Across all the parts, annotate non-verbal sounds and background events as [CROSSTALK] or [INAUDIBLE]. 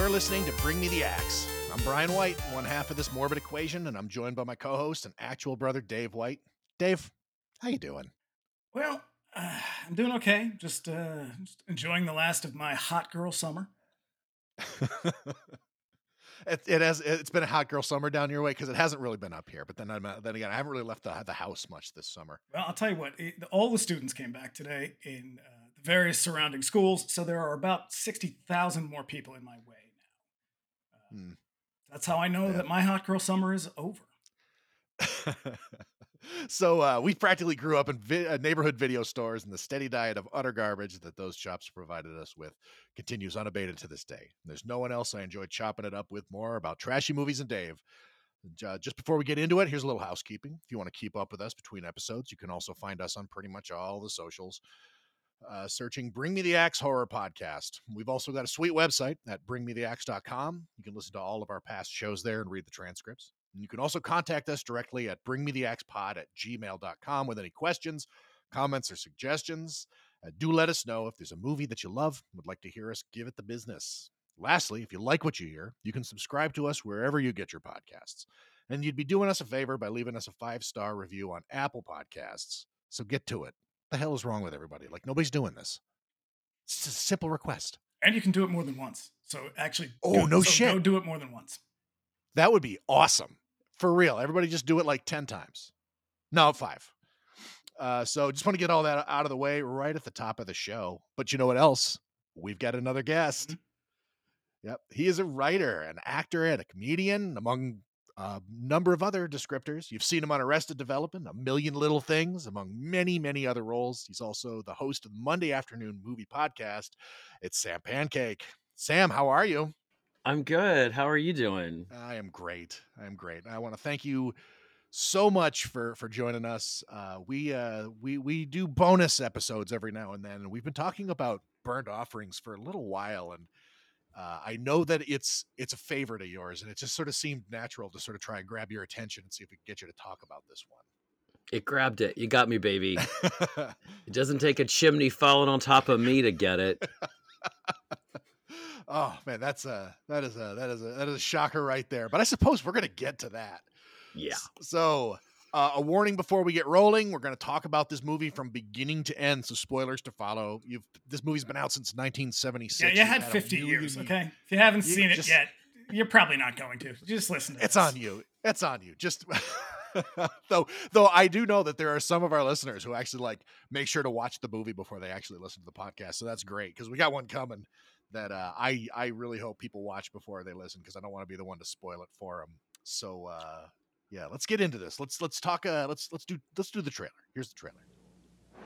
You're listening to Bring Me the Axe. I'm Bryan White, one half of this morbid equation, and I'm joined by my co-host and actual brother Dave White. Dave, how you doing? Well, uh, I'm doing okay. Just, uh, just enjoying the last of my hot girl summer. [LAUGHS] it, it has. It's been a hot girl summer down your way because it hasn't really been up here. But then, I'm, then again, I haven't really left the, the house much this summer. Well, I'll tell you what. It, all the students came back today in uh, the various surrounding schools, so there are about sixty thousand more people in my way Hmm. That's how I know yeah. that my hot girl summer is over. [LAUGHS] so uh, we practically grew up in vi- uh, neighborhood video stores, and the steady diet of utter garbage that those shops provided us with continues unabated to this day. There's no one else I enjoy chopping it up with more about trashy movies and Dave. Uh, just before we get into it, here's a little housekeeping. If you want to keep up with us between episodes, you can also find us on pretty much all the socials uh, searching Bring Me the Axe Horror Podcast. We've also got a sweet website at bringmetheaxe.com. You can listen to all of our past shows there and read the transcripts. And you can also contact us directly at bringmetheaxepod at gmail.com with any questions, comments, or suggestions. Uh, do let us know if there's a movie that you love would like to hear us give it the business. Lastly, if you like what you hear, you can subscribe to us wherever you get your podcasts. And you'd be doing us a favor by leaving us a five star review on Apple Podcasts. So get to it the hell is wrong with everybody? Like nobody's doing this. It's a simple request. And you can do it more than once. So actually, oh no so shit, go do it more than once. That would be awesome for real. Everybody just do it like ten times. No, five. Uh, so just want to get all that out of the way right at the top of the show. But you know what else? We've got another guest. Mm-hmm. Yep, he is a writer, an actor, and a comedian, among a number of other descriptors. You've seen him on Arrested Development, A Million Little Things, among many, many other roles. He's also the host of the Monday Afternoon Movie Podcast. It's Sam Pancake. Sam, how are you? I'm good. How are you doing? I am great. I am great. I want to thank you so much for for joining us. Uh, we uh, we we do bonus episodes every now and then, and we've been talking about burnt offerings for a little while, and uh, I know that it's it's a favorite of yours, and it just sort of seemed natural to sort of try and grab your attention and see if we can get you to talk about this one. It grabbed it. You got me, baby. [LAUGHS] it doesn't take a chimney falling on top of me to get it. [LAUGHS] oh man, that's a that is a that is a that is a shocker right there. But I suppose we're gonna get to that. Yeah. So uh, a warning before we get rolling: we're going to talk about this movie from beginning to end, so spoilers to follow. You've this movie's been out since 1976. Yeah, you had, had 50 years. Okay, if you haven't you seen just, it yet, you're probably not going to. Just listen. To it's this. on you. It's on you. Just [LAUGHS] though, though I do know that there are some of our listeners who actually like make sure to watch the movie before they actually listen to the podcast. So that's great because we got one coming that uh, I I really hope people watch before they listen because I don't want to be the one to spoil it for them. So uh, yeah, let's get into this. Let's let's talk. Uh, let's let's do let's do the trailer. Here's the trailer.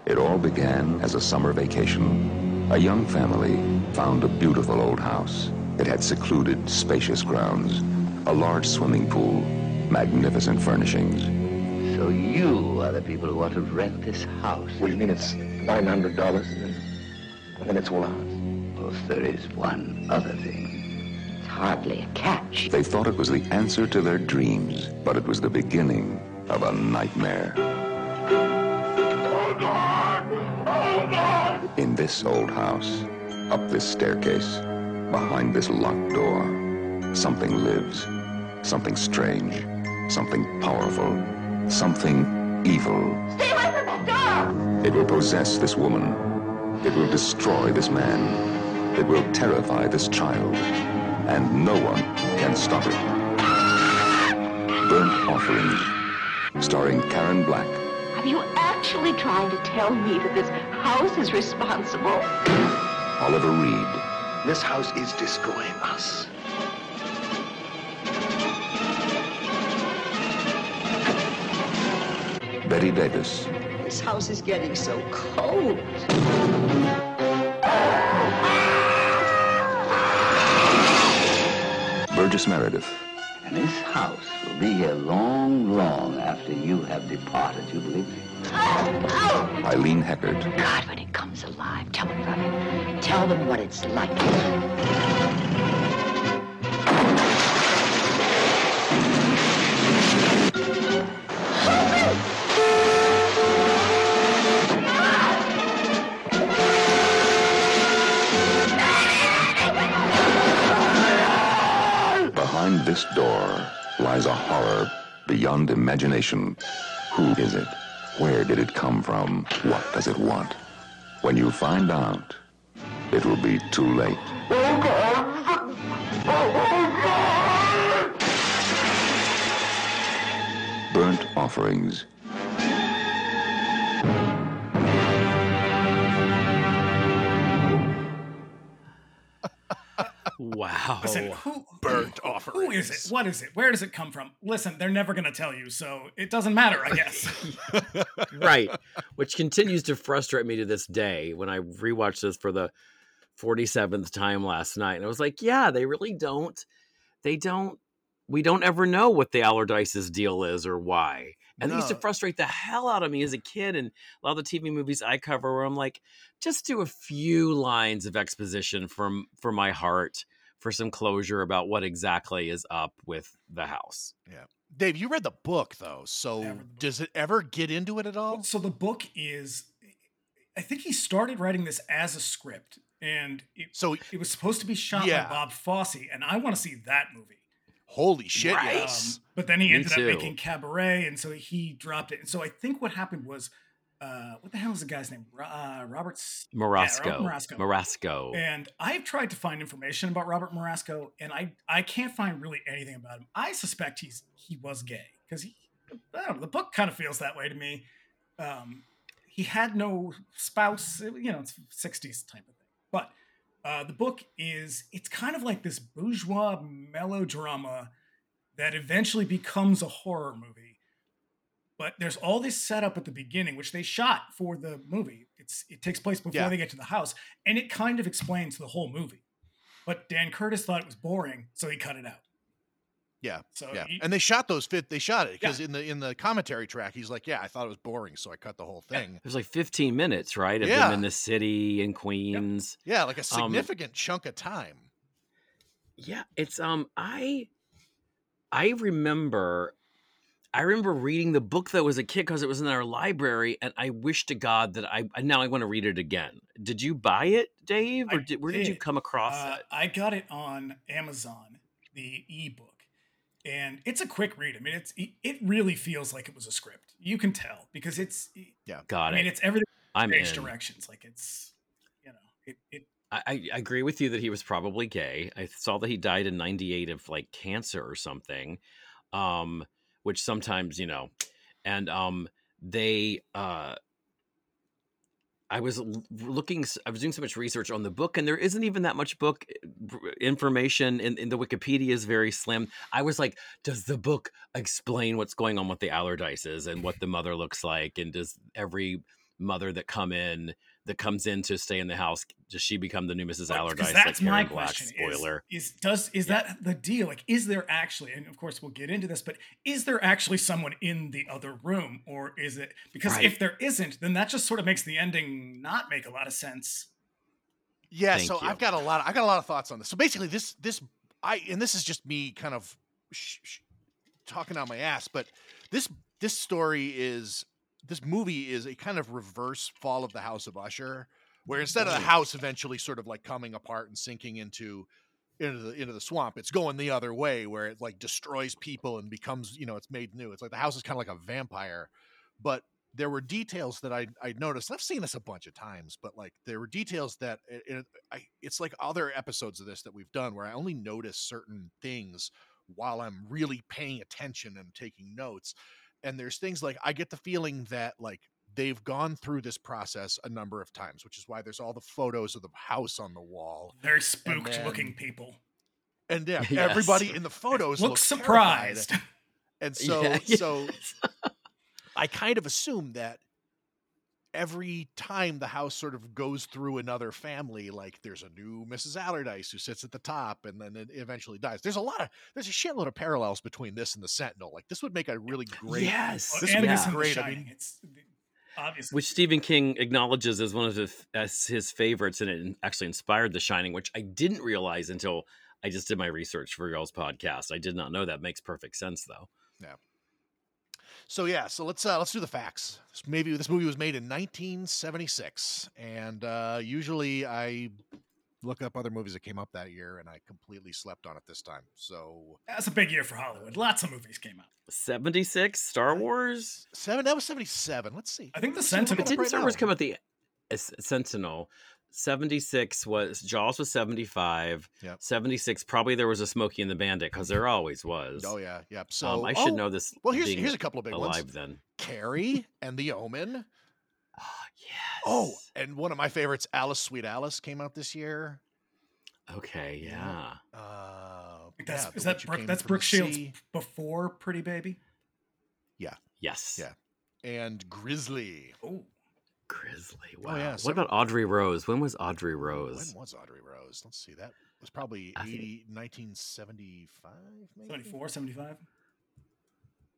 It all began as a summer vacation. A young family found a beautiful old house. It had secluded, spacious grounds, a large swimming pool, magnificent furnishings. So you are the people who want to rent this house? What do you mean it's nine hundred dollars and then it's all ours? Well, there is one other thing hardly a catch. They thought it was the answer to their dreams, but it was the beginning of a nightmare. In this old house, up this staircase, behind this locked door, something lives. Something strange. Something powerful. Something evil. Stay away from that door! It will possess this woman. It will destroy this man. It will terrify this child and no one can stop it. Burnt Offerings, starring Karen Black. Are you actually trying to tell me that this house is responsible? Oliver Reed. This house is destroying us. Bette Davis. This house is getting so cold. Burgess Meredith. And this house will be here long, long after you have departed, you believe me? Oh! Eileen Heckart. God, when it comes alive, tell them, brother. Tell them what it's like. This door lies a horror beyond imagination. Who is it? Where did it come from? What does it want? When you find out, it will be too late. Oh, God! Oh, God! Burnt offerings. Wow. Listen, who Burnt who- Who offerings. is it? What is it? Where does it come from? Listen, they're never going to tell you, so it doesn't matter, I guess. [LAUGHS] right. Which continues to frustrate me to this day when I rewatched this for the 47th time last night. And I was like, yeah, they really don't. They don't. We don't ever know what the Allardyce's deal is or why. And it used to frustrate the hell out of me as a kid. And a lot of the TV movies I cover where I'm like, just do a few lines of exposition from for my heart for some closure about what exactly is up with the house. Yeah. Dave, you read the book though, so I book. does it ever get into it at all? so the book is, I think he started writing this as a script, and it, So it was supposed to be shot Yeah. by Bob Fosse, and I want to see that movie. Holy shit, Right. yes. Um, but then he Me ended too. up making Cabaret, and so he dropped it. And so I think what happened was, uh, what the hell is the guy's name? Ro- Uh, Robert. S- Marasco. Marasco. Marasco. And I've tried to find information about Robert Marasco, and I I can't find really anything about him. I suspect he's he was gay because he I don't know, the book kind of feels that way to me. Um, he had no spouse, you know, it's '60s type of thing. But uh, the book is it's kind of like this bourgeois melodrama that eventually becomes a horror movie. But there's all this setup at the beginning, which they shot for the movie. It's it takes place before Yeah. they get to the house, and it kind of explains the whole movie. But Dan Curtis thought it was boring, so he cut it out. Yeah, So yeah. he- And they shot those fit. They shot it because in the in the commentary track, he's like, "Yeah, I thought it was boring, so I cut the whole thing." It was like 15 minutes, right? Of Yeah. them in the city in Queens. Yeah, like a Um, significant chunk of time. Yeah, it's um I I remember I remember reading the book that was a kid because it was in our library, and I wish to God that I and now I want to read it again. Did you buy it, Dave, or did, where did you come across Uh, it? I got it on Amazon, the ebook, and it's a quick read. I mean, it's it, it really feels like it was a script. You can tell because it's. Yeah, got I mean, it's everything I'm in. directions. Like it's, you know, it, it I, I I agree with you that he was probably gay. I saw that he died in '98 of like cancer or something, um, which sometimes you know, and um, they uh, I was looking, I was doing so much research on the book, and there isn't even that much book uh, information in, in the Wikipedia is very slim. I was like, does the book explain what's going on with the Allardyces and what the mother looks like, and does every mother that come in that comes in to stay in the house does she become the new Mrs. But- Allardyce? that's like my Black, question. is- spoiler. Is, does is Yeah. that the deal? Like, is there actually? And of course, we'll get into this. But is there actually someone in the other room, or is it because Right. if there isn't, then that just sort of makes the ending not make a lot of sense. Yeah, Thank so you. I've got a lot. Of, I've got a lot of thoughts on this. So basically, this this I and this is just me kind of sh- sh- talking out my ass, but this this story is this movie is a kind of reverse fall of the House of Usher, where mm, instead of the house eventually sort of like coming apart and sinking into into the into the swamp, it's going the other way where it like destroys people and becomes you know it's made new. It's like the house is kind of like a vampire, but there were details that I I noticed. I've seen this a bunch of times, but like there were details that it, it, I, it's like other episodes of this that we've done where I only notice certain things while I'm really paying attention and taking notes. And there's things like I get the feeling that like they've gone through this process a number of times, which is why there's all the photos of the house on the wall. They're spooked then- looking people. And yeah, [LAUGHS] Yes. everybody in the photos Look looks terrified. surprised. And [LAUGHS] so Yeah, so [LAUGHS] I kind of assume that every time the house sort of goes through another family, like there's a new Mrs. Allardyce who sits at the top and then it eventually dies. There's a lot of there's a shitload of parallels between this and the Sentinel. Like this would make a really great Yes, This and would be this and The great. I mean- it's obviously which Stephen King acknowledges as one of his, as his favorites, and it actually inspired The Shining, which I didn't realize until I just did my research for y'all's podcast. I did not know that. Makes perfect sense, though. So yeah, so let's uh, let's do the facts. This maybe this movie was made in 1976, and uh, usually I look up other movies that came up that year, and I completely slept on it this time. So That's a big year for Hollywood. Lots of movies came out. 76 Star Wars. seven. That was seventy seven. Let's see. I think the Let's see what Sentinel- But didn't right Star Wars now. come out the uh, Sentinel? 76 was Jaws was 75. Yep. 76 probably there was a Smokey and the Bandit because there always was. Oh yeah, yeah. So um, I should oh, know this. Well, here's here's a couple of big alive ones: then. Carrie and The Omen. Oh, yes. Oh, and one of my favorites, Alice Sweet Alice, came out this year. okay, yeah. Uh, That's, yeah, is that Brooke, that's Brooke Shields Sea, before Pretty Baby? Yeah. Yes. Yeah. and Grizzly. Oh, Grizzly. Oh, Wow. yeah, what so- about Audrey Rose? When was Audrey Rose? When was Audrey Rose? Let's see. That was probably I think- 1975, maybe? 74, 75?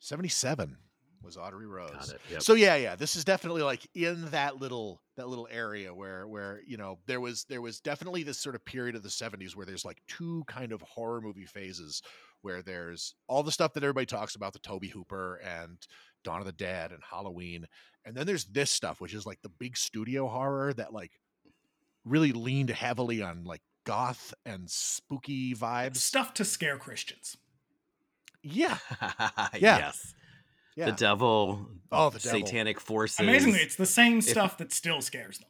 77 was Audrey Rose. Got it. Yep. So yeah, yeah, this is definitely like in that little that little area where where you know there was there was definitely this sort of period of the 70s where there's like two kind of horror movie phases where there's all the stuff that everybody talks about the Tobe Hooper and Dawn of the Dead and Halloween and then there's this stuff which is like the big studio horror that like really leaned heavily on like goth and spooky vibes. Stuff to scare Christians. Yeah. [LAUGHS] Yeah. yes. Yeah. The devil. Oh, the devil. Satanic forces. Amazingly, it's the same stuff that still scares them.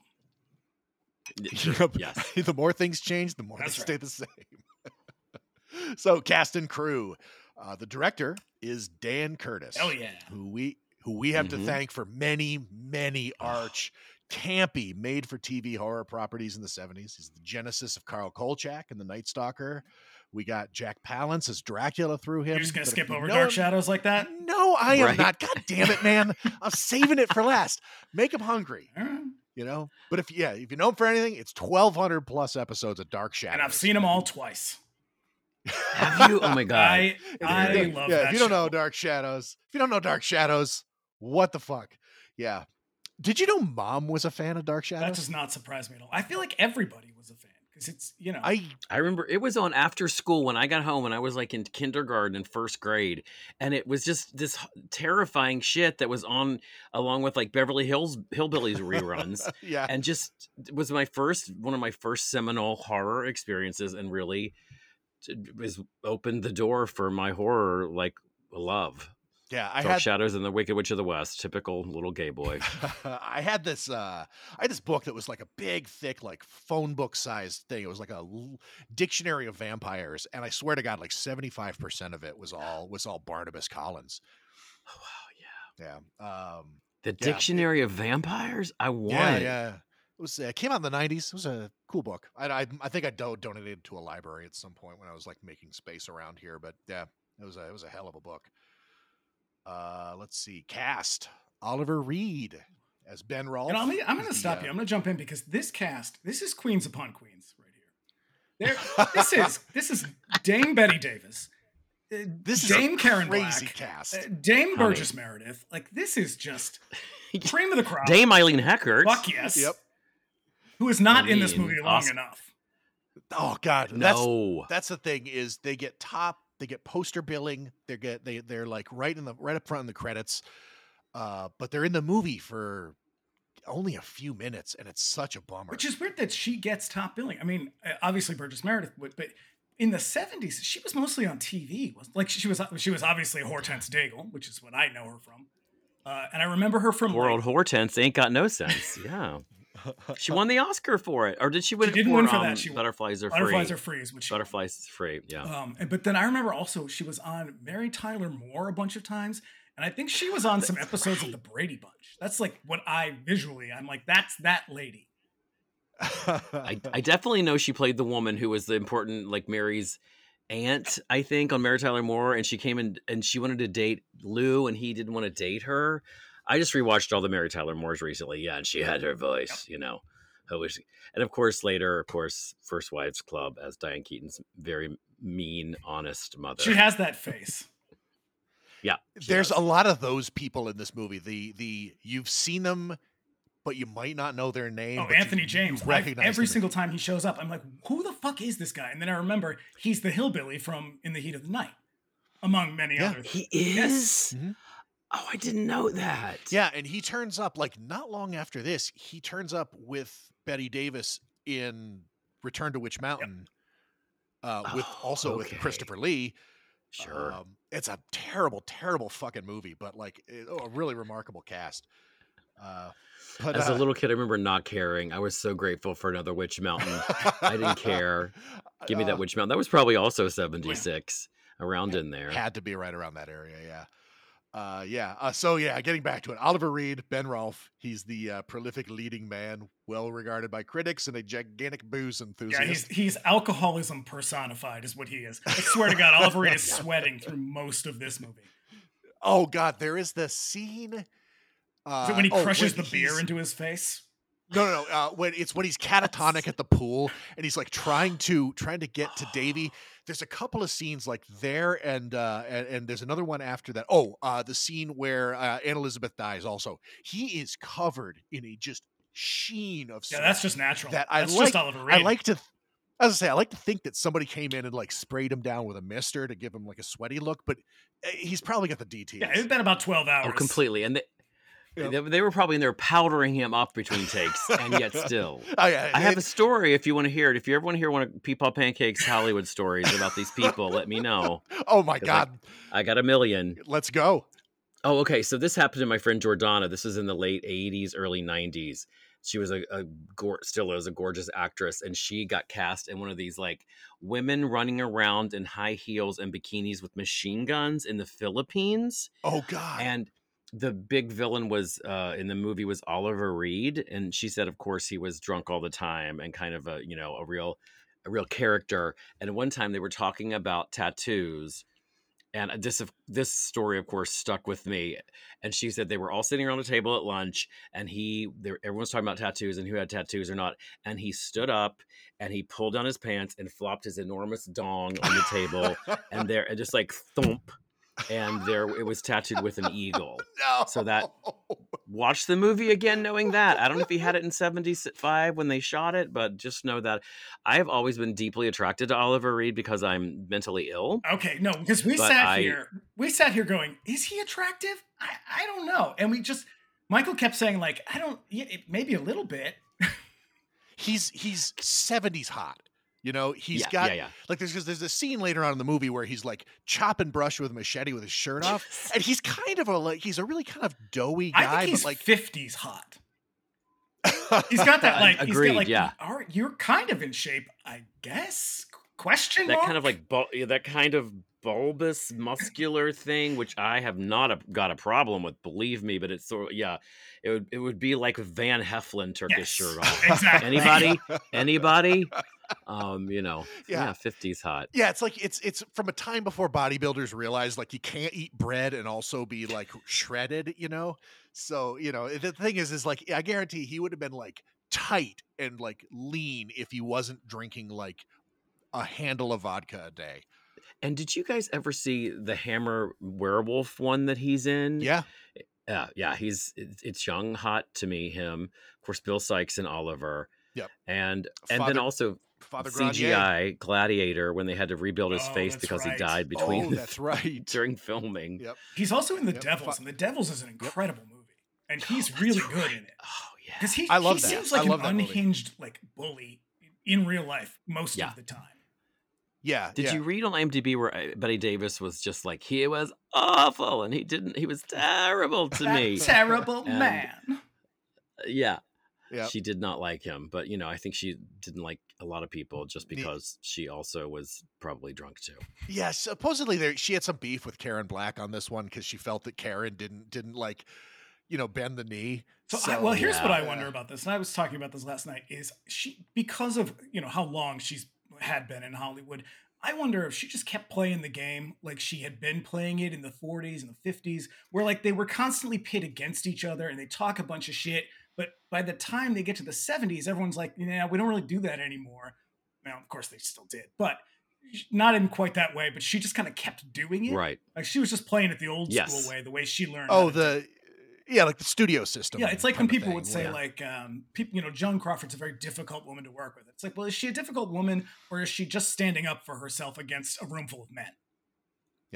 Yep. [LAUGHS] Yes. [LAUGHS] the more things change, the more That's they right. stay the same. so, cast and crew. Uh, the director is Dan Curtis. Oh yeah. Who we who we have Mhm. to thank for many, many [SIGHS] arch campy made for TV horror properties in the 70s. He's the genesis of Carl Kolchak and the Night Stalker. We got Jack Palance as Dracula through him. You're just gonna but skip over know Dark him- Shadows like that? No, I am Right. not. God damn it, man. [LAUGHS] I'm saving it for last. Make him hungry Alright. you know. But if yeah, if you know him for anything, it's twelve hundred plus episodes of Dark Shadows, And I've seen them all twice. Have you? Oh my [LAUGHS] god. I If you I don't- love yeah, that if you don't show. know Dark Shadows, if you don't know Dark Shadows, what the fuck? Yeah. Did you know Mom was a fan of Dark Shadows? That does not surprise me at all. I feel like everybody was a fan because it's you know I I remember it was on after school when I got home and I was like in kindergarten and first grade. And it was just this terrifying shit that was on along with like Beverly Hills Hillbillies reruns. [LAUGHS] yeah. and just it was my first one of my first seminal horror experiences and really was opened the door for my horror like love. yeah, I had Shadows and the Wicked Witch of the West, typical little gay boy. [LAUGHS] I had this uh I had this book that was like a big thick like phone book sized thing. It was like a l- dictionary of vampires and I swear to god like 75% of it was all was all Barnabas Collins. Oh, wow, yeah. Yeah. Um The it- Dictionary of Vampires? I want Yeah, yeah. It was uh, it came out in the '90s. It was a cool book. I I, I think I do- donated it to a library at some point when I was like making space around here. But yeah, it was a it was a hell of a book. Uh, let's see, cast Oliver Reed as Ben Rolfe. And I'm, I'm going to stop uh, you. I'm going to jump in because this cast, this is Queens upon Queens right here. There, this [LAUGHS] is this is Dame Bette Davis, uh, This is Dame a Karen crazy Black, cast. uh, Dame Honey. Burgess Meredith. Like this is just [LAUGHS] cream of the crop. Dame Eileen Heckart. Fuck yes. Yep. Who is not I in this movie long awesome. enough? Oh God, that's No. that's the thing is they get top they get poster billing they get they they're like right in the right up front in the credits uh but they're in the movie for only a few minutes and it's such a bummer Which is weird that she gets top billing. I mean, uh, obviously Burgess Meredith would, but in the '70s, she was mostly on TV. Like she was she was obviously Hortense Daigle, which is what I know her from. Uh, and I remember her from world like, Hortense ain't got no sense. Yeah. She won the Oscar for it. Or did she win She didn't for, win for um, that. She won- Butterflies Are Butterflies Free? Are Free, is what she. Butterflies is Free. Yeah. Um, and- but then I remember also she was on Mary Tyler Moore a bunch of times, and I think she was on some episodes of the Brady Bunch. That's like what I visually. I'm like, that's that lady. I, I definitely know she played the woman who was the important, like Mary's aunt, I think, on Mary Tyler Moore, and she came in and she wanted to date Lou, and he didn't want to date her. I just rewatched all the Mary Tyler Moores recently, yeah, and she had her voice, you know. Who was she? And of course, later, of course, First Wives Club as Diane Keaton's very mean, honest mother. She has that face. [LAUGHS] yeah, there's does. a lot of those people in this movie the the you've seen them but you might not know their name Oh, Anthony you James. I- recognize every them. single time he shows up, I'm like, who the fuck is this guy? And then I remember he's the hillbilly from In the Heat of the Night, among many Yeah. other things. He is. Yes. Mhm. Oh, I didn't know that. yeah and he turns up like not long after this he turns up with bette davis in Return to Witch Mountain, uh, with Oh, also with. Christopher Lee. Sure. Um, it's a terrible, terrible fucking movie, but like it, oh, a really remarkable cast. Uh, but As a uh, little kid, I remember not caring. I was so grateful for another Witch Mountain. I didn't [LAUGHS] care. Give me Uh, that Witch Mountain. That was probably also 76 around in there. Had to be right around that area, yeah. Uh, yeah. Uh, so yeah, getting back to it, Oliver Reed, Ben Rolfe. He's the uh, prolific leading man, well regarded by critics, and a gigantic booze enthusiast. Yeah, he's he's alcoholism personified, is what he is. I swear to God, Oliver Reed is sweating through most of this movie. oh God, there is the scene. Uh, Is it when he oh, crushes when the beer into his face? No, no, no. Uh, when it's when he's catatonic at the pool and he's like trying to trying to get to Davy. [GASPS] There's a couple of scenes like there and uh and, and there's another one after that. Oh, uh the scene where uh, Aunt Elizabeth dies also. He is covered in a just sheen of Yeah, sweat that's just natural. that I that's like just Oliver Reed. I like to as I say, I like to think that somebody came in and like sprayed him down with a mister to give him like a sweaty look, but uh, he's probably got the DT. Yeah, it's been about twelve hours. Oh, completely. And they, Yep. they, they were probably in there powdering him up between takes, and yet [LAUGHS] still. Oh yeah, I have it- a story if you want to hear it. If you ever want to hear one of Peepaw Pancakes Hollywood stories about these people, let me know. [LAUGHS] Oh my god, I got a million. let's go. Oh, okay. So this happened to my friend Jordana. This was in the late '80s, early '90s. She was a, a still is a gorgeous actress, and she got cast in one of these like women running around in high heels and bikinis with machine guns in the Philippines. Oh god. And the big villain was uh, in the movie was Oliver Reed, and she said, of course, he was drunk all the time and kind of a you know a real a real character. And one time they were talking about tattoos, and this this story, of course, stuck with me. And she said they were all sitting around a table at lunch, and he everyone's talking about tattoos and who had tattoos or not. And he stood up and he pulled down his pants and flopped his enormous dong on the table, and there and just like thump. And there it was tattooed with an eagle. [LAUGHS] no. so that- Watch the movie again, knowing that. I don't know if he had it in 75 when they shot it, but just know that I have always been deeply attracted to Oliver Reed because I'm mentally ill. Okay, no, because we But sat I- here, we sat here going, "Is he attractive? I, I don't know." And we just, Michael kept saying, like, "I don't, yeah, maybe a little bit." [LAUGHS] he's he's 70s hot. You know, he's yeah, got yeah, yeah. like there's 'cause there's a scene later on in the movie where he's like chopping brush with a machete with his shirt off, and he's kind of a like he's a really kind of doughy guy, I think he's but like fifties hot. [LAUGHS] He's got that like, he's Agreed, got like, yeah. all right, you're kind of in shape, I guess. Question That mark? kind of like bul- that kind of bulbous muscular thing, which I have not a, got a problem with, believe me. But it's sort of yeah, it would it would be like Van Heflin took his Yes, shirt off. [LAUGHS] exactly. Anybody? [LAUGHS] Anybody? Um, you know, [LAUGHS] Yeah. yeah, 50s hot. yeah, it's like it's it's from a time before bodybuilders realized like you can't eat bread and also be like shredded, you know. So you know the thing is, is like I guarantee he would have been like tight and like lean if he wasn't drinking like a handle of vodka a day. And did you guys ever see the Hammer werewolf one that he's in? Yeah, Yeah, yeah, he's it's it's young, hot to me. Him, of course, Bill Sikes and Oliver. Yep. And and Father- then also Father Grandier. CGI Gladiator when they had to rebuild his Oh, face because right. he died between Oh, that's [LAUGHS] right. during filming. Yep. He's also in The Yep, Devils, and The Devils is an incredible movie, and Oh, he's that's really good right. in it. Oh yeah. Because he, I love he that. seems I like love an that movie. unhinged like bully in real life most Yeah. of the time. Yeah. Did yeah. you read on IMDb where uh, Bette Davis was just like he was awful and he didn't he was terrible to that me. [LAUGHS] terrible And- man. yeah. Yep. She did not like him, but you know, I think she didn't like a lot of people just Ne- because she also was probably drunk too. Yeah, supposedly there she had some beef with Karen Black on this one because she felt that Karen didn't didn't like, you know, bend the knee. So, I, well, here's what I wonder about this, and I was talking about this last night. Is she because of you know how long she's had been in Hollywood? I wonder if she just kept playing the game like she had been playing it in the 40s and the 50s, where like they were constantly pit against each other and they talk a bunch of shit. But by the time they get to the 70s, everyone's like, yeah, we don't really do that anymore. Now, of course, they still did, but not in quite that way. But she just kind of kept doing it. Right. Like she was just playing it the old Yes. school way, the way she learned. Oh, to do it. the yeah, like the studio system. Yeah, it's like when people would say where- like, um, people, you know, Joan Crawford's a very difficult woman to work with. It's like, well, is she a difficult woman or is she just standing up for herself against a room full of men?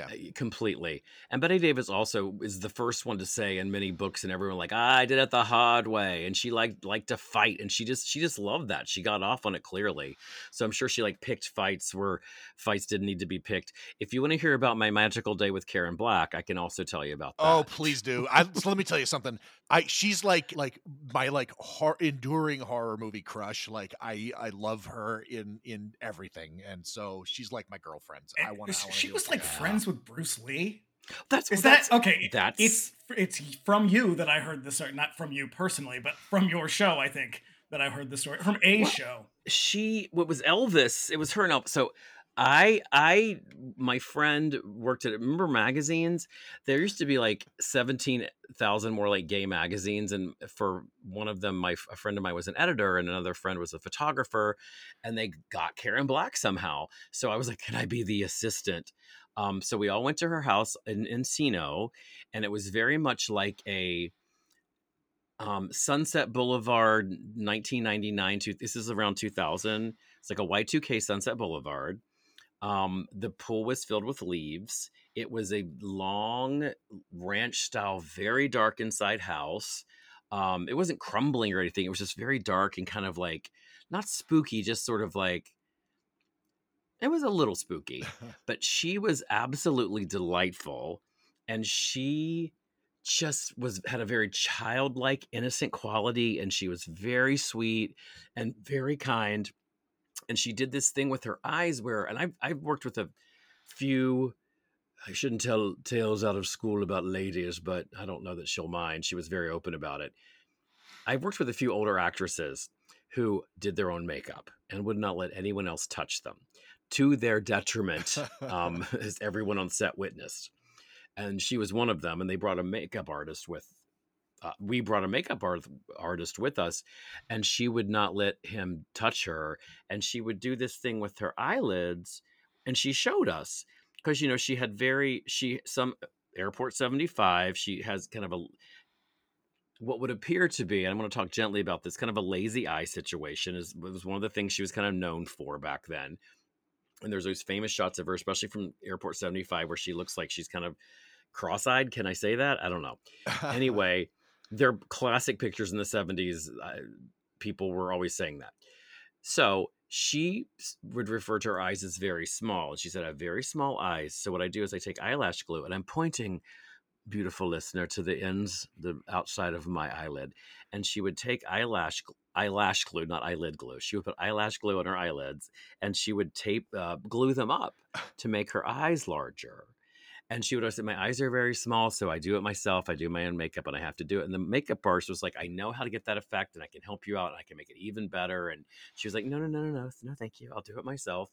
Yeah. Uh, completely. And Bette Davis also is the first one to say in many books and everyone like, ah, I did it the hard way. And she liked liked to fight and she just she just loved that. She got off on it clearly. So I'm sure she like picked fights where fights didn't need to be picked. If you want to hear about my magical day with Karen Black, I can also tell you about that. Oh, please do. [LAUGHS] I let me tell you something. I she's like like my like hor- enduring horror movie crush. Like I I love her in in everything. And so she's like my girlfriend. Eh, I want to She was like friends with Bruce Lee. That's is that's, that okay? That's it's it's from you that I heard this story, not from you personally, but from your show. I think that I heard the story from a Well, show. she what was Elvis? It was her and Elvis. So I I my friend worked at remember magazines. There used to be like seventeen thousand more like gay magazines, and for one of them, my a friend of mine was an editor, and another friend was a photographer, and they got Karen Black somehow. So I was like, can I be the assistant? Um, so we all went to her house in Encino, and it was very much like a um, Sunset Boulevard, 1999. To, this is around 2000. It's like a Y2K Sunset Boulevard. Um, the pool was filled with leaves. It was a long ranch style, very dark inside house. Um, it wasn't crumbling or anything. It was just very dark and kind of like not spooky, just sort of like it was a little spooky. [LAUGHS] but she was absolutely delightful, and she just was had a very childlike, innocent quality, and she was very sweet and very kind and she did this thing with her eyes where and I've I've worked with a few I shouldn't tell tales out of school about ladies, but I don't know that she'll mind. She was very open about it. I've worked with a few older actresses who did their own makeup and would not let anyone else touch them to their detriment, um, [LAUGHS] as everyone on set witnessed. And she was one of them, and they brought a makeup artist with uh, we brought a makeup art- artist with us and she would not let him touch her and she would do this thing with her eyelids and she showed us because you know she had very she some airport 75 she has kind of a what would appear to be and i'm going to talk gently about this kind of a lazy eye situation is was one of the things she was kind of known for back then and there's those famous shots of her especially from airport 75 where she looks like she's kind of cross-eyed can i say that? I don't know. [LAUGHS] Anyway they're classic pictures in the 70s. Uh, people were always saying that. So she would refer to her eyes as very small. She said, I have very small eyes. So what I do is I take eyelash glue and I'm pointing, beautiful listener, to the ends, the outside of my eyelid. And she would take eyelash eyelash glue, not eyelid glue. She would put eyelash glue on her eyelids and she would tape, uh, glue them up to make her eyes larger and she would always say, My eyes are very small, so I do it myself. I do my own makeup and I have to do it. And the makeup artist was like, I know how to get that effect and I can help you out and I can make it even better. And she was like, No, no, no, no, no, no, thank you. I'll do it myself.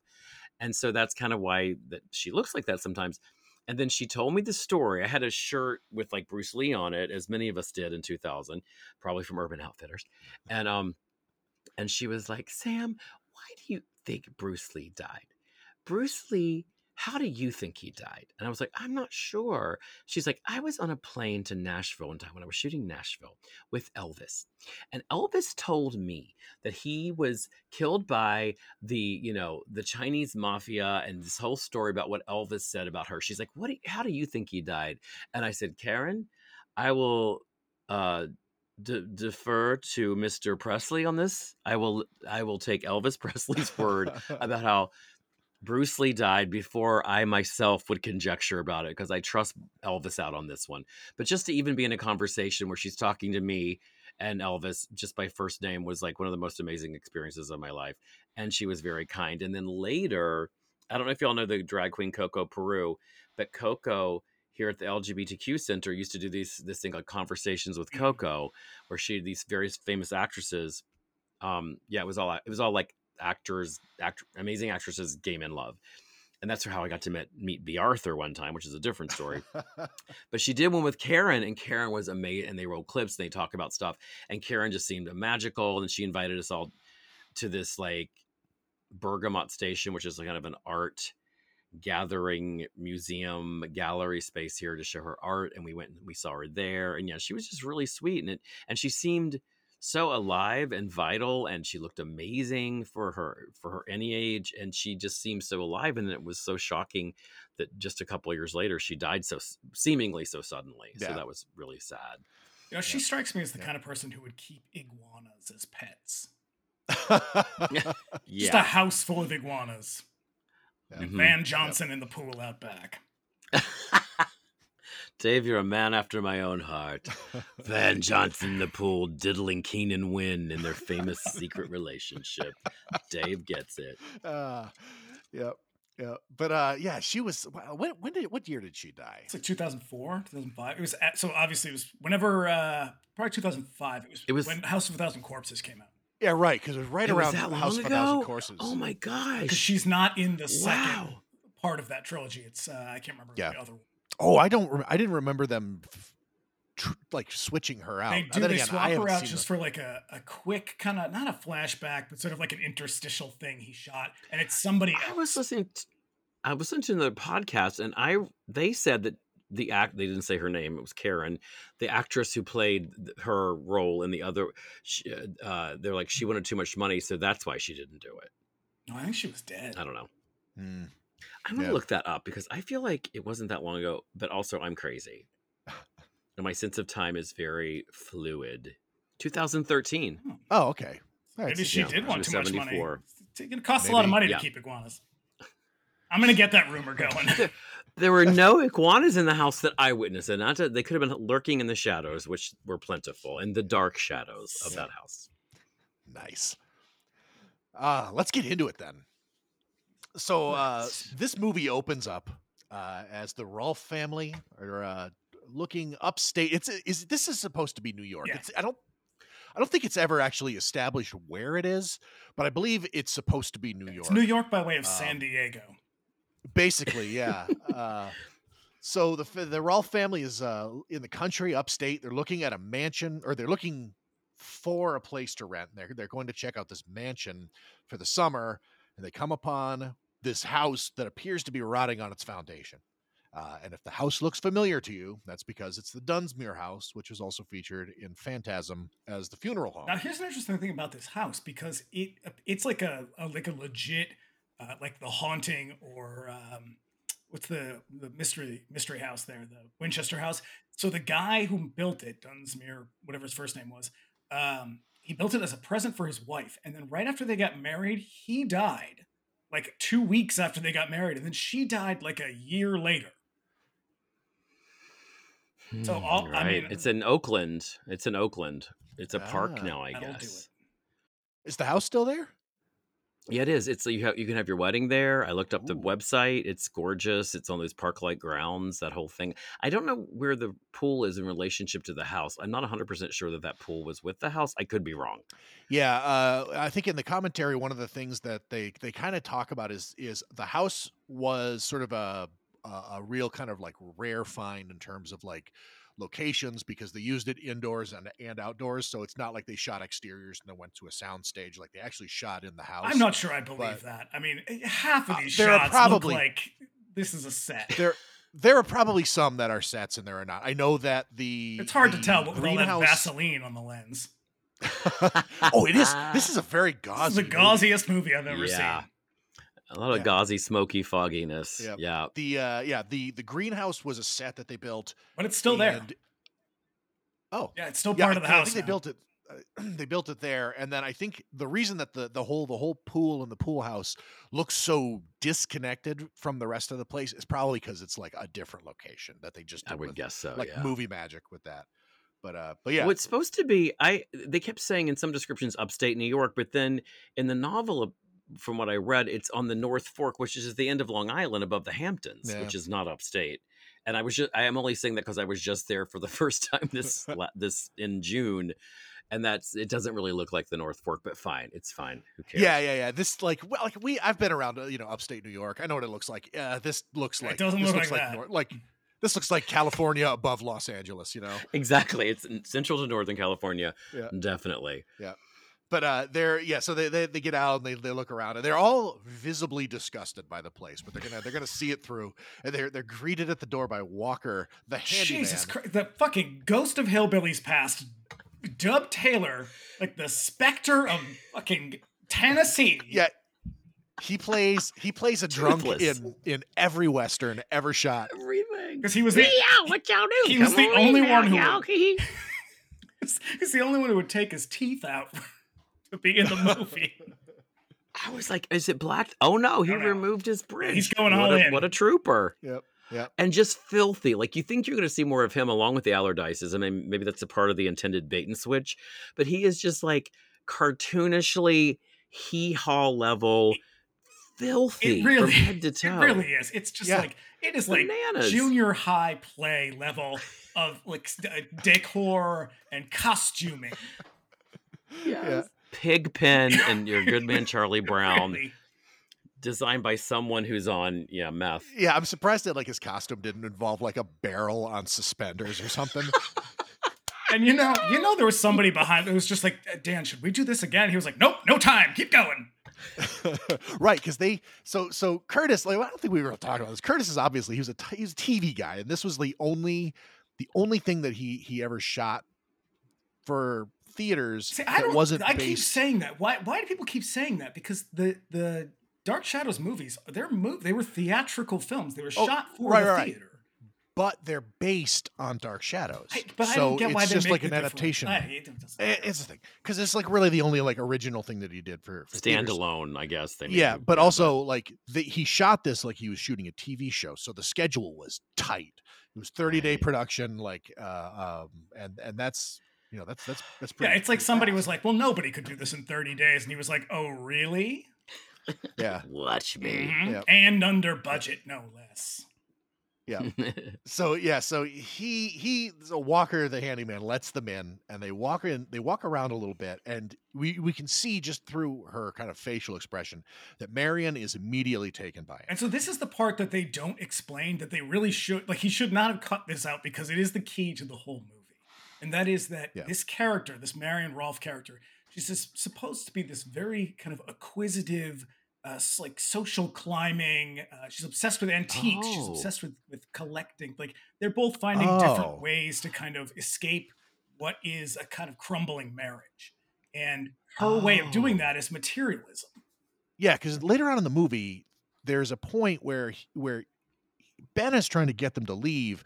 And so that's kind of why that she looks like that sometimes. And then she told me the story. I had a shirt with like Bruce Lee on it, as many of us did in 2000, probably from Urban Outfitters. And um, and she was like, Sam, why do you think Bruce Lee died? Bruce Lee how do you think he died? And I was like, I'm not sure. She's like, I was on a plane to Nashville one time when I was shooting Nashville with Elvis. And Elvis told me that he was killed by the, you know, the Chinese mafia and this whole story about what Elvis said about her. She's like, what, do you, how do you think he died? And I said, Karen, I will, uh, defer to Mr. Presley on this. I will I will take Elvis [LAUGHS] Presley's word [LAUGHS] about how Bruce Lee died before I myself would conjecture about it because I trust Elvis out on this one. But just to even be in a conversation where she's talking to me and Elvis just by first name was like one of the most amazing experiences of my life. And she was very kind. And then later, I don't know if y'all know the drag queen Coco Peru, but Coco here at the LGBTQ Center used to do these this thing called conversations with mm-hmm. Coco, where she had these various famous actresses. Um, yeah, it was all it was all like actors, act, amazing actresses, gay men love. And that's how I got to meet, meet Bea Arthur one time, which is a different story. [LAUGHS] but she did one with Karen, and Karen was amazing. And they roll clips and they talk about stuff. And Karen just seemed magical. And she invited us all to this like Bergamot Station, which is kind of an art gathering museum gallery space here to show her art and we went and we saw her there and yeah she was just really sweet and it and she seemed so alive and vital and she looked amazing for her for her any age and she just seemed so alive and it was so shocking that just a couple of years later she died so seemingly so suddenly yeah. so that was really sad you know she yeah. strikes me as the yeah. kind of person who would keep iguanas as pets [LAUGHS] [LAUGHS] just a house full of iguanas and mm-hmm. van johnson yep. in the pool out back [LAUGHS] Dave, you're a man after my own heart. Van [LAUGHS] Johnson in the pool diddling Keenan Wynn in their famous secret relationship. Dave gets it. Uh, yep. Yeah, but uh, yeah, she was. When when did what year did she die? It's like 2004, 2005. It was at, so obviously it was whenever uh, probably 2005. It was. It was when House of a Thousand Corpses came out. Yeah, right. Because it was right it around was House ago? of a Thousand Corpses. Oh my gosh! Because she's not in the second part of that trilogy. It's uh, I can't remember yeah. the other. Oh, I don't. I didn't remember them tr- like switching her out. They do. They again, swap her out just for like a, a quick kind of not a flashback, but sort of like an interstitial thing he shot, and it's somebody. I else. was listening. To, I was listening to the podcast, and I they said that the act they didn't say her name. It was Karen, the actress who played her role in the other. She, uh, they're like she wanted too much money, so that's why she didn't do it. No, I think she was dead. I don't know. Hmm. I'm gonna look that up because I feel like it wasn't that long ago, but also I'm crazy. [LAUGHS] and my sense of time is very fluid. 2013. Oh, okay. Maybe she yeah, did want too 74. much money. It costs Maybe. a lot of money yeah. to keep iguanas. I'm gonna get that rumor [LAUGHS] going. there were no iguanas in the house that I witnessed, and not to, they could have been lurking in the shadows, which were plentiful, in the dark shadows of that house. Nice. Uh, let's get into it then. So uh, this movie opens up uh, as the Rolfe family are uh, looking upstate. It's is this is supposed to be New York. Yeah. It's, I don't I don't think it's ever actually established where it is, but I believe it's supposed to be New York. It's New York by way of um, San Diego. Basically, yeah. [LAUGHS] uh, so the the Rolfe family is uh, in the country, upstate. They're looking at a mansion, or they're looking for a place to rent. They're they're going to check out this mansion for the summer, and they come upon this house that appears to be rotting on its foundation. Uh, and if the house looks familiar to you, that's because it's the Dunsmuir house, which is also featured in Phantasm as the funeral home. Now, here's an interesting thing about this house because it it's like a, a like a legit uh, like the haunting or um, what's the the mystery mystery house there, the Winchester house. So the guy who built it, Dunsmuir, whatever his first name was, um, he built it as a present for his wife, and then right after they got married, he died like two weeks after they got married, and then she died like a year later. So hmm, all right. I mean, it's in Oakland. It's in Oakland. It's a ah, park now, I guess. Is the house still there? Yeah, it is. It's you have you can have your wedding there. I looked up Ooh. the website. It's gorgeous. It's on those park-like grounds. That whole thing. I don't know where the pool is in relationship to the house. I'm not 100 percent sure that that pool was with the house. I could be wrong. Yeah, uh, I think in the commentary, one of the things that they they kind of talk about is is the house was sort of a a, a real kind of like rare find in terms of like locations because they used it indoors and, and outdoors. So it's not like they shot exteriors and then went to a sound stage. Like they actually shot in the house. I'm not sure I believe but, that. I mean, eh, half of uh, these uh, shots probably, look like this is a set. There, there are probably some that are sets and there are not. I know that the it's hard the to tell, but with all that Vaseline on the lens. [LAUGHS] oh, it is. This [LAUGHS] is a very gauzy. This is the gauziest movie I've ever yeah. seen. A lot of yeah. gauzy, smoky fogginess. Yep. Yeah. The uh yeah, the the greenhouse was a set that they built. But it's still and, there. Oh. Yeah, it's still part yeah, of the house. I think now. they built it uh, [CLEARS THROAT] they built it there and then I think the reason that the the whole the whole pool and the pool house looks so disconnected from the rest of the place is probably because it's like a different location that they just I would with, guess so. Like yeah. movie magic with that. But uh, but yeah, well, it's supposed to be. I they kept saying in some descriptions upstate New York, but then in the novel from what I read, it's on the North Fork, which is the end of Long Island above the Hamptons, yeah. which is not upstate. And I was just, I am only saying that because I was just there for the [LAUGHS] first time this, [LAUGHS] this in June. And that's, it doesn't really look like the North Fork, but fine. It's fine. Who cares? Yeah, yeah, yeah. This, like, well, like we, I've been around, uh, you know, upstate New York. I know what it looks like. Uh, this looks like, it doesn't look like, like that. North, like, this looks like California above Los Angeles, you know? Exactly. It's central to Northern California. Yeah. Definitely. Yeah but uh they're yeah so they, they they get out and they, they look around and they're all visibly disgusted by the place but they're gonna they're gonna see it through and they're they're greeted at the door by walker the handyman jesus christ the fucking ghost of hillbillies past Dub Taylor, like the specter of fucking Tennessee. Yeah. He plays he plays a drunk Toothless. in in every western ever shot. Everything. Because he was the, Yeah, what y'all do? He was the on only in one now, who- y'all. [LAUGHS] He's the only one who would take his teeth out to be in the [LAUGHS] movie. I was like, is it black? Oh no, he No, no. removed his bridge. He's going what all a, in. What a trooper. Yep. Yep. And just filthy. Like you think you're going to see more of him along with the Allardyces. I mean, maybe that's a part of the intended bait and switch. But he is just like cartoonishly hee haw level filthy It really, from head to toe. it really is. It's just Yeah. like it is like junior high play level of like st- uh, decor and costuming. Yes. Pigpen [LAUGHS] and your good man Charlie Brown, Really. designed by someone who's on yeah meth. Yeah, I'm surprised that like his costume didn't involve like a barrel on suspenders or something. [LAUGHS] And you know, you know, there was somebody behind that was just like, Dan, should we do this again? He was like, Nope, no time, keep going. [LAUGHS] right, because they so so Curtis. Like, I don't think we were talking about this. Curtis is obviously he was a t- he was a TV guy, and this was the only the only thing that he he ever shot for theaters See, I that don't. wasn't I keep saying that. Why? Why do people keep saying that? Because the the Dark Shadows movies, they're move. They were theatrical films. They were Oh, shot for right, the right, right. theater. but they're based on Dark Shadows. I, but so I don't get why it's they just make like an adaptation. I- it doesn't matter. It's the thing because it's like really the only like original thing that he did for, for theaters. Standalone, I guess. They Yeah, him, but also like the, he shot this like he was shooting a TV show, so the schedule was tight. It was thirty day Right. production, like, uh, um, and and that's you know that's that's that's pretty. Yeah, it's like somebody was like, "Well, nobody could do this in 30 days," and he was like, "Oh, really?" yeah, [LAUGHS] watch me. Mhm. Yep. And under budget, no less. yeah. [LAUGHS] So yeah, so he he so Walker the handyman lets them in, and they walk in. They walk around a little bit, and we we can see just through her kind of facial expression that Marion is immediately taken by it. And so this is the part that they don't explain that they really should like he should not have cut this out because it is the key to the whole movie. And that is that Yeah. this character, this Marion Rolfe character, she's supposed to be this very kind of acquisitive, uh, like social climbing. Uh, she's obsessed with antiques. She's Oh. obsessed with with collecting. Like they're both finding Oh. different ways to kind of escape what is a kind of crumbling marriage. And her way of doing Oh. that is materialism. Yeah, because later on in the movie, there's a point where where Ben is trying to get them to leave,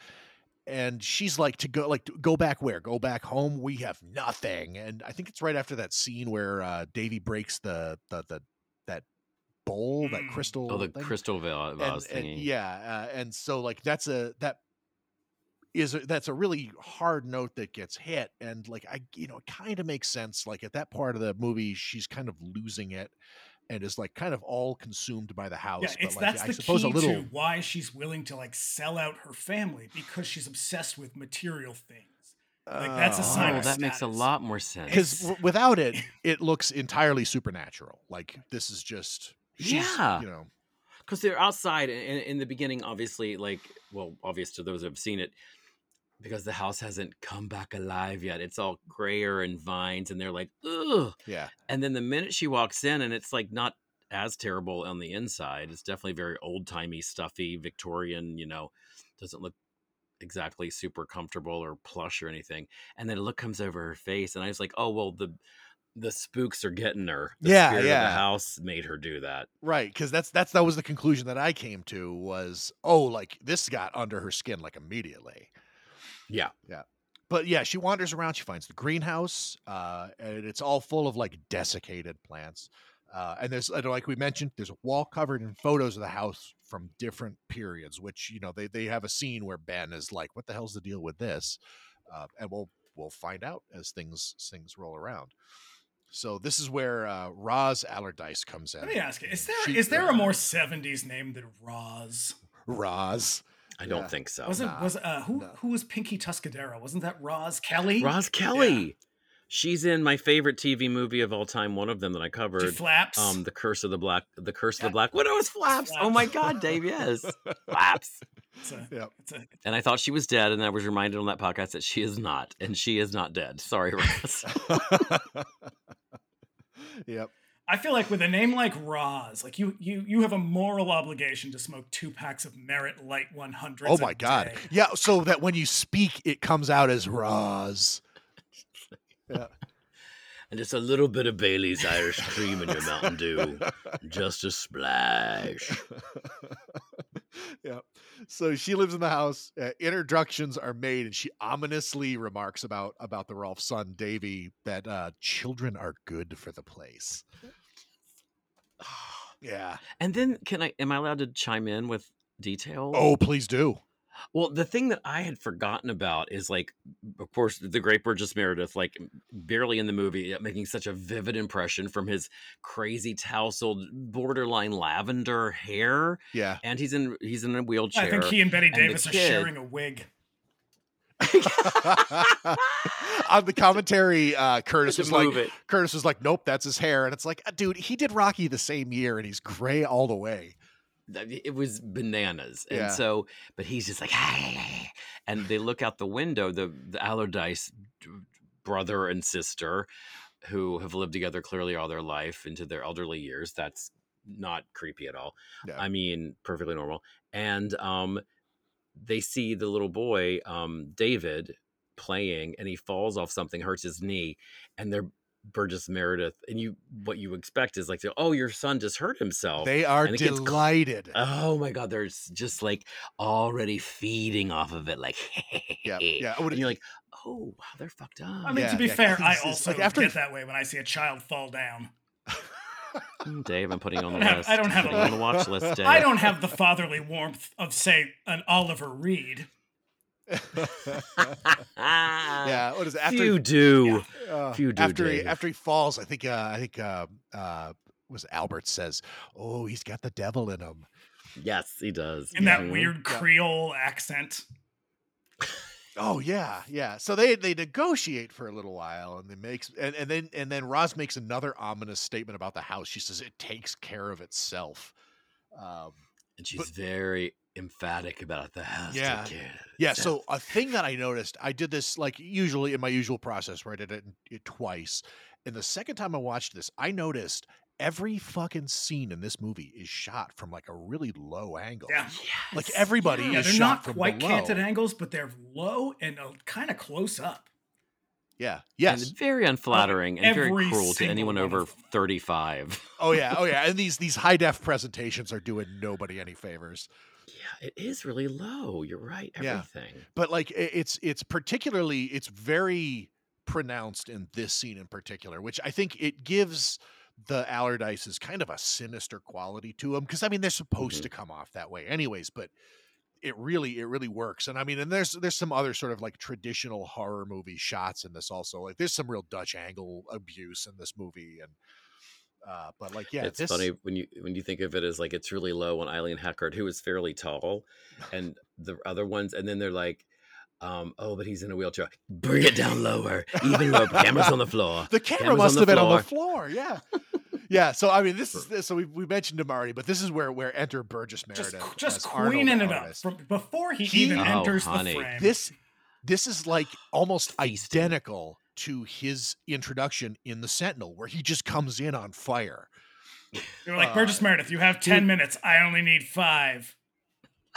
and she's like to go like go back where go back home. We have nothing, and I think it's right after that scene where uh, Davy breaks the the the that bowl that Mm. crystal. oh, the thing. crystal va- and, vase and- yeah, uh, and so like that's a that is a, that's a really hard note that gets hit and like i you know it kind of makes sense like at that part of the movie she's kind of losing it and is like kind of all consumed by the house Yeah, it's but like that's i the suppose key a little to why she's willing to like sell out her family because she's obsessed with material things. Like, that's a sign Oh, of that makes a lot more sense. because It's- without it [LAUGHS] it looks entirely supernatural like this is just she's, Yeah. you know because they're outside in, in the beginning obviously like well obvious to those who have seen it because the house hasn't come back alive yet. It's all grayer and vines and they're like ugh. Yeah. And then the minute she walks in and it's like not as terrible on the inside it's definitely very old-timey stuffy victorian you know doesn't look exactly super comfortable or plush or anything. And then a look comes over her face and i was like oh well the the spooks are getting her. The Yeah, spirit of yeah. the house made her do that. Right because that's that's that was the conclusion that i came to was oh like this got under her skin like immediately yeah Yeah. but yeah, she wanders around. She finds the greenhouse, uh, and it's all full of like desiccated plants. Uh, and there's, like we mentioned, there's a wall covered in photos of the house from different periods. Which you know they they have a scene where Ben is like, "What the hell's the deal with this?" Uh, and we'll we'll find out as things things roll around. So this is where uh, Roz Allardyce comes in. Let me ask you: Is there She- is there a more '70s name than Roz? Roz? I don't Yeah. think so Was it nah, was uh, who no. who was Pinky Tuscadero? Wasn't that Roz Kelly? Roz Kelly. She's in my favorite TV movie of all time. One of them that I She covered. flaps. Um, the Curse of the Black, the Curse Yeah. of the Black Widow is Flaps. Oh my God, Dave, yes, [LAUGHS] Flaps. it's a, Yep. it's a, And I thought she was dead, and I was reminded on that podcast that she is not, and she is not dead. Sorry, Roz. [LAUGHS] [LAUGHS] yep. I feel like with a name like Roz, like you you you have a moral obligation to smoke two packs of Merit Light 100. Oh my god. Yeah, so that when you speak, it comes out as Roz. [LAUGHS] Yeah. And just a little bit of Bailey's Irish cream in your Mountain Dew. [LAUGHS] Just a splash. [LAUGHS] yeah. So she lives in the house. Uh, introductions are made, and she ominously remarks about about the Rolfe son Davy that uh, children are good for the place. [SIGHS] yeah. And then can I am I allowed to chime in with details? Oh, please do. Well, the thing that I had forgotten about is like, of course, the great Burgess Meredith, like barely in the movie, making such a vivid impression from his crazy tousled, borderline lavender hair. Yeah, and he's in he's in a wheelchair. I think he and Bette Davis are sharing a wig. [LAUGHS] on the commentary, uh, Curtis was like, it. Curtis was like, nope, that's his hair, and it's like, uh, dude, he did Rocky the same year, and he's gray all the way it was bananas. And yeah. so, but he's just like, hey. [LAUGHS] and they look out the window, the, the Allardyce brother and sister who have lived together clearly all their life into their elderly years. That's not creepy at all. Yeah. I mean, perfectly normal. And um, they see the little boy, um, David, playing and he falls off something, hurts his knee, and they're Burgess Meredith, and you what you expect is like, oh, your son just hurt himself. They are delighted. Gets, oh my god, they're just like already feeding off of it, like yeah, [LAUGHS] yeah. And you're like, oh wow, they're fucked up. I mean, yeah, to be yeah, fair, I also like after get that way when I see a child fall down. [LAUGHS] Dave, I'm putting on the list. I don't have a, on the watch list. Dave. I don't have the fatherly warmth of, say, an Oliver Reed. [LAUGHS] yeah, what is it? After Few do. Yeah. Uh, Few do. After he after he falls, I think uh, I think uh, uh, was Albert says, "Oh, he's got the devil in him." Yes, he does. In that weird Creole accent. [LAUGHS] Oh yeah, yeah. So they they negotiate for a little while, and they makes and, and then and then Roz makes another ominous statement about the house. She says it takes care of itself. Um, and she's but, very emphatic about the house. Yeah. Yeah. So a thing that I noticed, I did this like usually in my usual process where I did it, it twice. And the second time I watched this, I noticed every fucking scene in this movie is shot from like a really low angle. Yeah. Yes. Like everybody yeah, is they're shot not quite below. canted angles, but they're low and uh, kind of close up. Yeah. Yes. And very unflattering and very cruel to anyone over 35. Oh yeah. [LAUGHS] Oh yeah. And these these high def presentations are doing nobody any favors. Yeah, it is really low. You're right. Everything. Yeah. But like it's it's particularly it's very pronounced in this scene in particular, which I think it gives the Allardyces kind of a sinister quality to them because I mean they're supposed mm-hmm. to come off that way anyways, but it really it really works and i mean and there's there's some other sort of like traditional horror movie shots in this also like there's some real dutch angle abuse in this movie and uh, but like, yeah, it's this... funny when you when you think of it as like it's really low on Eileen Heckart, who is fairly tall, and the other ones, and then they're like, um, oh, but he's in a wheelchair. Bring it down lower, even lower. Camera's on the [LAUGHS] floor. The camera Camera's must have been on the floor. Yeah. Yeah. So I mean, this is this, so we, we mentioned him already, but this is where where enter Burgess Meredith, just, just queening it up from before he, he even oh, enters honey. the frame. This this is like almost identical to his introduction in the Sentinel, where he just comes in on fire. You're like uh, Burgess Meredith. You have ten dude. minutes. I only need five.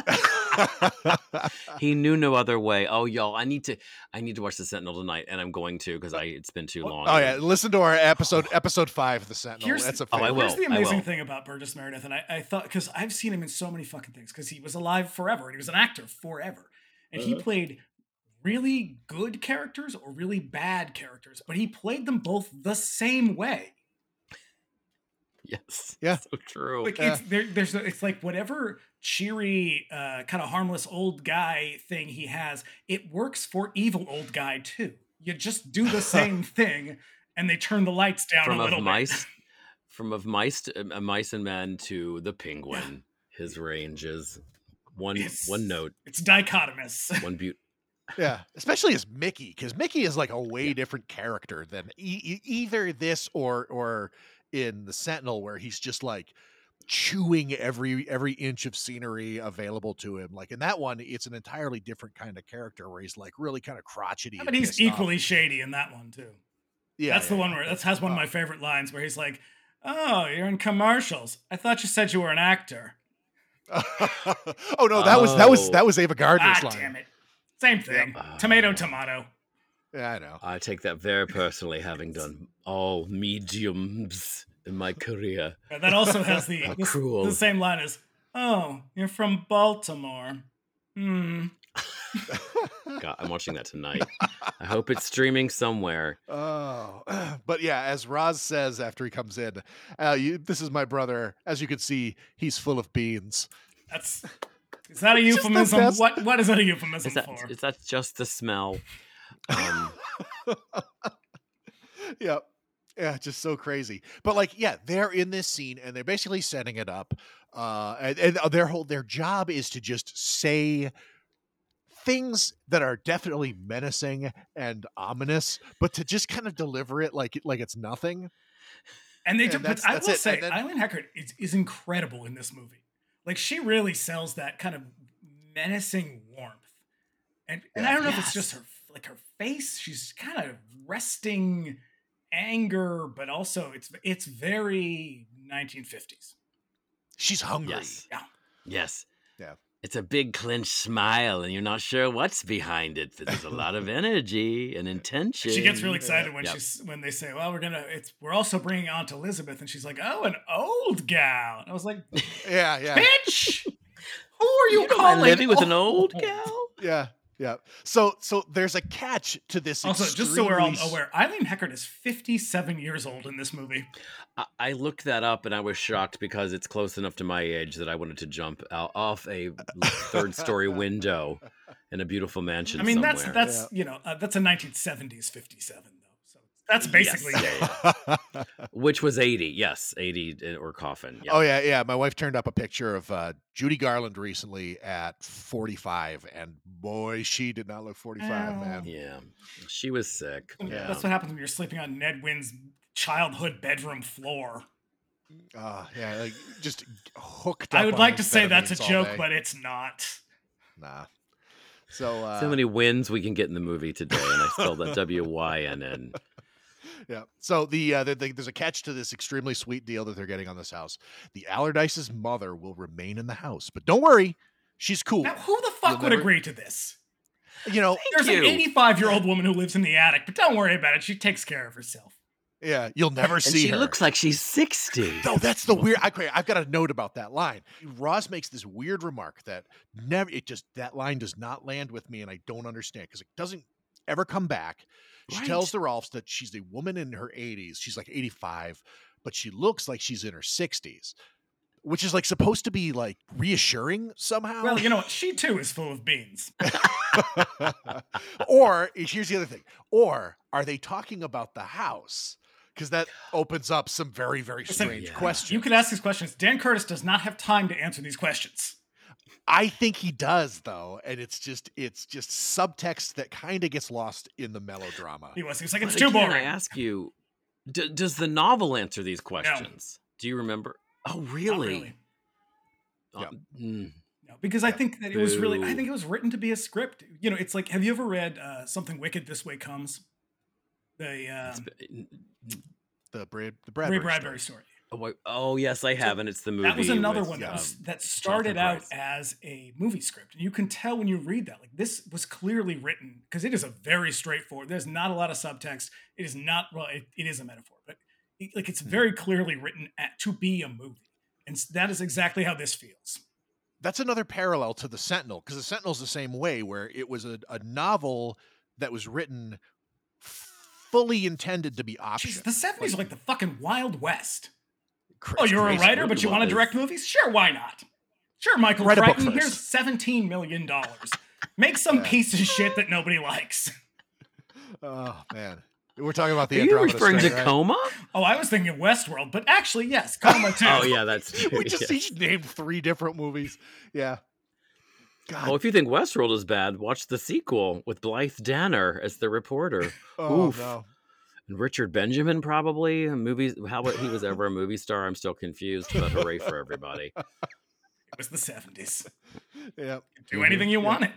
[LAUGHS] he knew no other way. Oh, y'all, I need to, I need to watch the Sentinel tonight, and I'm going to because I it's been too long. Oh yeah, listen to our episode, [SIGHS] episode five of the Sentinel. Here's, That's a. Oh, I will. Here's the amazing thing about Burgess Meredith, and I, I thought because I've seen him in so many fucking things because he was alive forever and he was an actor forever, and uh-huh. he played really good characters or really bad characters, but he played them both the same way. Yes. Yeah. So true. Like yeah. it's there, there's it's like whatever cheery, uh, kind of harmless old guy thing he has, it works for evil old guy too. You just do the [LAUGHS] same thing, and they turn the lights down from a little of mice, from of mice, to, uh, mice and men to the penguin. Yeah. His ranges one it's, one note. It's dichotomous. [LAUGHS] One beaut yeah, especially as Mickey, because Mickey is like a way yeah. different character than e- either this or or in the Sentinel, where he's just like chewing every every inch of scenery available to him. Like in that one, it's an entirely different kind of character where he's like really kind of crotchety. Yeah, but he's equally off. shady in that one too. Yeah, that's yeah, the one where that has one of my favorite lines where he's like, "Oh, you're in commercials. I thought you said you were an actor." [LAUGHS] oh no, that oh. was that was that was Ava Gardner's ah, line. Damn it. Same thing. Uh, tomato, tomato. Yeah, I know. I take that very personally, having done all mediums in my career. And that also has the [LAUGHS] How the, cruel. the same line as, "Oh, you're from Baltimore." Hmm. [LAUGHS] God, I'm watching that tonight. I hope it's streaming somewhere. Oh, [CLEARS THROAT] but yeah, as Roz says after he comes in, uh, you, this is my brother. As you can see, he's full of beans. That's is that a It's euphemism? What what is that a euphemism Is that for? is that just the smell? Um, [LAUGHS] Yep. Yeah, just so crazy. But like, yeah, they're in this scene and they're basically setting it up. Uh, and, and their whole their job is to just say things that are definitely menacing and ominous, but to just kind of deliver it like like it's nothing. And they Yeah, do, but that's- I will it. say, then- Eileen Heckart is, is incredible in this movie. Like she really sells that kind of menacing warmth, and and I don't know if it's just her like her face. She's kind of resting anger, but also it's it's very 1950s. She's hungry. yes. Yeah. Yes. Yeah. It's a big clenched smile, and you're not sure what's behind it. But there's a lot of [LAUGHS] energy and intention. She gets really excited when Yep. she's when they say, "Well, we're gonna it's we're also bringing Aunt Elizabeth," and she's like, "Oh, an old gal." And I was like, [LAUGHS] Yeah, yeah. "Bitch, [LAUGHS] who are you, You know, calling I'm living with an old old?" gal. Yeah. Yeah. So so there's a catch to this. Also, just so we're all extremely aware, Eileen Heckart is 57 years old in this movie. I, I looked that up and I was shocked because it's close enough to my age that I wanted to jump out off a third story window in a beautiful mansion. I mean, somewhere. that's that's you know uh, that's a 1970s 57 though. So that's basically Yes, yeah, yeah. [LAUGHS] which was 80. Yes, 80 or coffin. Yeah. Oh yeah, yeah. My wife turned up a picture of uh, Judy Garland recently at 45, and boy, she did not look 45, Oh. man. Yeah, she was sick. Yeah. That's what happens when you're sleeping on Ned Wynn's childhood bedroom floor. Uh, yeah, like just hooked. Up I would like to say that's a joke, day. but it's not. nah. So, uh, so many wins we can get in the movie today, and I spelled that W Y N N. yeah. So the, uh, the, the there's a catch to this extremely sweet deal that they're getting on this house. The Allardyce's mother will remain in the house, but don't worry, she's cool. Now, who the fuck You'll would never- agree to this? You know, There's you. an 85 year old woman who lives in the attic, but don't worry about it. She takes care of herself. yeah, you'll never And see she her. looks like she's 60. No, that's the weird. I, I've got a note about that line. Roz makes this weird remark that never. It just that line does not land with me, and I don't understand because it doesn't ever come back. She Right. tells the Rolfes that she's a woman in her 80s. She's like 85, but she looks like she's in her 60s, which is like supposed to be like reassuring somehow. Well, you know what? She too is full of beans. [LAUGHS] or here's the other thing. Or are they talking about the house? Because that opens up some very, very strange yeah. questions. You could ask these questions. Dan Curtis does not have time to answer these questions. I think he does though, and it's just it's just subtext that kind of gets lost in the melodrama. He was. He was like, it's too again, I boring. ask you, d- does the novel answer these questions? Do you remember? Oh, Not really? really. Yeah. Um, mm. No, because I Yeah. think that it was really. I think it was written to be a script. You know, it's like, have you ever read uh, something wicked? This way comes. The It's um, b- The Brad the Ray Bradbury, Bradbury story. story. Oh, oh, yes, I have, and it's the movie. That was another with, one that um, was that started out as a movie script, and you can tell when you read that. Like this was clearly written because it is a very straightforward. There's not a lot of subtext. It is not well. It, it is a metaphor, but it, like it's very clearly written at, to be a movie, and that is exactly how this feels. That's another parallel to the Sentinel because the Sentinel's the same way, where it was a, a novel that was written fully intended to be option. The '70s are like the fucking Wild West. Cra- Oh, you're a writer, but you you want to direct movies? Sure, why not? Sure, Michael Write Crichton. Here's seventeen million dollars. Make some Yeah. piece of shit that nobody likes. [LAUGHS] Oh man, we're talking about the Are you referring Strain, to right? Coma? Oh, I was thinking of Westworld, but actually, yes, Coma [LAUGHS] too. Oh, yeah, that's [LAUGHS] we just yes. each named three different movies. Yeah. God. Oh, if you think Westworld is bad, watch the sequel with Blythe Danner as the reporter. oh oof. no. And Richard Benjamin, probably. Movies, how he was ever a movie star, I'm still confused, but hooray for everybody. It was the 70s. Yeah. Do anything you mm-hmm. Yeah. wanted.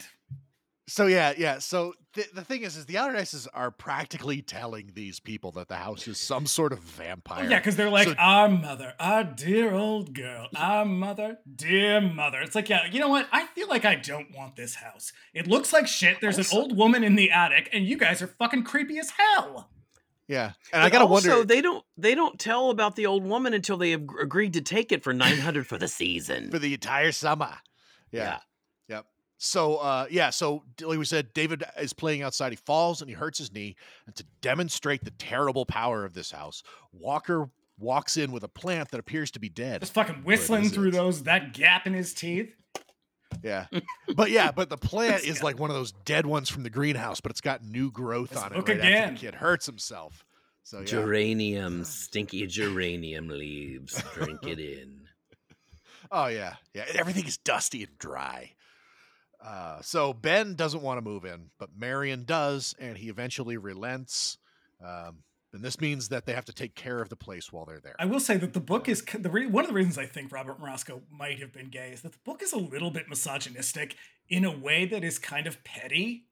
So yeah, yeah. So th- the thing is, is the Allardyces are practically telling these people that the house is some sort of vampire. Oh, yeah, because they're like, So- our mother, our dear old girl, our mother, dear mother. It's like, yeah, you know what? I feel like I don't want this house. It looks like shit. There's Also- an old woman in the attic, and you guys are fucking creepy as hell. Yeah, and I gotta also, wonder they don't they don't tell about the old woman until they have agreed to take it for nine hundred for the season. for the entire summer. Yeah. Yep. So uh yeah, so like we said, David is playing outside. He falls and he hurts his knee. And to demonstrate the terrible power of this house, Walker walks in with a plant that appears to be dead. Just fucking whistling through those, that gap in his teeth. Yeah. [LAUGHS] But yeah, but the [LAUGHS] plant is like one of those dead ones from the greenhouse, but it's got new growth Let's on it look right after again. the kid hurts himself. So yeah. Geranium, stinky geranium leaves. Drink it in. [LAUGHS] Oh yeah, yeah. Everything is dusty and dry. Uh, so Ben doesn't want to move in, but Marion does, and he eventually relents. Um, and this means that they have to take care of the place while they're there. I will say that the book is the re- one of the reasons I think Robert Marasco might have been gay is that the book is a little bit misogynistic in a way that is kind of petty,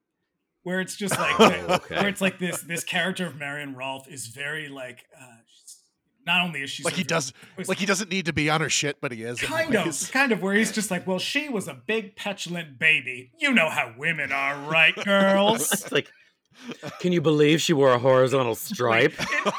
where it's just like [LAUGHS] Oh, okay. where it's like this this character of Marion Rolfe is very like uh, she's- not only is she like he does, was- like he doesn't need to be on her shit, but he is. in kind ways. of [LAUGHS] kind of where he's just like well she was a big petulant baby you know how women are right [LAUGHS] girls It's like, can you believe she wore a horizontal [LAUGHS] stripe?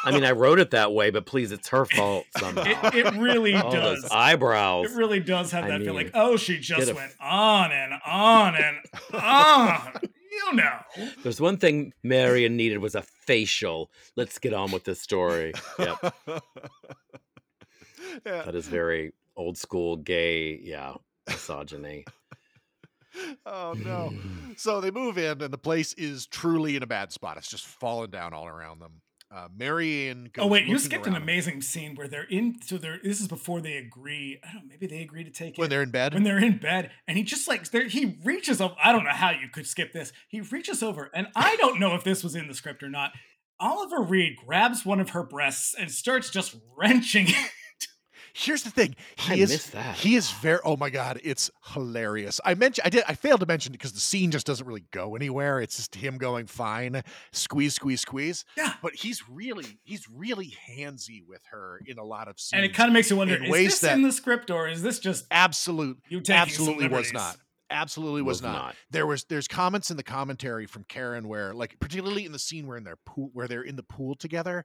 I mean, I wrote it that way, but please, it's her fault [LAUGHS] somehow. it, it really All does those eyebrows. It really does have I that feel mean, like, oh, she just went on and on and on. You know. There's one thing Marion needed was a facial. Let's get on with this story. Yep, [LAUGHS] yeah. that is very old school gay. Yeah, misogyny. Oh no. So they move in, and the place is truly in a bad spot. It's just fallen down all around them. Uh, Marion. Oh wait, you looking skipped an amazing scene where they're in. So they're. This is before they agree. I don't. know, Maybe they agree to take it when they're in bed. when they're in bed, and he just like there. He reaches up. I don't know how you could skip this. He reaches over, and I don't know if this was in the script or not. Oliver Reed grabs one of her breasts and starts just wrenching. It. Here's the thing. He I is missed that. he is very oh my god, it's hilarious. I mentioned I did I failed to mention it because the scene just doesn't really go anywhere. It's just him going fine, squeeze, squeeze, squeeze. Yeah. But he's really he's really handsy with her in a lot of scenes. And it kind of makes you wonder: in is ways this that- in the script or is this just absolute you taking some absolutely was not. Absolutely was, Was not. not. There was there's comments in the commentary from Karen where like particularly in the scene where in their pool where they're in the pool together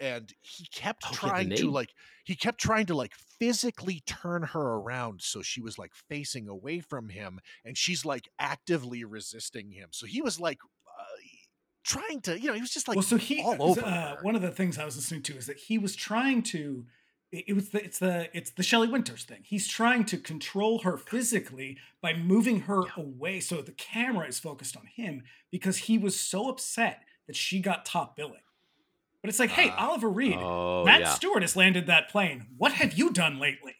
and he kept Oh, yeah, trying to like he kept trying to like physically turn her around so she was like facing away from him and she's like actively resisting him. So he was like uh, trying to, you know, he was just like well, so he all over uh, one of the things I was listening to is that he was trying to. It, it was the it's the it's the Shelley Winters thing. He's trying to control her physically by moving her away so the camera is focused on him because he was so upset that she got top billing. But it's like, hey, Ah. Oliver Reed, Oh Matt yeah, Stewart has landed that plane. What have you done lately?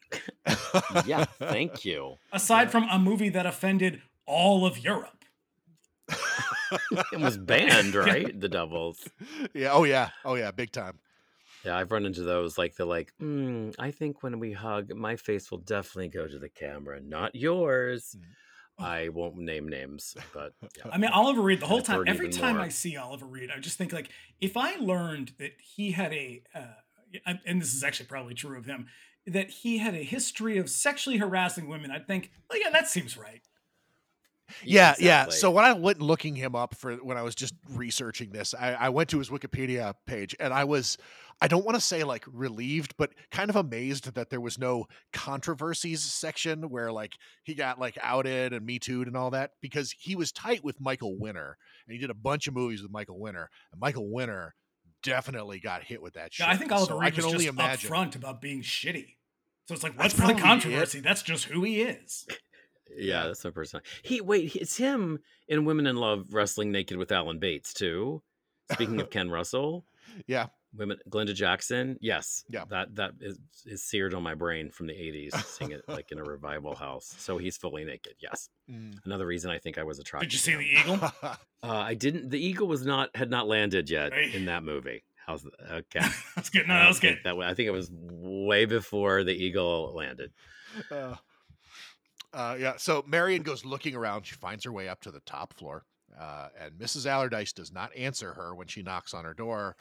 [LAUGHS] yeah. Thank you. Aside from a movie that offended all of Europe. It was banned, [LAUGHS] right? The Devils. yeah, oh yeah. Oh yeah, big time. Yeah, I've run into those. Like they're like, mm, I think when we hug, my face will definitely go to the camera, not yours. Mm. [LAUGHS] I won't name names, but yeah. I mean, Oliver Reed, the whole I've time, every time more. I see Oliver Reed, I just think like, if I learned that he had a, uh, and- and this is actually probably true of him, that he had a history of sexually harassing women, I'd think, well, yeah, that seems right. Yeah, yeah. So when I went looking him up for when I was just researching this, I, I went to his Wikipedia page and I was, I don't want to say like relieved, but kind of amazed that there was no controversies section where like he got like outed and me too'd and all that because he was tight with Michael Winner and he did a bunch of movies with Michael Winner and Michael Winner definitely got hit with that shit. Yeah, I think Oliver so Reed I can was only just imagine. upfront about being shitty. So it's like, That's what's the probably it. controversy? That's just who he is. Yeah, that's my person. He wait, it's him in Women in Love wrestling naked with Alan Bates too. Speaking of [LAUGHS] Ken Russell, Yeah, women, Glenda Jackson, yes, Yeah. that that is, is seared on my brain from the '80s, seeing it like in a revival house. So he's fully naked. Yes, Mm. another reason I think I was attracted. Did you see the eagle? [LAUGHS] Uh, I didn't. The eagle was not had not landed yet Hey. in that movie. How's that? [LAUGHS] Okay. That's good. No, that's good. that way. I think it was way before the eagle landed. Uh, Uh, yeah. So Marion goes looking around. She finds her way up to the top floor, uh, and Mrs. Allardyce does not answer her when she knocks on her door.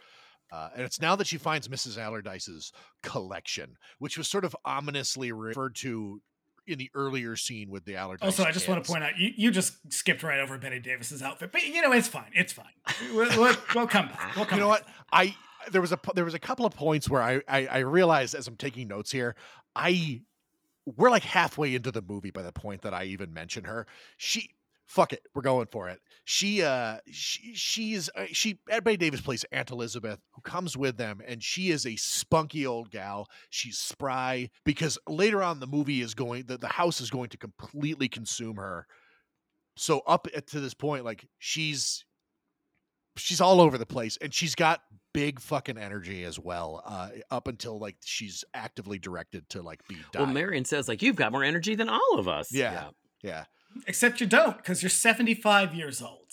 Uh, and it's now that she finds Mrs. Allardyce's collection, which was sort of ominously referred to in the earlier scene with the Allardyce. Also, I just want to point out you, you just skipped right over Bette Davis's outfit, but you know it's fine. It's fine. We'll, we'll, we'll come back. We'll come you know back. what? I there was a there was a couple of points where I, I I realized as I'm taking notes here, I we're like halfway into the movie by the point that I even mention her. She fuck it, we're going for it. She uh she she's uh, she Bette Davis plays Aunt Elizabeth who comes with them and she is a spunky old gal. She's spry because later on the movie is going the, the house is going to completely consume her. So up to this point like she's she's all over the place and she's got big fucking energy as well uh up until like she's actively directed to like be Well. Marion says like you've got more energy than all of us. Yeah. yeah Except you don't, because you're 75 years old.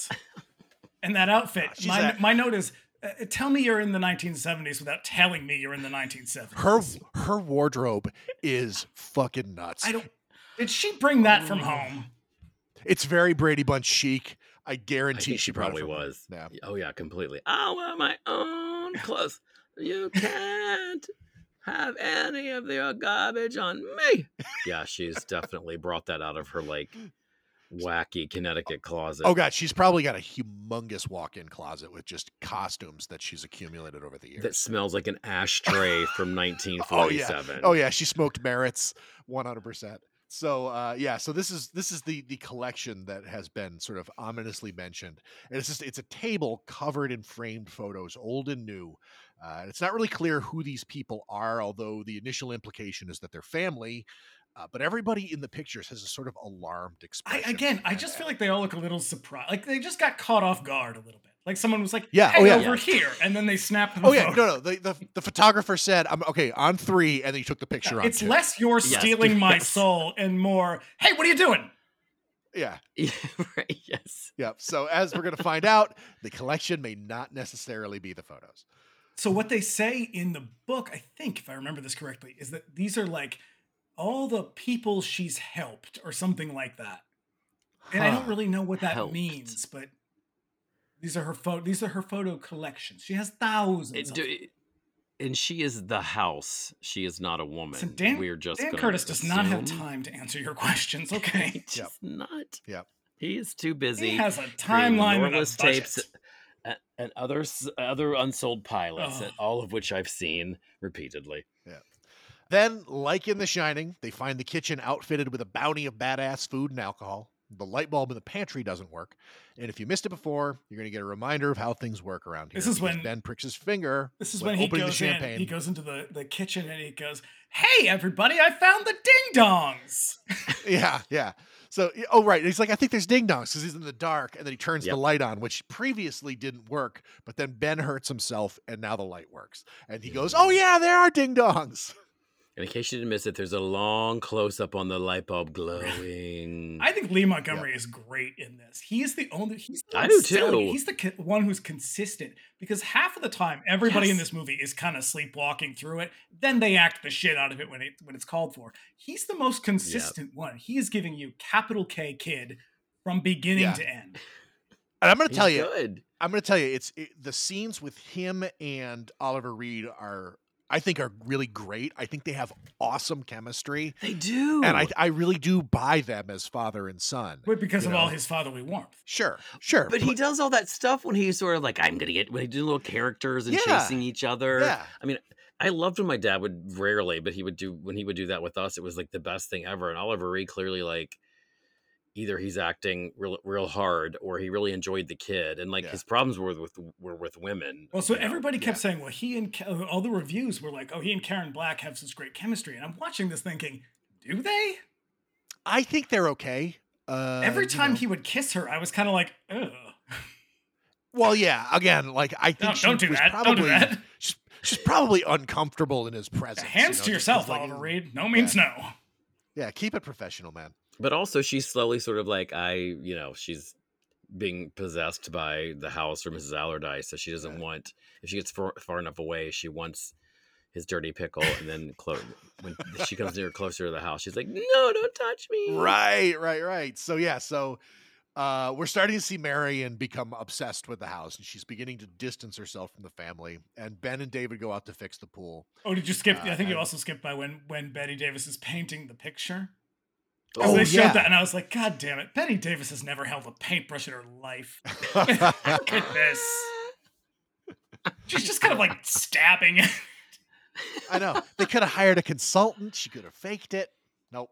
[LAUGHS] and that outfit, Ah, my, a- my note is uh, tell me you're in the 1970s without telling me you're in the 1970s. her her wardrobe is fucking nuts I don't. Did she bring that Oh. from home? it's very brady bunch chic i I guarantee think she probably was. yeah Oh yeah, completely. I'll wear my own clothes. You [LAUGHS] can't have any of your garbage on me. Yeah, she's definitely brought that out of her like wacky Connecticut closet. oh god she's probably got a humongous walk-in closet with just costumes that she's accumulated over the years that smells like an [LAUGHS] ashtray from 1947. Oh yeah, she smoked merits, one hundred percent. So uh, yeah, so this is this is the the collection that has been sort of ominously mentioned, and it's just it's a table covered in framed photos, old and new. Uh, and it's not really clear who these people are, although the initial implication is that they're family. Uh, but everybody in the pictures has a sort of alarmed I, expression. again, I just feel like they all look a little surprised. Like they just got caught off guard a little bit. Like someone was like, Yeah, oh, hey, oh, yeah. over here," and then they snapped. The Oh yeah, photo. no, no. The, the the photographer said, "I'm okay on three, and then he took the picture on It's two. less you're Yes, stealing my yes. [LAUGHS] soul and more, hey, what are you doing? Yeah, Yeah, [LAUGHS] right, yes. Yep. So as we're going to find out, the collection may not necessarily be the photos. So what they say in the book, I think, if I remember this correctly, is that these are like all the people she's helped or something like that. And I don't really know what that Helped. means, but these are her photo. These are her photo collections. She has thousands. It- of do- it- and she is the house. She is not a woman. So Dan, We're just Dan gonna Curtis does not have time to answer your questions. [LAUGHS] Okay, just not. Yep. He is too busy. he has a timeline and a budget. tapes and, and other other unsold pilots, Oh. all of which I've seen repeatedly. Yeah. Then, like in The Shining, they find the kitchen outfitted with a bounty of badass food and alcohol. The light bulb in the pantry doesn't work. And if you missed it before, you're going to get a reminder of how things work around here. This is because when- Ben pricks his finger. This is when he opening goes the in. champagne. He goes into the, the kitchen and he goes, "Hey, everybody! I found the ding dongs." [LAUGHS] yeah, yeah. So, oh, right. He's like, I think there's ding dongs because he's in the dark. And then he turns Yep. the light on, which previously didn't work. But then Ben hurts himself and now the light works. And he goes, Oh, yeah, there are ding dongs. And in case you didn't miss it, there's a long close up on the light bulb [LAUGHS] glowing. I think Lee Montgomery is great in this. He is the only. He's the I one do selling too. He's the one who's consistent because half of the time everybody in this movie is kind of sleepwalking through it. Then they act the shit out of it when it when it's called for. He's the most consistent one. He is giving you capital K kid from beginning Yeah. to end. And I'm going to He's tell you, good. I'm going to tell you, it's it, the scenes with him and Oliver Reed are, I think, are really great. I think they have awesome chemistry, They do. and I, I really do buy them as father and son. But because You of all his fatherly warmth. Sure, sure, But he does all that stuff when he's sort of like, I'm gonna get when he do little characters and Yeah. chasing each other. yeah, I mean, I loved when my dad would rarely, but he would do when he would do that with us. It was like the best thing ever. And Oliver Reed clearly like either he's acting real real hard or he really enjoyed the kid. And like Yeah. his problems were with were with women. Well, so you know? everybody kept yeah. saying, well, he and uh, all the reviews were like, oh, he and Karen Black have such great chemistry. And I'm watching this thinking, do they? I think they're okay. Uh, Every you time know. he would kiss her, I was kind of like, ugh. well, yeah, again, like I think Don't, she don't do was that. probably Don't do that. She's, she's probably uncomfortable in his presence. you Hands know, to yourself, like, Oliver Reed. No means no. Yeah, keep it professional, man. But also she's slowly sort of like I, you know, she's being possessed by the house or Mrs. Allardyce. So she doesn't Yeah. want if she gets far, far enough away, she wants his dirty pickle, and then clo- when she comes near closer to the house, she's like, "No, don't touch me." Right, right, right. So yeah, so uh, we're starting to see Marion become obsessed with the house, and she's beginning to distance herself from the family. And Ben and David go out to fix the pool. Oh, did you skip? Uh, I think you also skipped by when when Bette Davis is painting the picture. Oh, they showed yeah. that, and I was like, God damn it! Bette Davis has never held a paintbrush in her life. Look at this. She's just kind of like stabbing it. I know they could have hired a consultant. She could have faked it. Nope.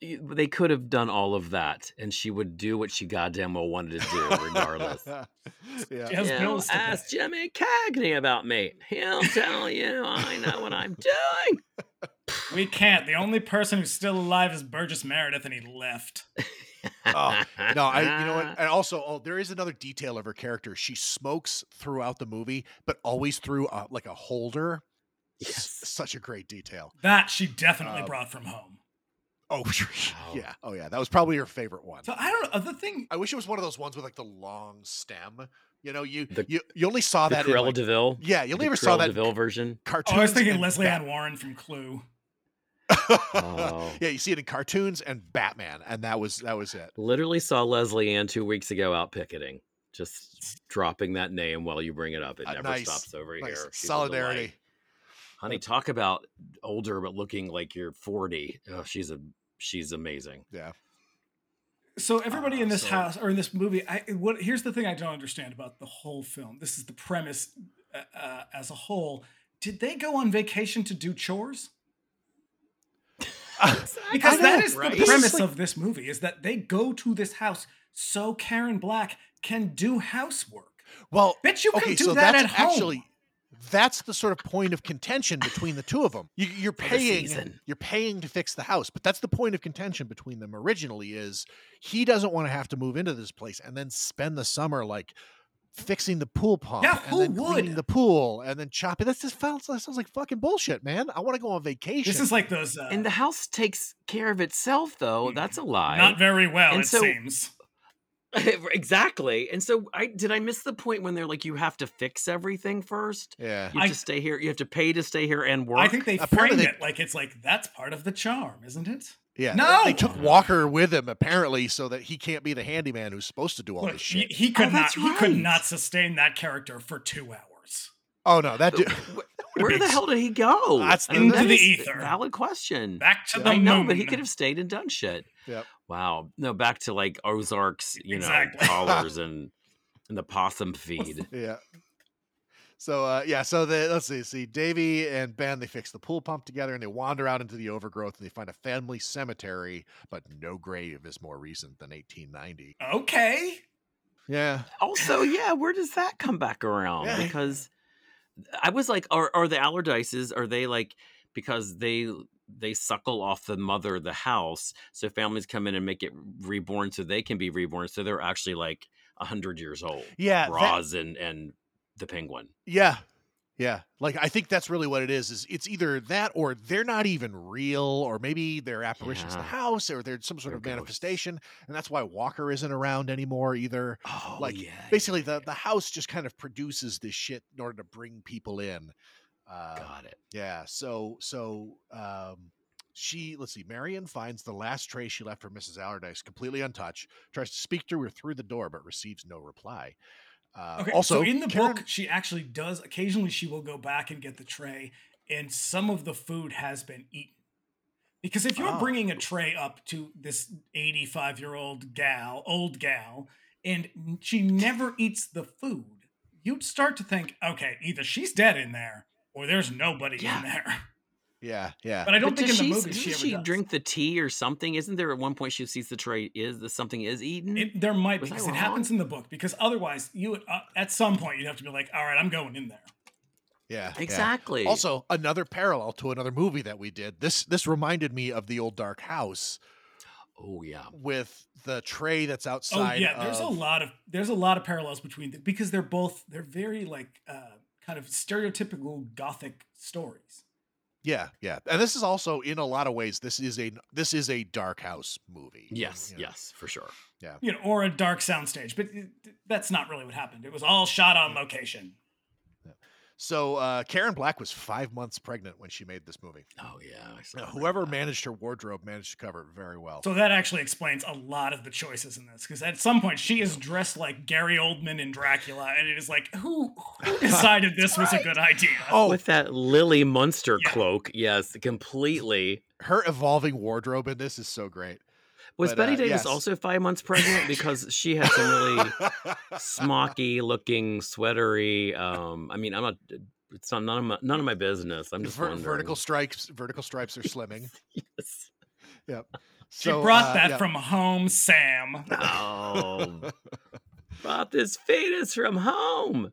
They could have done all of that, and she would do what she goddamn well wanted to do, regardless. [LAUGHS] yeah. She has You know, ask. Jimmy Cagney about me. He'll tell you I know what I'm doing. We can't. The only person who's still alive is Burgess Meredith, and he left. Oh, no, I you know what? [LAUGHS] And also, oh, there is another detail of her character. She smokes throughout the movie, but always through uh, like a holder. S- Yes. such a great detail. That she definitely Uh, brought from home. Oh, [LAUGHS] yeah. Oh, yeah. That was probably her favorite one. So I don't know. The thing. I wish it was one of those ones with like the long stem. You know, you The- you, you only saw The that. in, Cruella like- de Vil. yeah, you the only ever saw that de Vil version. cartoons. Oh, I was thinking Lesley Bat- Ann Warren from Clue. Oh. [LAUGHS] yeah, you see it in cartoons and Batman, and that was that was it. Literally saw Lesley Ann two weeks ago out picketing. Just dropping that name while you bring it up. It Uh, never nice, stops over nice. here. She's Solidarity. delight. Honey, talk about older but looking like you're 40. Oh, she's a she's amazing. Yeah. So everybody Uh, in this so- house or in this movie, I what here's the thing I don't understand about the whole film. This is the premise uh, uh, as a whole. Did they go on vacation to do chores? [LAUGHS] Because I that know, is right? the premise like- of this movie: is that they go to this house so Karen Black can do housework. Well, Bet you can do so that that's at home. actually that's the sort of point of contention between the two of them. You, you're For the paying, you're paying to fix the house, but that's the point of contention between them. Originally, is he doesn't want to have to move into this place and then spend the summer like fixing the pool pump Yeah, and who then would? cleaning the pool and then chopping. That's just sounds, that sounds like fucking bullshit, man. I want to go on vacation. This is like those. Uh, And the house takes care of itself, though. That's a lie. not very well, And it so- seems. [LAUGHS] exactly. And so, I did I miss the point when they're like, you have to fix everything first. yeah. You have I- to stay here. You have to pay to stay here and work. I think they Apparently framed they- it like it's like that's part of the charm, isn't it? Yeah, No! they took Walker with him apparently, so that he can't be the handyman who's supposed to do all Look, this shit. he could Oh, not. that's He could not sustain that character for two hours. oh no, that uh, dude. [LAUGHS] Where the hell did he go? That's I mean, into that the ether. Valid question. Back to Yeah. the I moon. know, but he could have stayed and done shit. Yep. Wow. No, back to like Ozark's, you know, Exactly. collars [LAUGHS] and and the possum feed. [LAUGHS] Yeah. So uh, yeah, so the let's see, see Davy and Ben they fix the pool pump together and they wander out into the overgrowth and they find a family cemetery, but no grave is more recent than 1890. Okay. Yeah, Also, yeah, where does that come back around? Yeah. Because I was like, are are the Allardyces? Are they like because they they suckle off the mother of the house, so families come in and make it reborn, so they can be reborn, so they're actually like a hundred years old. yeah, that- and and the penguin. yeah, yeah. Like I think that's really what it is. Is it's either that or they're not even real, or maybe they're apparitions in the house, or they're some sort They're of ghosts. manifestation, and that's why Walker isn't around anymore either. Oh, like yeah, basically the the house just kind of produces this shit in order to bring people in. Uh, got it. Yeah. So so um she let's see, Marion finds the last tray she left for Mrs. Allardyce completely untouched, tries to speak to her through the door, but receives no reply. Uh, Okay. also, so in the Karen- book, she actually does. Occasionally, she will go back and get the tray, and some of the food has been eaten. Because if you're Oh. bringing a tray up to this 85 year old gal, old gal, and she never eats the food, you'd start to think, okay, either she's dead in there or there's nobody Yeah. in there. [LAUGHS] Yeah, yeah. But I don't But think in the she, movie doesn't she ever she does. drink the tea or something? Isn't there at one point she sees the tray is the something is eaten? It, there might be Was because it happens in the book. Because otherwise, you would, uh, at some point you'd have to be like, all right, I'm going in there. yeah, yeah. exactly. Also, another parallel to another movie that we did. This this reminded me of the old Dark House oh yeah. with the tray that's Oh outside. yeah, there's a lot of there's a lot of parallels between the, because they're both they're very like uh, kind of stereotypical gothic stories. Yeah, yeah. And this is also in a lot of ways this is a this is a Dark House movie. Yes, you know. yes, for sure. Yeah, you know, or a dark soundstage, but eh, that's not really what happened. It was all shot on mm. location. So uh, Karen Black was five months pregnant when she made this movie. Oh yeah. I saw that. whoever managed her wardrobe managed to cover it very well. So that actually explains a lot of the choices in this, because at some point she is dressed like Gary Oldman in Dracula, and it is like, who, who [LAUGHS] decided this was a good idea? oh, With that Lily Munster Yeah. cloak, yes, completely. her evolving wardrobe in this is so great. Was But, Bette uh, Davis yes. also five months [LAUGHS] pregnant because she had some really [LAUGHS] smocky looking, sweatery. Um, I mean, I'm not. It's not none of my none of my business. I'm just Ver- wondering. vertical stripes, vertical stripes are slimming. [LAUGHS] Yes. Yep. She So, brought uh, that yeah. from home, Sam. Oh, brought this fetus from home.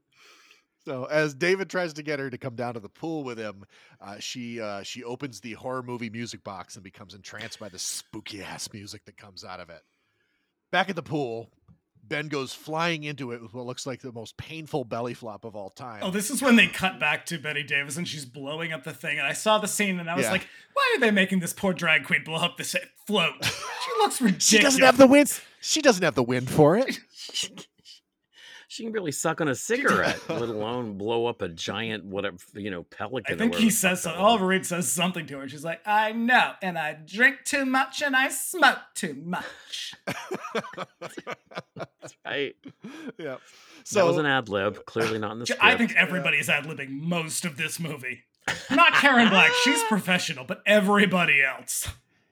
So as David tries to get her to come down to the pool with him, uh, she uh, she opens the horror movie music box and becomes entranced by the spooky ass music that comes out of it. Back at the pool, Ben goes flying into it with what looks like the most painful belly flop of all time. Oh, this is when they cut back to Bette Davis and she's blowing up the thing. And I saw the scene and I was Yeah. like, why are they making this poor drag queen blow up this float? [LAUGHS] She looks ridiculous. she doesn't have the wind. She doesn't have the wind for it. [LAUGHS] She can barely suck on a cigarette, [LAUGHS] let alone blow up a giant whatever you know pelican. I think he says so. Oliver Reed says something to her. She's like, I know, and I drink too much and I smoke too much. [LAUGHS] Right. yeah. So that was an ad lib, clearly not in the script. I think everybody's ad libbing most of this movie. Not Karen Black, she's [LAUGHS] professional, but everybody else.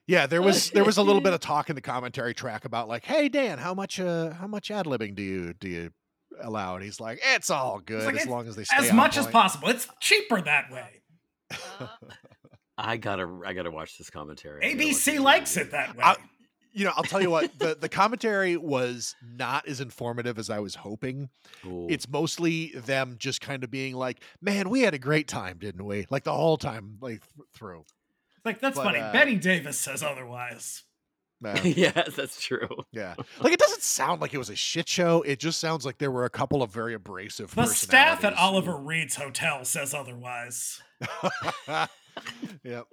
yeah, there was there was a little bit of talk in the commentary track about like, hey Dan, how much uh how much ad libbing do you do you allow? And he's like, it's all good like, as long as they stay As on much as possible. It's cheaper that way. [LAUGHS] I gotta, I gotta watch this commentary. I gotta watch ABC likes it that way. I- you know, I'll tell you what, [LAUGHS] the, the commentary was not as informative as I was hoping. Ooh. It's mostly them just kind of being like, man, we had a great time, didn't we? Like the whole time, like th- through. like, that's but, funny. uh, Bette Davis says otherwise. Uh, [LAUGHS] yes, that's true. yeah. [LAUGHS] Like it doesn't sound like it was a shit show. It just sounds like there were a couple of very abrasive The staff at. Oliver Reed's hotel says otherwise. [LAUGHS] yep.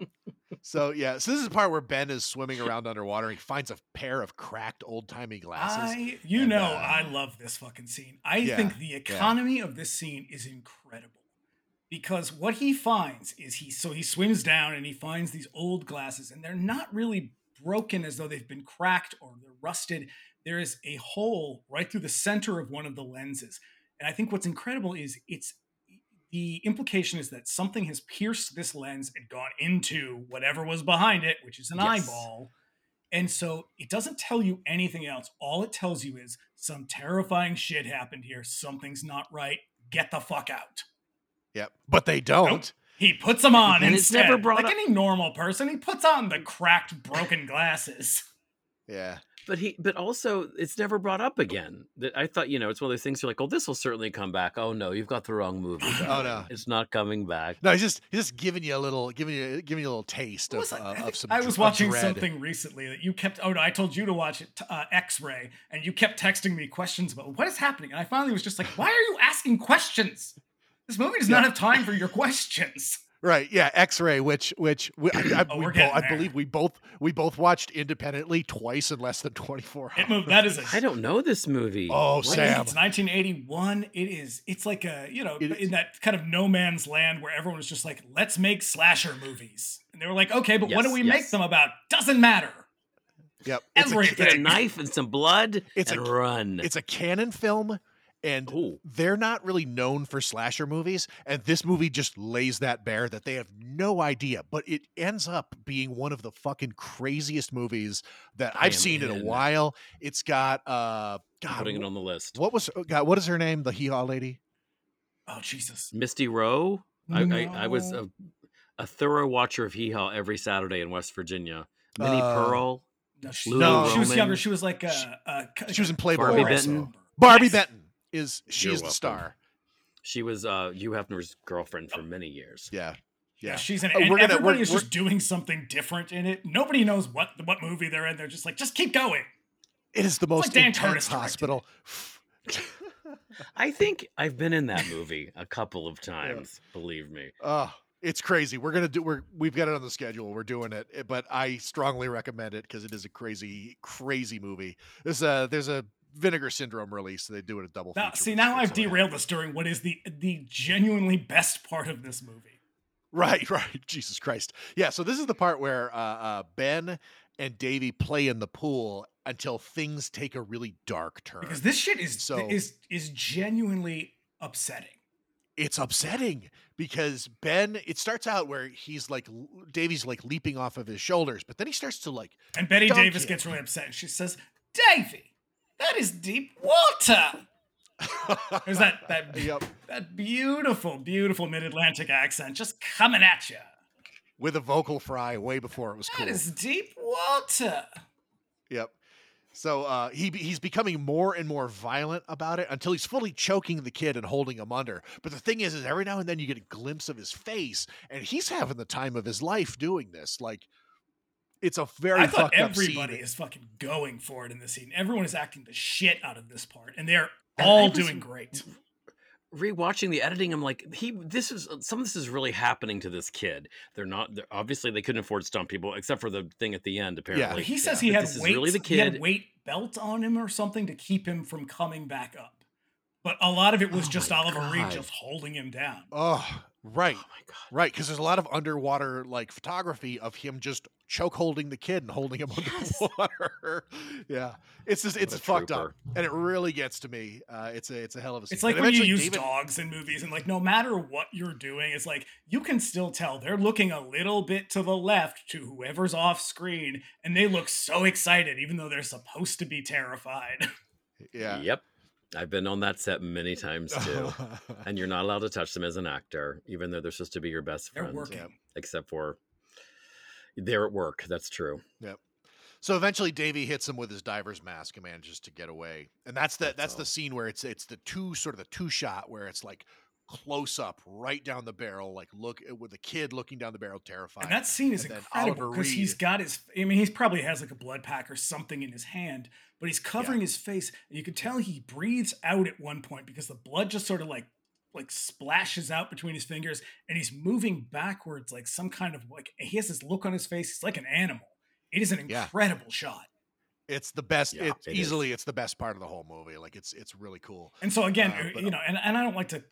So yeah, so this is the part where Ben is swimming around underwater. He finds a pair of cracked old timey glasses. I, you and, know, uh, I love this fucking scene. I Yeah, think the economy of this scene is incredible because what he finds is he so he swims down and he finds these old glasses and they're not really broken as though they've been cracked or they're rusted. There is a hole right through the center of one of the lenses, and I think what's incredible is it's the implication is that something has pierced this lens and gone into whatever was behind it, which is an Yes. eyeball. And so it doesn't tell you anything else. All it tells you is some terrifying shit happened here. Something's not right. Get the fuck out. Yep. But they don't. He puts them on And it's instead. never brought like up- any normal person, he puts on the cracked, broken glasses. Yeah. But he, but also, it's never brought up again. That I thought, you know, it's one of those things. You're like, oh, this will certainly come back. Oh no, you've got the wrong movie. Oh, no. it's not coming back. No, he's just he's just giving you a little giving you giving you a little taste of, was I- uh, of some. I was of watching dread. something recently that you kept. Oh no, I told you to watch it, uh, X-Ray, and you kept texting me questions about what is happening. And I finally was just like, "Why are you asking questions? This movie does not have time for your questions." [LAUGHS] Right. Yeah. X-ray, which which we, I, I, [CLEARS THROAT] Oh, we bo- I believe we both we both watched independently twice in less than twenty four It hours. moved. That is a. I don't know this movie. Oh, What? Sam. It's 1981. It is. It's like a you know It in that kind of no man's land where everyone was just like, "Let's make slasher movies," and they were like, "Okay, but what do Yes, we make them about? Doesn't matter." Yep. It's a, Everything. Get a knife and some blood It's a- and run. it's a Cannon film, and Ooh. they're not really known for slasher movies. And this movie just lays that bare that they have no idea. But it ends up being one of the fucking craziest movies that I I've seen in a while. It's got uh, God, putting it on the list. what was God? What is her name? The hee haw lady. Oh Jesus! Misty Rowe. I, I, I was a, a thorough watcher of Hee Haw every Saturday in West Virginia. Minnie Uh, Pearl. No, she, no, she was younger. She was like She- a. a, a She was in Playboy. Barbie. Benton. Barbie Yes. Benton is she You're is the star. She was uh, Hugh Hefner's girlfriend for many years. Yeah. Yeah, Yeah. she's in it. And we're gonna- everybody we're- is just doing something different in it. Nobody knows what what movie they're in. They're just like, just keep going. It is the like most Dan intense hospital. I think I've been in that movie a couple of times. Believe me. Oh, it's crazy. We're gonna do. We're we've got it on the schedule. We're doing it, but I strongly recommend it because it is a crazy, crazy movie. There's a there's a Vinegar Syndrome release. So they do it a double. Now, feature see, now I've derailed this during what is the the genuinely best part of this movie. Right, [LAUGHS] right. Jesus Christ. Yeah, so this is the part where uh, uh, Ben and Davy play in the pool until things take a really dark turn. Because this shit is So- is is genuinely upsetting. it's upsetting because Ben, it starts out where he's like, Davy's like leaping off of his shoulders, but then he starts to like, And Bette Davis him. gets really upset. She says, "Davy, that is deep water." [LAUGHS] There's that that Yep. that beautiful, beautiful mid-Atlantic accent just coming at you. with a vocal fry way before it was That cool. is deep water. Yep. So uh, he he's becoming more and more violent about it until he's fully choking the kid and holding him under. But the thing is, is every now and then you get a glimpse of his face, and he's having the time of his life doing this. Like, it's a very I thought fucked up everybody scene. is fucking going for it in this scene. Everyone is acting the shit out of this part, and they're all I doing great. rewatching the editing i'm like he this is some of this is really happening to this kid they're not they're, obviously they couldn't afford stunt people except for the thing at the end apparently he says But he had weight. really the He had weight belt on him or something to keep him from coming back up. But a lot of it was Oh just my Oliver Reed just holding him down. Oh, right, oh my god right. Because there's a lot of underwater like photography of him just choke holding the kid and holding him [LAUGHS] Yes. underwater. yeah, it's just it's a fucked up, and it really gets to me. Uh, it's a it's a hell of a. It's like And when you use David- dogs in movies, and like no matter what you're doing, it's like you can still tell they're looking a little bit to the left to whoever's off screen, and they look so excited, even though they're supposed to be terrified. [LAUGHS] Yeah. yep i've been on that set many times too [LAUGHS] and you're not allowed to touch them as an actor even though they're supposed to be your best They're friend working. Yep. except for they're at work that's true Yep. So eventually, Davy hits him with his diver's mask and manages to get away. And that's the That's that's, the scene where it's it's the two sort of the two shot where it's like close up, right down the barrel, like look uh, with the kid looking down the barrel, terrified. And that scene is And incredible because he's got his. I mean, he's probably has like a blood pack or something in his hand, but he's covering his face, and you can tell he breathes out at one point because the blood just sort of like like splashes out between his fingers, and he's moving backwards like some kind of like he has this look on his face. He's like an animal. It is an Yeah. incredible shot. it's the best. Yeah, it's it is. easily it's the best part of the whole movie. Like it's it's really cool. And so again, Uh, uh, but- you know, and, and I don't like to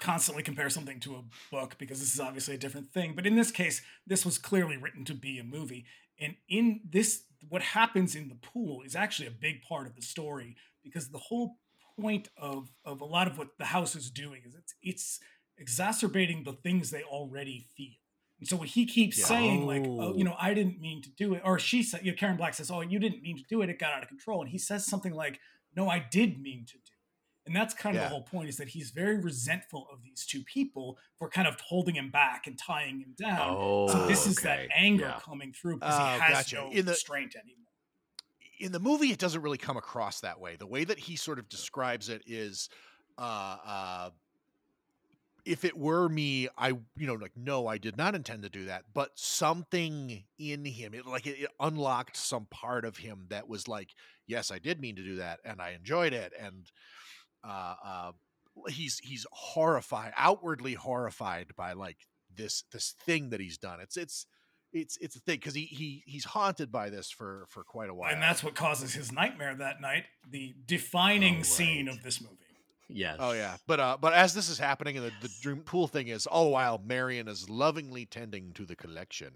constantly compare something to a book because this is obviously a different thing. But in this case, this was clearly written to be a movie. And in this, what happens in the pool is actually a big part of the story because the whole point of of a lot of what the house is doing is it's it's exacerbating the things they already feel. And so he keeps Yeah. saying like, oh, you Oh. know, I didn't mean to do it, or she said, you know, Karen Black says, oh, you didn't mean to do it, it got out of control, and he says something like, no, I did mean to do it, and that's kind of Yeah. the whole point is that he's very resentful of these two people for kind of holding him back and tying him down. oh so this is that anger yeah. coming through because Oh, he has gotcha. no In the- restraint anymore. in the movie it doesn't really come across that way the way that he sort of describes it is uh uh if it were me i you know like no i did not intend to do that but something in him it like it, it unlocked some part of him that was like yes i did mean to do that and i enjoyed it and uh uh he's he's horrified outwardly horrified by like this this thing that he's done it's it's it's it's a thing because he he he's haunted by this for for quite a while And that's what causes his nightmare that night, the defining Oh, scene of this movie. yes Oh yeah, but uh, but as this is happening, and the, the dream pool thing is all the while Marion is lovingly tending to the collection.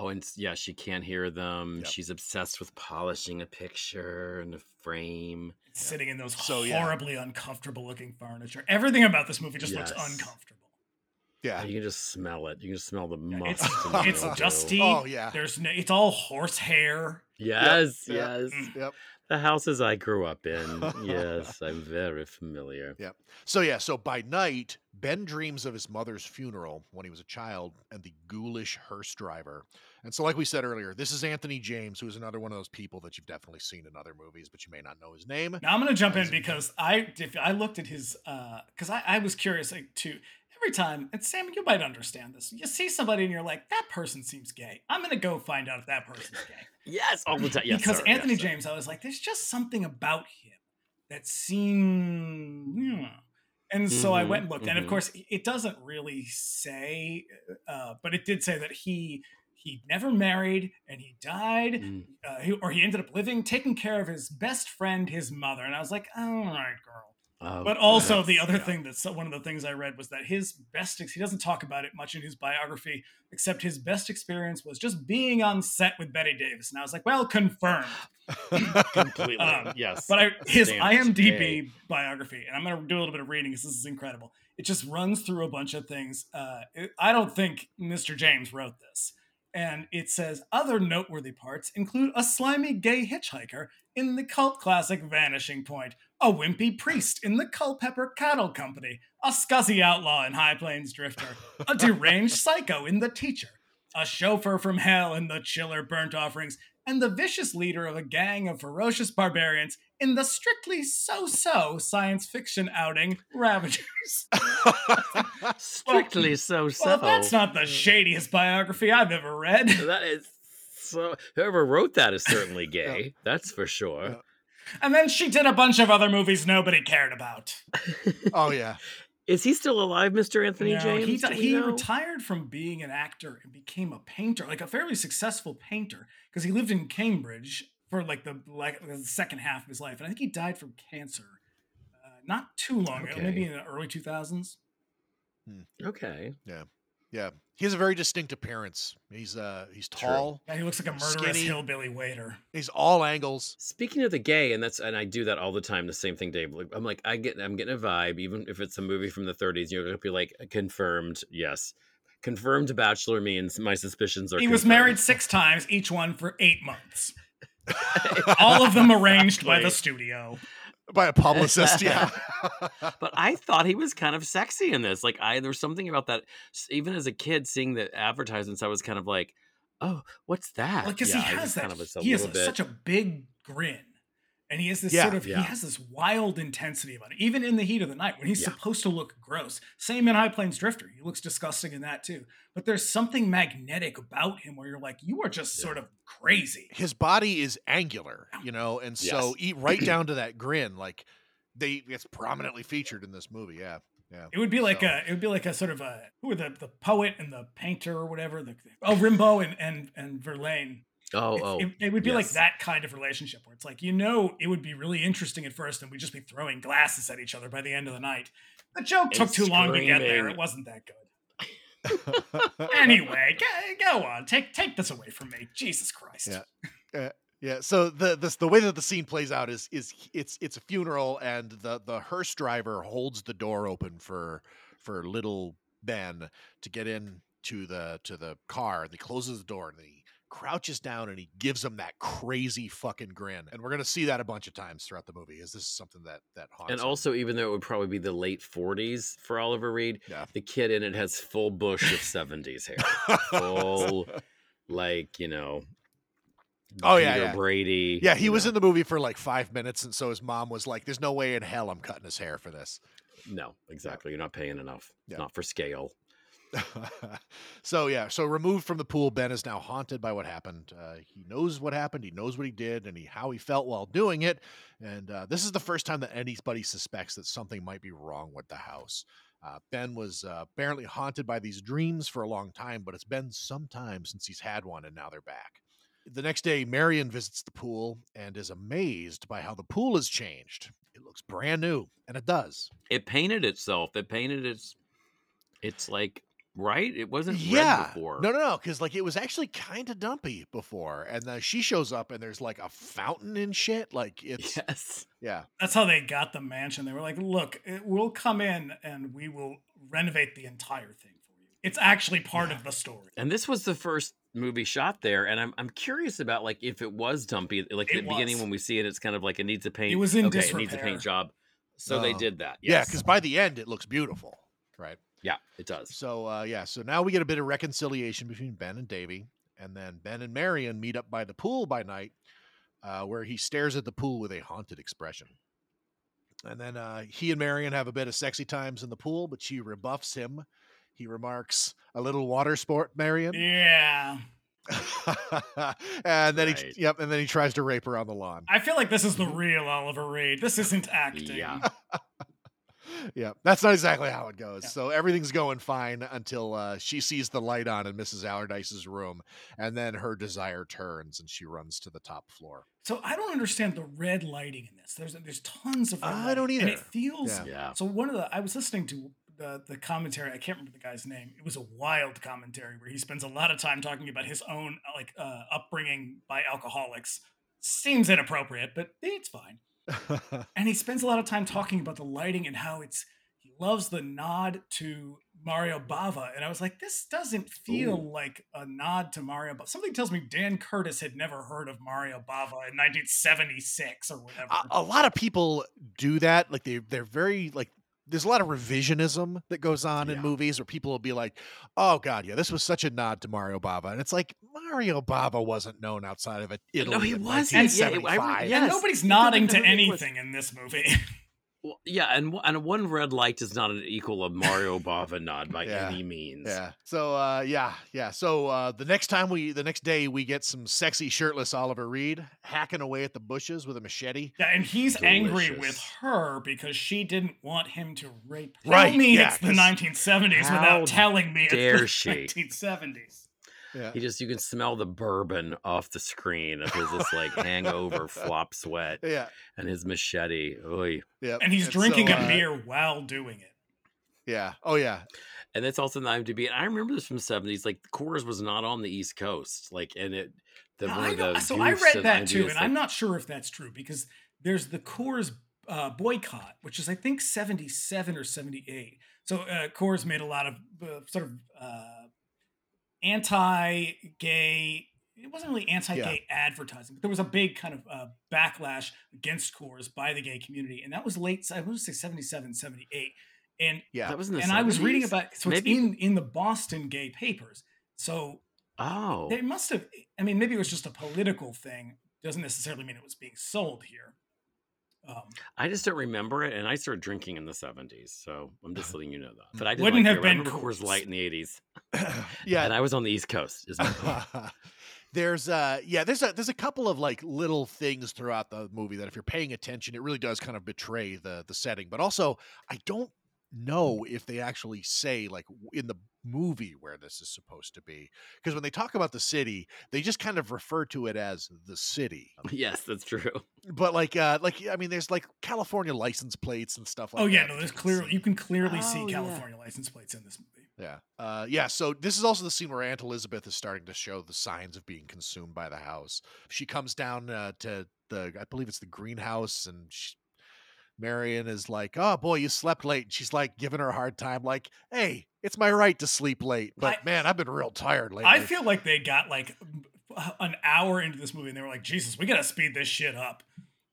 Oh, and yeah, she can't hear them. Yep. She's obsessed with polishing a picture and a frame. Sitting in those So, yeah. horribly uncomfortable looking furniture. Everything about this movie just looks uncomfortable. Yeah, You can just smell it. You can smell the It's must. and [LAUGHS] it's dusty. Oh, yeah. There's no, it's all horse hair. Yes, Yep. yes. Mm. yep. The houses I grew up in. [LAUGHS] Yes, I'm very familiar. Yeah. So yeah, so by night, Ben dreams of his mother's funeral when he was a child and the ghoulish hearse driver. And so, like we said earlier, this is Anthony James, who is another one of those people that you've definitely seen in other movies, but you may not know his name. Now I'm gonna jump in because [LAUGHS] I if I looked at his uh because I, I was curious like too every time and Sam you might understand this you see somebody and you're like that person seems gay I'm gonna go find out if that person's gay [LAUGHS] Yes, all the time. Yes, because sir, Anthony yes, sir. James I was like there's just something about him that seemed yeah. and so I Mhm, went and looked and of mhm. course it doesn't really say uh but it did say that he he never married and he died, Mm. uh, he, or he ended up living, taking care of his best friend, his mother. And I was like, all right, girl. But also, the other yeah. thing that's one of the things I read was that his best he doesn't talk about it much in his biography, except his best experience was just being on set with Bette Davis. And I was like, well, confirmed. [LAUGHS] [LAUGHS] completely. Um, yes. But I, his IMDb A. biography, and I'm going to do a little bit of reading because this is incredible. It just runs through a bunch of things. Uh, it- I don't think Mr. James wrote this. And it says other noteworthy parts include a slimy gay hitchhiker in the cult classic Vanishing Point, a wimpy priest in the Culpepper Cattle Company, a scuzzy outlaw in High Plains Drifter, a deranged [LAUGHS] psycho in The Teacher, a chauffeur from hell in The Chiller Burnt Offerings, and the vicious leader of a gang of ferocious barbarians in the strictly so-so science fiction outing Ravagers. [LAUGHS] Strictly so so. Well, that's not the shadiest biography I've ever read. That is so. Whoever wrote that is certainly [LAUGHS] gay. That's for sure. Yeah. And then she did a bunch of other movies nobody cared about. [LAUGHS] oh yeah. Is he still alive, Mr. Anthony No, James? he, Do we he know? retired from being an actor and became a painter, like a fairly successful painter, because he lived in Cambridge for like the like the second half of his life, and I think he died from cancer uh, not too long ago, maybe in the early two thousands. Okay. Yeah. Yeah, he has a very distinct appearance. He's uh he's True. tall. Yeah, he looks like a murderous Skinny. hillbilly waiter. He's all angles. Speaking of the gay, and that's and I do that all the time. The same thing, Dave. Like, I'm like, I get, I'm getting a vibe, even if it's a movie from the 30s. You're gonna be like, confirmed, yes, confirmed. Bachelor means my suspicions are. He was married six times, each one for eight months. [LAUGHS] All of them arranged by the studio. By a [LAUGHS] publicist, yeah. [LAUGHS] but I thought he was kind of sexy in this. Like, I there's something about that. Even as a kid, seeing the advertisements, I was kind of like, "Oh, what's that?" Like, because Yeah, he has that, kind of was a he has little bit. such a big grin, and he has this Yeah, sort of, yeah. he has this wild intensity about it. Even in the heat of the night, when he's Yeah. supposed to look gross. Same in High Plains Drifter, he looks disgusting in that too. But there's something magnetic about him where you're like, you are just Yeah. sort of crazy. His body is angular, you know, and so eat right [CLEARS THROAT] down to that grin. Like they it's prominently featured in this movie. Yeah. Yeah. It would be like So- a, it would be like a sort of a, who are the the poet and the painter or whatever, the oh Rimbaud and and and Verlaine. Oh, It's- oh, it, it would be like that kind of relationship where it's like you know it would be really interesting at first and we'd just be throwing glasses at each other by the end of the night. The joke And took too long to get there. it wasn't that [LAUGHS] good. Anyway go, go on. Take take this away from me. Jesus christ. Yeah. Yeah, so the this the way that the scene plays out is is it's it's a funeral and the the hearse driver holds the door open for for little Ben to get in to the to the car and he closes the door and he crouches down and he gives him that crazy fucking grin and we're gonna see that a bunch of times throughout the movie. Is this something that that haunts And him. also, even though it would probably be the late 40s for Oliver Reed, Yeah. the kid in it has full bush of [LAUGHS] 70s hair. Full, [LAUGHS] like, you know. Oh, yeah, Peter yeah. Brady. yeah, he was know. in the movie for like five minutes, and so his mom was like, "There's no way in hell I'm cutting his hair for this." No, exactly. You're not paying enough. Yeah. not for scale. [LAUGHS] so yeah, so removed from the pool, Ben is now haunted by what happened. Uh, he knows what happened. He knows what he did, and he how he felt while doing it. And uh, this is the first time that anybody suspects that something might be wrong with the house. Uh, ben was uh, apparently haunted by these dreams for a long time, but it's been some time since he's had one, and now they're back. The next day, Marion visits the pool and is amazed by how the pool has changed. It looks brand new, and it does. It painted itself. It painted its. It's like right. It wasn't yeah. red before. No, no, no, because like it was actually kind of dumpy before, and then she shows up and there's like a fountain and shit. Like [LAUGHS] it's Yes. yeah, that's how they got the mansion they were like look it, we'll come in and we will renovate the entire thing for you it's actually part of the story And this was the first movie shot there, and I'm I'm curious about like if it was dumpy. Like It at the beginning when we see it, it's kind of like it needs a paint. It was in okay, it needs a paint job. So they Oh. did that. yeah, because by the end it looks beautiful, right? Yeah, it does. So uh, yeah, so now we get a bit of reconciliation between Ben and Davy, and then Ben and Marion meet up by the pool by night, uh, where he stares at the pool with a haunted expression. And then uh, he and Marion have a bit of sexy times in the pool, but she rebuffs him. He remarks, "A little water sport, Marion." yeah [LAUGHS] and then he, yep, and then he tries to rape her on the lawn. i feel like this is the [LAUGHS] real oliver reed this isn't acting Yeah. [LAUGHS] yeah, that's not exactly how it goes. Yeah. So everything's going fine until uh, she sees the light on in Mrs. Allardyce's room, and then her desire turns and she runs to the top floor. So I don't understand the red lighting in this. There's there's tons of red I don't And either. it feels Yeah. Yeah. So one of the I was listening to the the commentary. I can't remember the guy's name. It was a wild commentary where he spends a lot of time talking about his own like uh, upbringing by alcoholics. Seems inappropriate, but it's fine. And he spends a lot of time talking about the lighting and how it's he loves the nod to Mario Bava. And I was like, this doesn't feel like a nod to Mario Bava. Something tells me Dan Curtis had never heard of Mario Bava in 1976 or whatever. a, a lot of people do that. Like they they're very like there's a lot of revisionism that goes on in movies where people will be like, "Oh God, yeah, this was such a nod to Mario Bava," and it's like Mario Bava wasn't known outside of it. No, he in wasn't. Yeah, it- I re- 1975. yeah. and nobody's nodding [LAUGHS] to know he was- anything in this movie. Well, yeah, and one- and one red light is not an equal of Mario Bava nod by Yeah, any means. Yeah. So uh yeah, yeah. So uh the next time we the next day we get some sexy shirtless Oliver Reed hacking away at the bushes with a machete. yeah, and he's angry with her because she didn't want him to rape. Tell Right, me yeah, it's the 1970s without telling me it's dare the she. 1970s. Yeah. He just you can smell the bourbon off the screen of his this like hangover [LAUGHS] flop sweat Yeah. and his machete. Oy. Yeah. And he's so, drinking uh, a beer while doing it. Yeah. Oh yeah. And that's also in the IMDb. And I remember this from the seventies. Like Coors was not on the East Coast. Like and it the Now, one I of know- the so I read that IMDb too, and like, I'm not sure if that's true because there's the Coors uh, boycott, which is I think 77 or 78. So uh, Coors made a lot of uh, sort of uh, anti-gay. It wasn't really anti-gay advertising, but there was a big kind of uh, backlash against Coors by the gay community, and that was late. I want to say 77, 78. And Yeah. that was in the and I was reading about so Maybe- it's in in the Boston gay papers. So Oh. they must have. I mean, maybe it was just a political thing. Doesn't necessarily mean it was being sold here. Um, I just don't remember it, and I started drinking in the seventies, so I'm just letting you know that. But I Wouldn't like have been Coors Coors. Light in the eighties, [COUGHS] yeah. and I was on the East Coast. Is my point. [LAUGHS] there's uh yeah there's a there's a couple of like little things throughout the movie that if you're paying attention it really does kind of betray the the setting but also i don't know if they actually say like in the movie where this is supposed to be because when they talk about the city they just kind of refer to it as the city [LAUGHS] yes, that's true. but like uh like i mean there's like california license plates and stuff like oh yeah, that no, that there's you can clearly see. you can clearly see Oh, yeah. California license plates in this movie. Yeah. Uh, yeah. So this is also the scene where Aunt Elizabeth is starting to show the signs of being consumed by the house. She comes down uh, to the, I believe it's the greenhouse, and she, Marion is like, "Oh boy, you slept late." And she's like giving her a hard time, like, "Hey, it's my right to sleep late, but I- man, I've been real tired lately." I feel like they got like an hour into this movie and they were like, Jesus, we gotta speed this shit up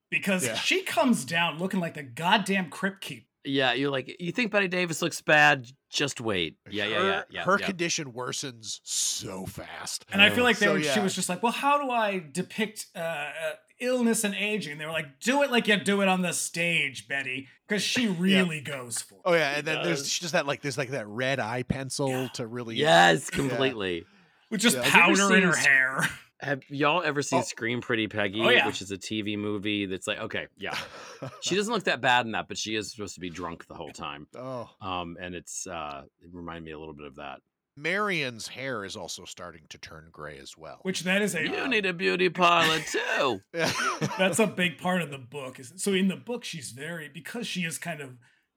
because Yeah. she comes down looking like the goddamn crypt keep. Yeah, you're like, you think Bette Davis looks bad? Just wait. Yeah, yeah, her, yeah, yeah. Her yeah. condition worsens so fast. And I feel like they So, were, she was just like, well, how do I depict uh, uh, illness and aging? They were like, do it like you do it on the stage, Bette, because she really goes for it. Oh yeah, and then there's just that like there's like that red eye pencil Yeah. to really Yes, completely. With just Yeah. Have you ever powder in her seen- hair. Have y'all ever seen Oh. Scream Pretty Peggy, Oh, yeah. which is a TV movie that's like, okay, yeah. [LAUGHS] She doesn't look that bad in that, but she is supposed to be drunk the whole time. oh. Um, and it's uh it reminded me a little bit of that. Marion's hair is also starting to turn gray as well. Which that is a You need a beauty parlor too. [LAUGHS] that's a big part of the book. So in the book she's very because she is kind of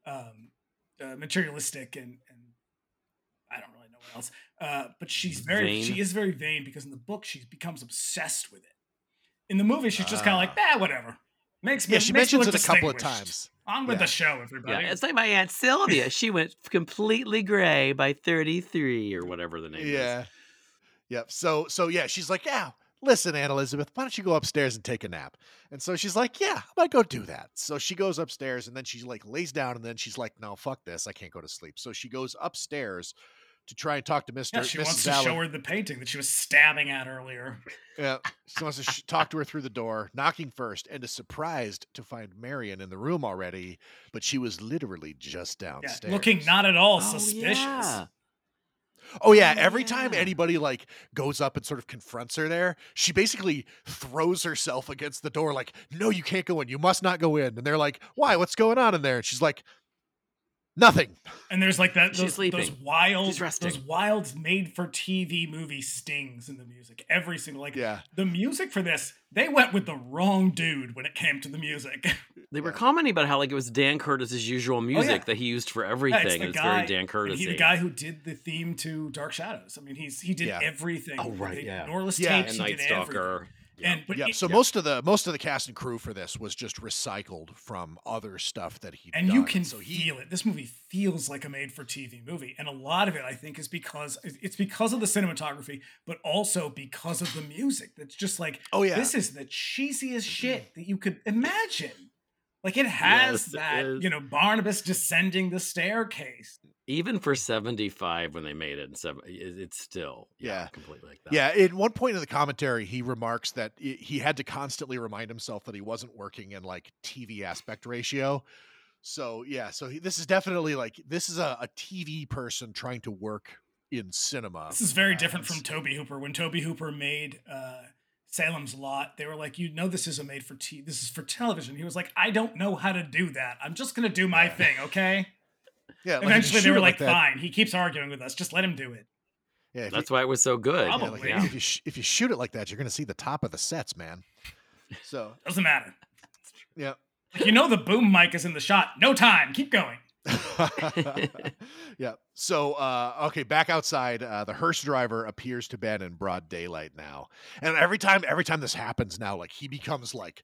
um, uh, materialistic and and I don't really know what else. Uh, but she's very Vain. she is very vain because in the book she becomes obsessed with it. In the movie she's just kind of like, ah, whatever. Makes me yeah, she makes mentions it a couple of times. On with Yeah. the show, everybody. Yeah, everybody. it's like my aunt Sylvia. [LAUGHS] She went completely gray by 33 or whatever the name Yeah. is. Yep. So so yeah, she's like, yeah. Listen, Aunt Elizabeth, why don't you go upstairs and take a nap? And so she's like, yeah, I might go do that. So she goes upstairs and then she like lays down and then she's like, no, fuck this, I can't go to sleep. So she goes upstairs to try and talk to Mister. yeah, she Mrs. wants to Allen. show her the painting that she was stabbing at earlier. Yeah, [LAUGHS] she wants to sh- talk to her through the door, knocking first, and is surprised to find Marion in the room already. But she was literally just Yeah, downstairs, looking not at all Oh, suspicious. yeah. Oh yeah, Oh, every time anybody like goes up and sort of confronts her there, she basically throws herself against the door like, "No, you can't go in. You must not go in." And they're like, "Why? What's going on in there?" And she's like, Nothing. And there's like that She's those, sleeping. those wild She's resting. those wild made for TV movie stings in the music. Every single like Yeah. the music for this, they went with the wrong dude when it came to the music. [LAUGHS] They were commenting about how like it was Dan Curtis's usual music Oh, yeah. that he used for Yeah, everything. the it's guy- very Dan Curtis. He, the guy who did the theme to Dark Shadows. I mean, he's he did Yeah. everything. Oh, right, They- yeah. Norliss Yeah, tapes. and Night did everything. Yeah. And but Yeah. it- So most of the most of the cast and crew for this was just recycled from other stuff that he and done. you can so he, feel it. This movie feels like a made-for-TV movie, and a lot of it, I think, is because it's because of the cinematography, but also because of the music. That's just like, Oh, yeah. this is the cheesiest mm-hmm. shit that you could imagine. Like it has Yes, it you know, Barnabas descending the staircase. Even for 75 when they made it in seven, it's still yeah, Yeah. completely like that. Yeah, at one point in the commentary, he remarks that he had to constantly remind himself that he wasn't working in like TV aspect ratio. So yeah, so he, this is definitely like this is a, a TV person trying to work in cinema. This is very different from Tobe Hooper. When Tobe Hooper made uh, Salem's Lot, they were like, "You know, this is a made for t. This is for television." He was like, "I don't know how to do that. I'm just gonna do my Yeah. thing, okay?" Yeah, like, Eventually, they were it like, "Fine." He keeps arguing with us. Just let him do it. Yeah, That's you, why it was so good. yeah, Probably. like, Yeah. if you sh- if you shoot it like that, you're gonna see the top of the sets, man. So Doesn't matter. yeah. Like, you know, the boom mic is in the shot. No time. Keep going. [LAUGHS] yeah. So, uh, okay, back outside, uh, the hearse driver appears to Ben in broad daylight now, and every time, every time this happens now, like he becomes like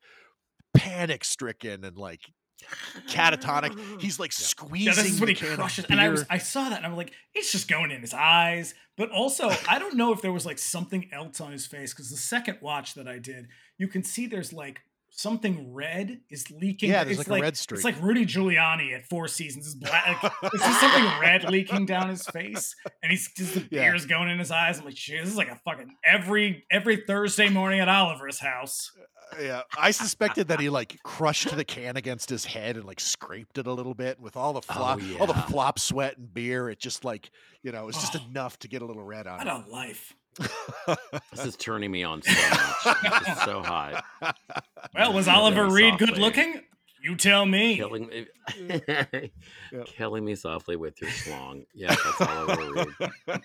panic stricken and like catatonic. [LAUGHS] He's like squeezing. Yeah, this is when he crushes. And I was. I saw that, and I'm like, it's just going in his eyes. But also, I don't know if there was like something else on his face because the second watch that I did, you can see there's like something red is leaking. Yeah, there's it's like a red streak. It's like Rudy Giuliani at Four Seasons. is black. Like, [LAUGHS] there's just something red leaking down his face, and he's just the Yeah. beer's going in his eyes. I'm like, shit, this is like a fucking every every Thursday morning at Oliver's house. Uh, yeah, I suspected that he like crushed the can against his head and like scraped it a little bit with all the oh, flop, all the flop sweat and beer. It just like you know, it's just Oh. enough to get a little red on What it. a life. This is turning me on so much. It's so hot. Well, was Oliver Reed good looking? You tell me. Killing me, [LAUGHS] killing me softly with your schlong. Yeah, that's all I will.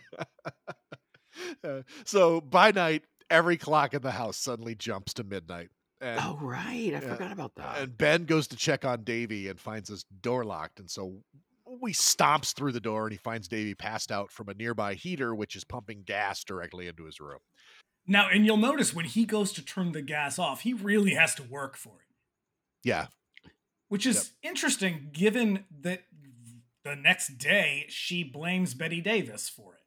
Uh, so by night, every clock in the house suddenly jumps to midnight. And, Oh right, I Yeah, forgot about that. and Ben goes to check on Davy and finds his door locked. And so we stomps through the door and he finds Davy passed out from a nearby heater, which is pumping gas directly into his room. Now, and you'll notice when he goes to turn the gas off, he really has to work for it, Yeah. which is interesting given that the next day she blames Bette Davis for it.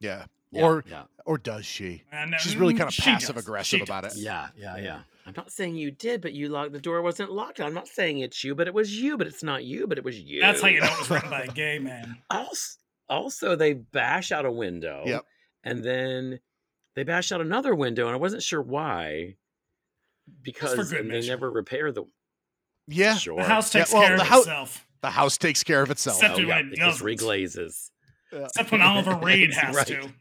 Yeah. Yeah, or yeah, or does she? And She's really mm, kind of passive does. aggressive She about does. it. yeah, yeah, yeah. I'm not saying you did, but you locked the door wasn't locked. I'm not saying it's you, but it was you, but it's not you, but it was you. That's how you know it was run by a gay [LAUGHS] man. Also, also they bash out a window. Yep. And then they bash out another window, and I wasn't sure why. Because good and they measure. never repair the. Yeah. Sure. The house Yeah, takes well, care the of house- itself. The house takes care of itself. Except Oh, yeah, when it it just reglazes. Yeah. Except when Oliver [LAUGHS] Reed has Right. to.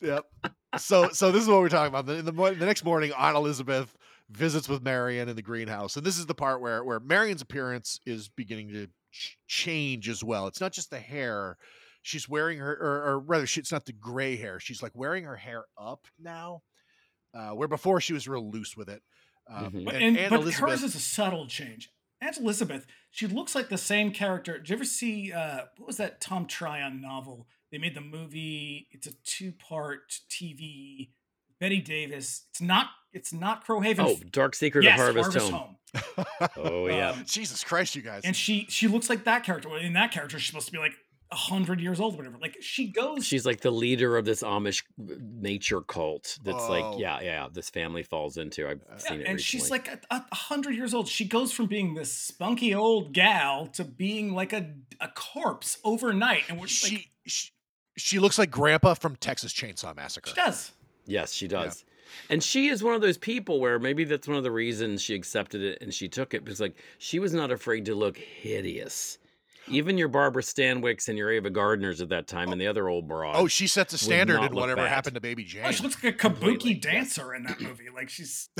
Yep. So so this is what we're talking about. The- the, the next morning, Aunt Elizabeth visits with Marion in the greenhouse, and this is the part where where Marion's appearance is beginning to ch- change as well. It's not just the hair; she's wearing her, or, or rather, she, it's not the gray hair. She's like wearing her hair up now, uh, where before she was real loose with it. Uh, Mhm. But, and and, but Elizabeth, hers is a subtle change. Aunt Elizabeth, she looks like the same character. Did you ever see uh, what was that Tom Tryon novel? They made the movie. It's a two-part TV. Bette Davis. It's not. It's not Crowhaven. Oh, Dark Secret yes, of Harvest, Home. Oh yeah. Um, Jesus Christ, you guys! and she she looks like that character. Well, In that character, she's supposed to be like a hundred years old, or whatever. Like she goes. She's like the leader of this Amish nature cult. That's Oh. like, yeah, yeah. This family falls into. I've Yeah, seen it and recently. she's like a, a a hundred years old. She goes from being this spunky old gal to being like a a corpse overnight, and we're she, like, she she looks like Grandpa from Texas Chainsaw Massacre. she does. Yes, she does. And she is one of those people where maybe that's one of the reasons she accepted it and she took it because like she was not afraid to look hideous. Even your Barbara Stanwycks and your Ava Gardners at that time and the other old broad. Oh, she sets a standard in whatever bad. happened to Baby Jane. Oh, she looks like a Completely, kabuki dancer in that movie. Like she's [LAUGHS]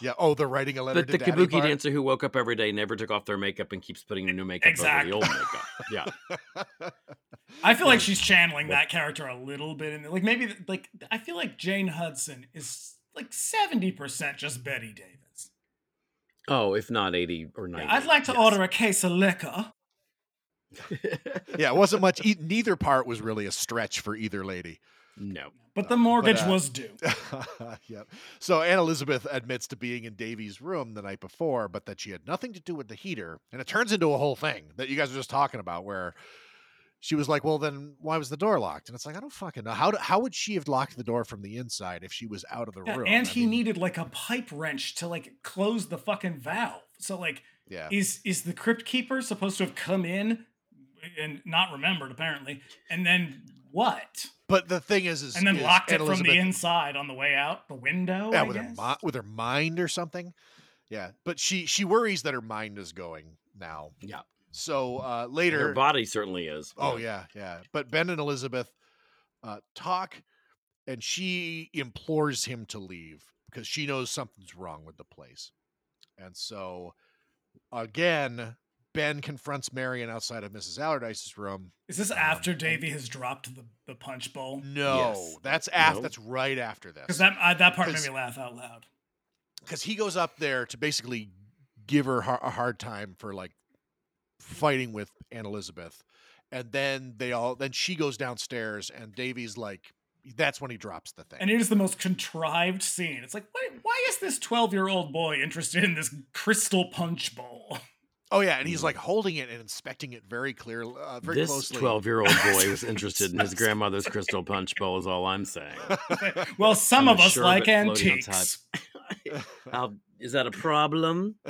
Yeah. Oh, they're writing a letter the, to the Daddy kabuki part? dancer who woke up every day, never took off their makeup, and keeps putting new makeup Exactly. over the old makeup. Yeah. [LAUGHS] I feel like she's channeling that character a little bit, and like maybe like I feel like Jane Hudson is like seventy percent just Bette Davis. Oh, if not eighty or ninety. I'd like to yes. order a case of liquor. yeah, it wasn't much. E- neither part was really a stretch for either lady. no. But the mortgage uh, was due. [LAUGHS] yep. So Aunt Elizabeth admits to being in Davy's room the night before, but that she had nothing to do with the heater. And it turns into a whole thing that you guys were just talking about where she was like, Well, then why was the door locked? And it's like, I don't fucking know. How, do, how would she have locked the door from the inside if she was out of the Yeah, room? and I he mean, needed like a pipe wrench to like close the fucking valve. So like, Yeah. is is the crypt keeper supposed to have come in and not remembered apparently, and then what? But the thing is, is And then is locked it Anne from the inside on the way out the window. yeah, I with her, guess? mi- with her mind or something. Yeah. But she she worries that her mind is going now. Yeah. So uh, later, Her body certainly is. Oh yeah, yeah. But Ben and Elizabeth uh, talk, and she implores him to leave because she knows something's wrong with the place. And so, again, Ben confronts Marion outside of Mrs. Allardyce's room. Is this after Davy has dropped the, the punch bowl? No, Yes. that's after. No. That's right after this. Because that I, that part made me laugh out loud. Because he goes up there to basically give her a hard time for like fighting with Aunt Elizabeth, and then they all. Then she goes downstairs, and Davy's like. That's when he drops the thing. And it is the most contrived scene. It's like, why, why is this 12 year old boy interested in this crystal punch bowl? Oh yeah, and he's like holding it and inspecting it very clearly, uh, very this closely. twelve-year-old [LAUGHS] boy was interested in his grandmother's crystal punch bowl. Is all I'm saying. Well, some And of a us like sherbet floating on antiques. [LAUGHS] How, is that a problem? [LAUGHS]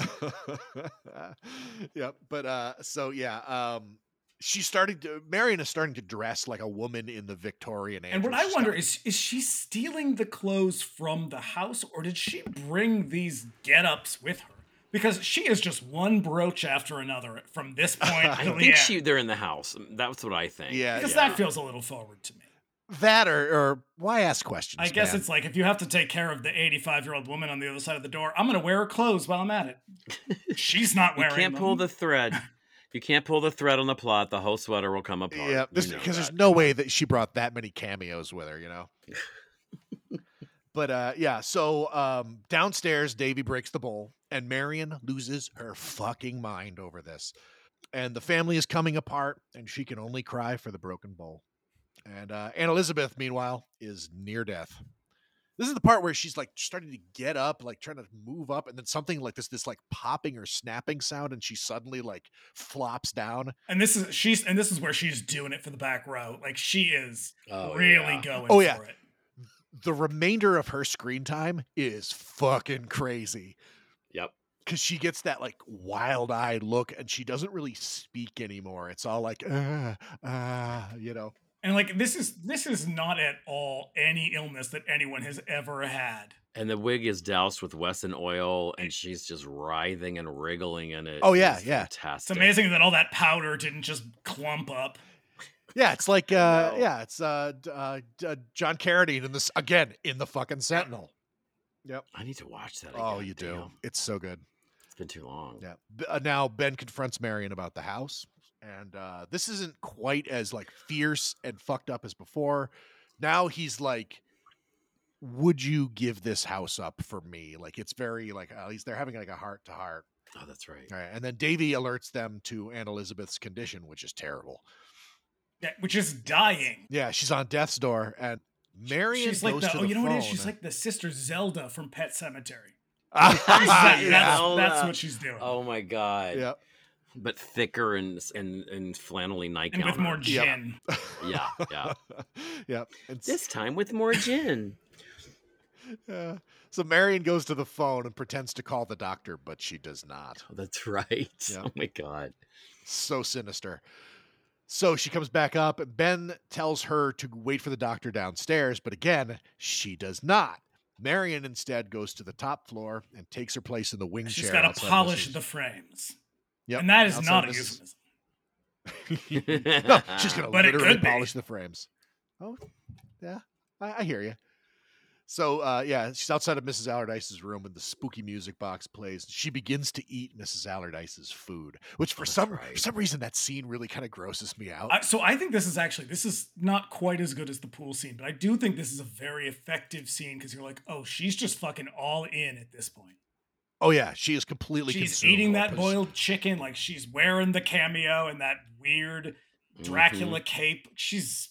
yeah, But uh, so yeah, um, she's starting to. Marion is starting to dress like a woman in the Victorian age. And what I is wonder is is she stealing the clothes from the house or did she bring these get-ups with her? Because she is just one brooch after another from this [LAUGHS] point I till the think end. she they're in the house. That's what I think. Yeah, because yeah. that feels a little forward to me. That or or why ask questions? I guess man? it's like if you have to take care of the 85 year old woman on the other side of the door, I'm going to wear her clothes while I'm at it. She's [LAUGHS] not You wearing can't pull the thread. If you can't pull the thread on the plot, the whole sweater will come apart. yeah, You because know there's no way that she brought that many cameos with her, you know. [LAUGHS] but uh, yeah, so um, downstairs, Davy breaks the bowl, and Marion loses her fucking mind over this. And the family is coming apart, and she can only cry for the broken bowl. And uh, Aunt Elizabeth, meanwhile, is near death. This is the part where she's like starting to get up, like trying to move up, and then something like this, this like popping or snapping sound, and she suddenly like flops down. And this is she's and this is where she's doing it for the back row. Like she is Oh, really yeah. going Oh, for yeah. it. the remainder of her screen time is fucking crazy Yep. because she gets that like wild-eyed look and she doesn't really speak anymore it's all like uh, uh, you know And like this is this is not at all any illness that anyone has ever had. And the wig is doused with Wesson oil, and she's just writhing and wriggling in it. Oh, yeah, It's yeah. It's amazing that all that powder didn't just clump up. yeah it's like uh yeah it's uh, uh, uh john carradine in this again in the fucking sentinel yep I need to watch that. oh again, you do damn. it's so good It's been too long. Yeah. B- uh, now Ben confronts Marion about the house, and uh, this isn't quite as like fierce and fucked up as before. Now he's like, "Would you give this house up for me?" Like it's very like at least they're having like a heart to heart. Oh, that's right. All right, and then Davy alerts them to Aunt Elizabeth's condition, which is terrible. Yeah, which is dying. Yeah, she's on death's door, and Marion She's like the to oh, the you know what it is? She's like the sister Zelda from Pet Sematary. [LAUGHS] That- yeah. that's, [LAUGHS] that's what she's doing. Oh my god. yeah. But thicker and and and flannelly and nightgown. with more on. Yeah. gin. [LAUGHS] Yeah, yeah. [LAUGHS] yeah. And s- This time with more gin. [LAUGHS] Yeah. So Marion goes to the phone and pretends to call the doctor, but she does not. Oh, that's right. Yeah. Oh my god. So sinister. So she comes back up, and Ben tells her to wait for the doctor downstairs, but again, she does not. Marion instead goes to the top floor and takes her place in the wing She's chair. She's got to polish the frames. Yep, And that is outside not a Mrs. euphemism. [LAUGHS] no, she's gonna [LAUGHS] But it literally could polish the frames. Oh, yeah, I, I hear you. So uh, yeah, she's outside of Mrs. Allardyce's room and the spooky music box plays. She begins to eat Mrs. Allardyce's food, which for that's some right. for some reason that scene really kind of grosses me out. I, so I think this is actually this is not quite as good as the pool scene, but I do think this is a very effective scene because you're like, oh, she's just fucking all in at this point. Oh yeah, she is completely. she's consumed. eating that boiled chicken, like she's wearing the cameo and that weird Dracula cape. She's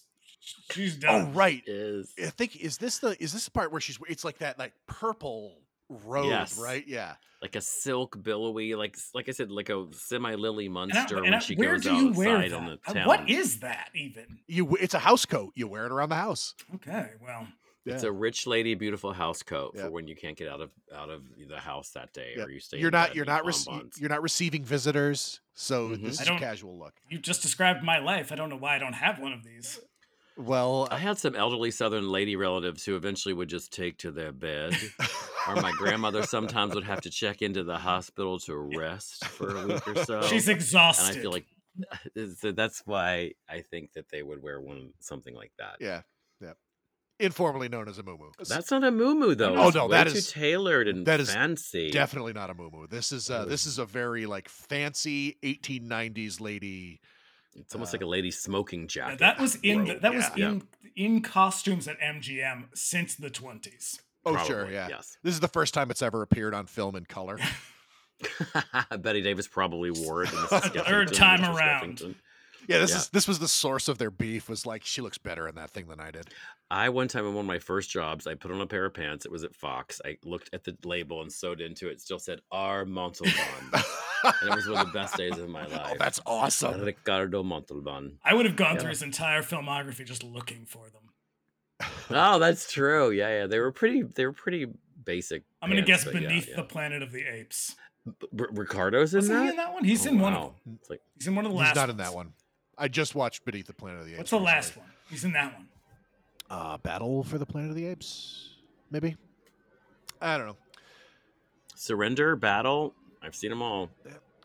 she's done. Oh right, Is I think is this the is this the part where she's it's like that like purple robe, Yes. right? Yeah. like a silk billowy, like like I said, like a semi Lily And I- and when I- she where goes do you wear outside that? on the Uh, town. What is that even? You it's a house coat. You wear it around the house. Okay, well, It's a rich lady, beautiful house coat Yeah. for when you can't get out of out of the house that day, Yeah. or you stay. You're in not you're not bonbons. rece- you're not receiving visitors, so Mhm. this I is a don't- casual look. you just described my life. I don't know why I don't have one of these. Well, I had some elderly Southern lady relatives who eventually would just take to their bed, or my grandmother [LAUGHS] sometimes would have to check into the hospital to rest for a week or [LAUGHS] so. She's exhausted. and. I feel like [LAUGHS] so that's why I think that they would wear one something like that. yeah, yeah. Informally known as a muumuu. That's not a moo though. Oh, It's no, way that too tailored and that is fancy. definitely not a muumuu. This is uh, this is a very like fancy 1890s lady. It's almost uh, like a lady smoking jacket. that was in the, robe. that was Yeah. in in costumes at MGM since the twenties. Oh sure, yeah. Yes. This is the first time it's ever appeared on film in color. [LAUGHS] [LAUGHS] Bette Davis probably wore it. In The [LAUGHS] third time Mr. around. Skeffington. Yeah, this Yeah. is this was the source of their beef. Was like she looks better in that thing than I did. I one time in one of my first jobs, I put on a pair of pants. It was at Fox. I looked at the label and sewed into it. Still said R Montalban, and it was one of the best days of my [LAUGHS] oh, life. that's awesome. Ricardo Montalban. I would have gone Yeah. through his entire filmography just looking for them. Oh, that's true. Yeah, yeah. They were pretty. They were pretty basic. I'm gonna pants, guess but yeah, Beneath yeah. the Planet of the Apes. B- Ricardo's in Was that. he in that one? He's Oh, in one of wow. them. It's like He's in one of the He's last. not in that one. I just watched Beneath the Planet of the Apes. What's the last recently. one? He's in that one. Uh, Battle for the Planet of the Apes, maybe. I don't know. Surrender, Battle. I've seen them all.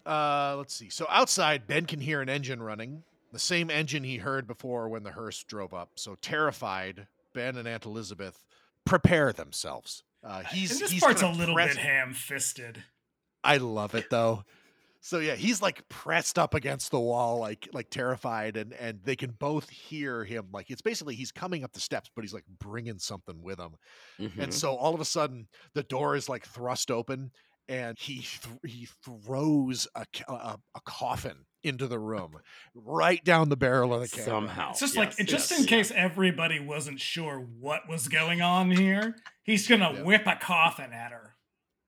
Uh, let's see. So outside, Ben can hear an engine running, the same engine he heard before when the hearse drove up. So terrified, Ben and Aunt Elizabeth prepare themselves. Uh, he's and this he's part's a little pressed- bit ham-fisted. I love it though. So yeah, he's like pressed up against the wall, like like terrified, and and they can both hear him. Like it's basically he's coming up the steps, but he's like bringing something with him. Mhm. And so all of a sudden, the door is like thrust open, and he th- he throws a, a a coffin into the room, right down the barrel of the camera. Somehow. It's just Yes, like just yes, in yeah. case everybody wasn't sure what was going on here, he's gonna Yeah. whip a coffin at her.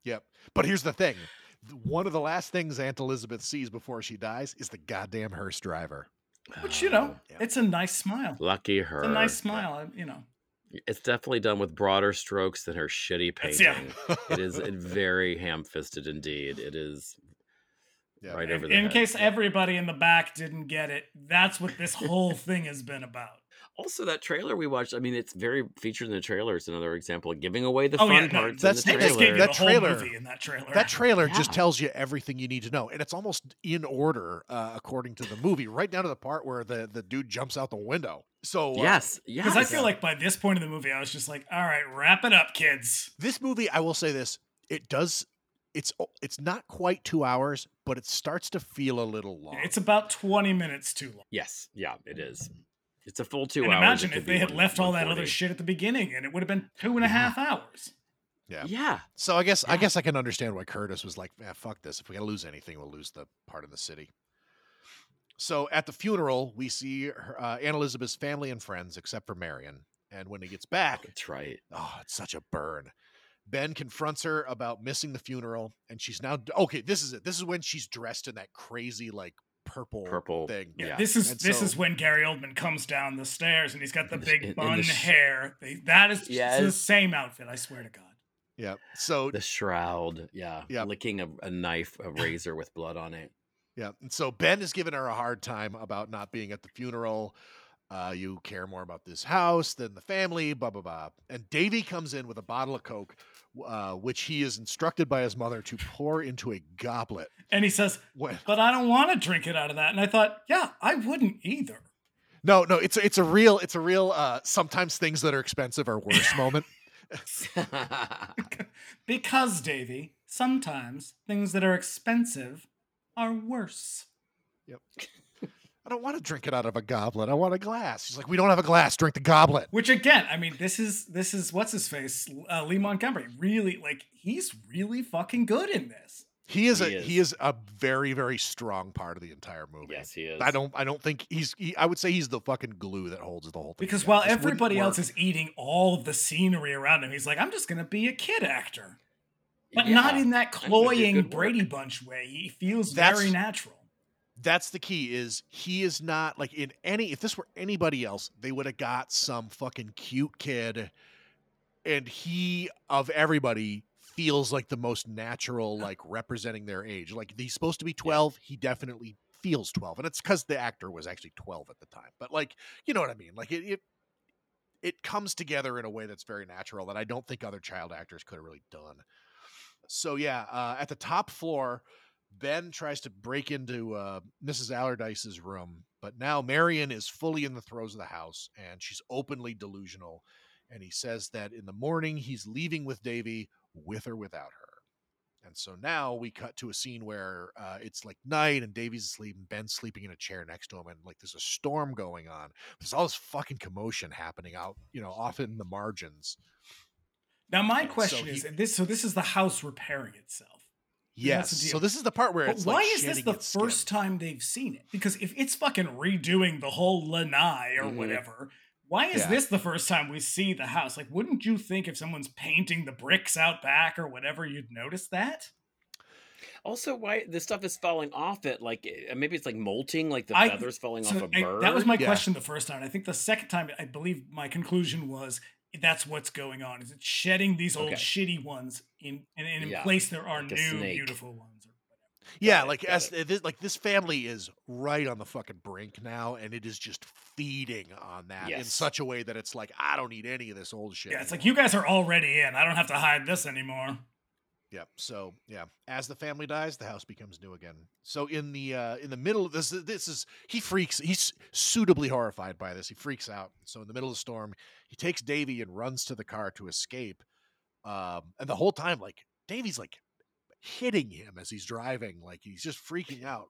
Yep. But here's the thing: th- one of the last things Aunt Elizabeth sees before she dies is the goddamn hearse driver. Which you know, Oh, yeah. it's a nice smile. lucky her. It's a nice smile. You know, It's definitely done with broader strokes than her shitty [LAUGHS] That's- painting. yeah. it is uh, very ham-fisted indeed. It is Yeah. right in, over the in head. case everybody in the back didn't get it, that's what this whole thing has been about. Also, that trailer we watched. I mean, it's very featured in the trailer. It's another example of giving away the oh fun yeah, no, parts that's- in they the just gave trailer. you That the whole trailer- movie in that trailer. That trailer just tells you everything you need to know, and it's almost in order uh, according to the movie, right down to the part where the the dude jumps out the window. So uh, yes, yes. Because I feel like by this point in the movie, I was just like, all right, wrap it up, kids. this movie, I will say this: it does. It's it's not quite two hours, but it starts to feel a little long. It's about 20 minutes too long. yes, yeah, it is. It's a full two and hours. imagine if they had one- left all that other shit at the beginning and it would have been two and a half hours. yeah. Yeah, So I guess I guess I can understand why Curtis was like, "Man, fuck this. If we gotta lose anything, we'll lose the part in the city." So at the funeral, we see her, uh, Aunt Elizabeth's family and friends, except for Marion. And when he gets back, that's right. Oh, it's such a burn. Ben confronts her about missing the funeral, and she's now okay. This is it. This is when she's dressed in that crazy like purple Purple, thing. Yeah, Yeah. this is And this so- is when Gary Oldman comes down the stairs and he's got the In big in- in bun the sh- hair. They, that is it's the same outfit. I swear to God. Yeah. So The shroud. Yeah, Yeah. licking a, a knife, a razor with blood on it. yeah. And so Ben is giving her a hard time about not being at the funeral. Uh, you care more about this house than the family, blah blah blah. And Davy comes in with a bottle of Coke, uh, which he is instructed by his mother to pour into a goblet. And he says, When, "But I don't want to drink it out of that." And I thought, yeah, I wouldn't either. No, no, it's it's a real it's a real uh sometimes things that are expensive are worse moment. [LAUGHS] [LAUGHS] because, Davy, sometimes things that are expensive are worse. Yep. I don't want to drink it out of a goblet. I want a glass. He's like, we don't have a glass. Drink the goblet. Which again, I mean, this is this is what's his face, uh, Lee Montgomery. Really, like he's really fucking good in this. He is he a is. he is a very very strong part of the entire movie. Yes, he is. I don't I don't think he's he, I would say he's the fucking glue that holds the whole thing. Because while everybody else is eating all of the scenery around him, he's like, I'm just gonna be a kid actor, but yeah, not in that cloying Brady Bunch way. He feels That's, very natural that's the key is he is not like in any if this were anybody else they would have got some fucking cute kid and he of everybody feels like the most natural like representing their age. Like he's supposed to be 12 he definitely feels 12 and it's because the actor was actually 12 at the time but like you know what i mean? Like it, it it comes together in a way that's very natural that i don't think other child actors could have really done. So yeah uh, at the top floor Ben tries to break into uh, Mrs. Allardyce's room, but now Marion is fully in the throes of the house and she's openly delusional. And he says that in the morning he's leaving with Davy, with or without her. And so now we cut to a scene where uh, it's like night and Davy's asleep and Ben's sleeping in a chair next to him. And like there's a storm going on. There's all this fucking commotion happening out, you know, off in the margins. Now, my question so is he, this so this is the house repairing itself. Yes. So this is the part where but it's why like is this the first skin. time they've seen it? Because if it's fucking redoing the whole lanai or mm-hmm. whatever, why is yeah. this the first time we see the house? Like, wouldn't you think if someone's painting the bricks out back or whatever, you'd notice that? Also, why the stuff is falling off it? Like eh, maybe it's like molting, like the I, feathers falling so off a bird. I, that was my yeah. question the first time. I think the second time, I believe my conclusion was that's what's going on. Is it shedding these old okay. shitty ones in and, and in yeah. place there are like new beautiful ones. Yeah, like as this, like this family is right on the fucking brink now, and it is just feeding on that yes. in such a way that it's like I don't need any of this old shit. Yeah, it's anymore. like you guys are already in. I don't have to hide this anymore. Yep. So yeah, as the family dies, the house becomes new again. So in the uh, in the middle of this, this is he freaks. He's suitably horrified by this. He freaks out. So in the middle of the storm, he takes Davy and runs to the car to escape. Um, and the whole time, like Davy's like hitting him as he's driving, like he's just freaking out.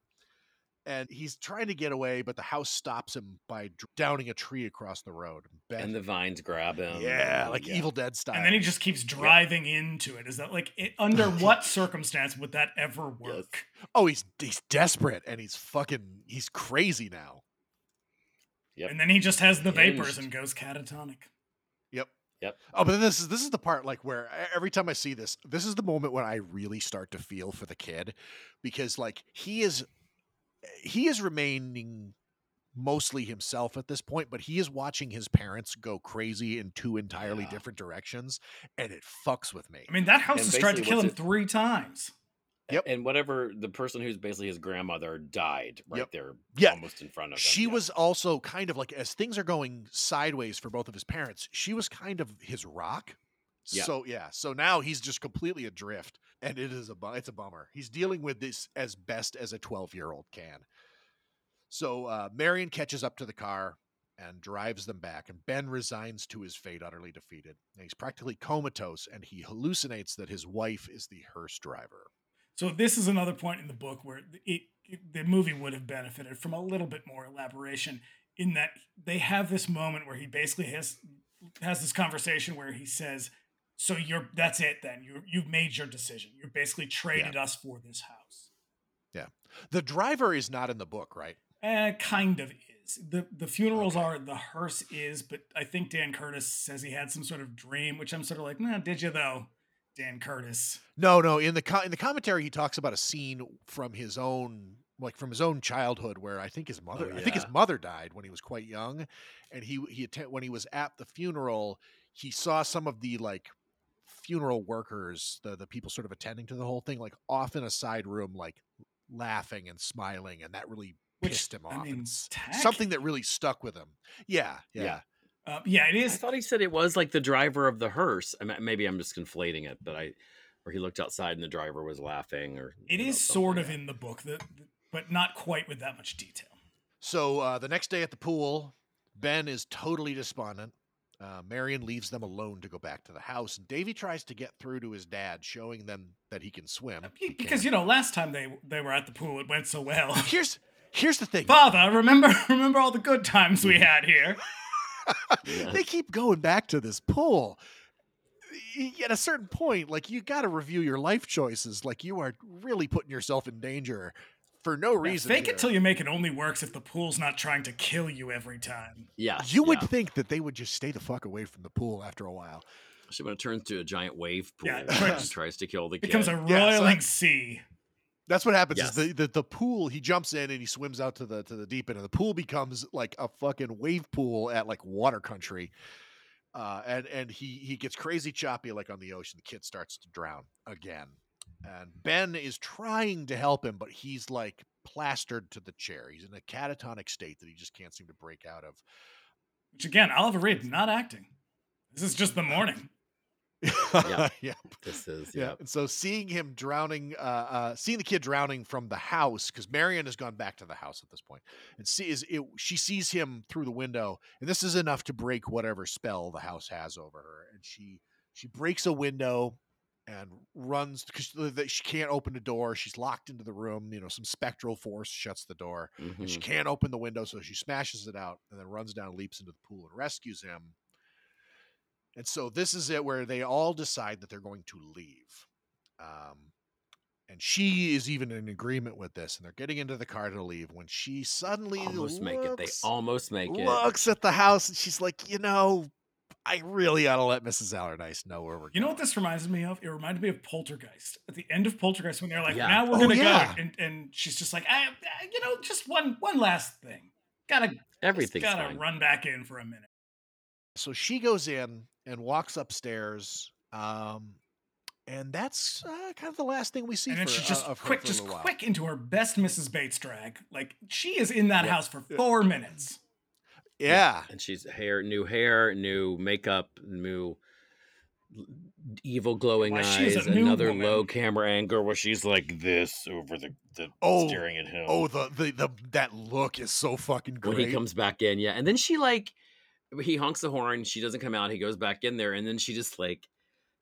And he's trying to get away, but the house stops him by downing a tree across the road. Ben, and the vines grab him. Yeah, like yeah. Evil Dead style. And then he just keeps driving yeah. into it. Is that like it, under [LAUGHS] what circumstance would that ever work? Yes. Oh, he's he's desperate and he's fucking he's crazy now. Yep. And then he just has the vapors and goes catatonic. Yep. Yep. Oh, but this is this is the part like where every time I see this, this is the moment when I really start to feel for the kid because like he is he is remaining mostly himself at this point, but he is watching his parents go crazy in two entirely yeah. different directions, and it fucks with me. I mean, that house has tried to kill him it, three times. Yep. And whatever the person who's basically his grandmother died right yep. there, yeah. almost in front of him. She was also kind of like as things are going sideways for both of his parents. She was kind of his rock. Yeah. So yeah, so now he's just completely adrift, and it is a it's a bummer. He's dealing with this as best as a twelve year old can. So uh, Marion catches up to the car and drives them back, and Ben resigns to his fate, utterly defeated. And he's practically comatose, and he hallucinates that his wife is the hearse driver. So this is another point in the book where it, it, the movie would have benefited from a little bit more elaboration in that they have this moment where he basically has has this conversation where he says, "So you're that's it then. You you've made your decision. You're basically traded yeah. us for this house." Yeah. The driver is not in the book, right? Uh, kind of is. The the funerals okay. are the hearse is, but I think Dan Curtis says he had some sort of dream, which I'm sort of like, nah, did you though? Dan Curtis. No, no. In the co- in the commentary, he talks about a scene from his own like from his own childhood where I think his mother oh, yeah. I think his mother died when he was quite young, and he he att- when he was at the funeral, he saw some of the like funeral workers, the the people sort of attending to the whole thing, like off in a side room, like laughing and smiling, and that really Which, pissed him off. I mean, something that really stuck with him. Yeah, yeah. yeah. Uh, yeah, it is. I thought he said it was like the driver of the hearse. I mean, maybe I'm just conflating it, but I, or he looked outside and the driver was laughing, or it is know, sort of in the book, the, the, but not quite with that much detail. So uh, the next day at the pool, Ben is totally despondent. Uh, Marion leaves them alone to go back to the house, and Davy tries to get through to his dad, showing them that he can swim. He because can. you know, last time they they were at the pool, it went so well. here's here's the thing. Father, remember [LAUGHS] remember all the good times we had here. Yeah. [LAUGHS] they keep going back to this pool. At a certain point, like you got to review your life choices. Like you are really putting yourself in danger for no Yeah, reason. fake here. it till you make it only works if the pool's not trying to kill you every time. Yeah. You would yeah. think that they would just stay the fuck away from the pool after a while. So when it turns to a giant wave pool Yeah, and it tries to kill the It kid. becomes a Yeah, so roiling sea. That's what happens. Yes. Is the, the the pool? He jumps in and he swims out to the to the deep end, and the pool becomes like a fucking wave pool at like water country. Uh, and and he he gets crazy choppy like on the ocean. The kid starts to drown again, and Ben is trying to help him, but he's like plastered to the chair. He's in a catatonic state that he just can't seem to break out of. Which again, Oliver Reed not acting. This is just the [LAUGHS] morning. yeah, [LAUGHS] yeah. this is Yeah. yeah. And so seeing him drowning, uh, uh, seeing the kid drowning from the house, because Marion has gone back to the house at this point, and see is it, she sees him through the window, and this is enough to break whatever spell the house has over her, and she she breaks a window and runs because she can't open the door. She's locked into the room. You know, some spectral force shuts the door, and she can't open the window, so she smashes it out and then runs down, leaps into the pool, and rescues him. And so this is it where they all decide that they're going to leave. Um, and she is even in agreement with this, and they're getting into the car to leave when she suddenly Almost make it. They almost make it. looks at the house and she's like, you know, I really ought to let Mrs. Allardyce know where we're You know what this reminds me of? It reminded me of Poltergeist. At the end of Poltergeist, when they're like, Yeah. "Now we're Oh, gonna yeah. go," and, and she's just like, I, I- "You know, just one one last thing. Gotta everything. gotta fine. run back in for a minute." So she goes in and walks upstairs. Um, and that's uh, kind of the last thing we see. And then for, she's just uh, her quick, just quick into her best Mrs. Bates drag. Like she is in that Yep. house for four minutes. Yeah. And she's hair, new hair, new makeup, new evil glowing she's eyes. Another woman. low camera angle where she's like this over the, the Oh, staring at him. Oh, the, the the that look is so fucking great. when he comes back in, yeah. And then she like he honks the horn. She doesn't come out. He goes back in there, and then she just like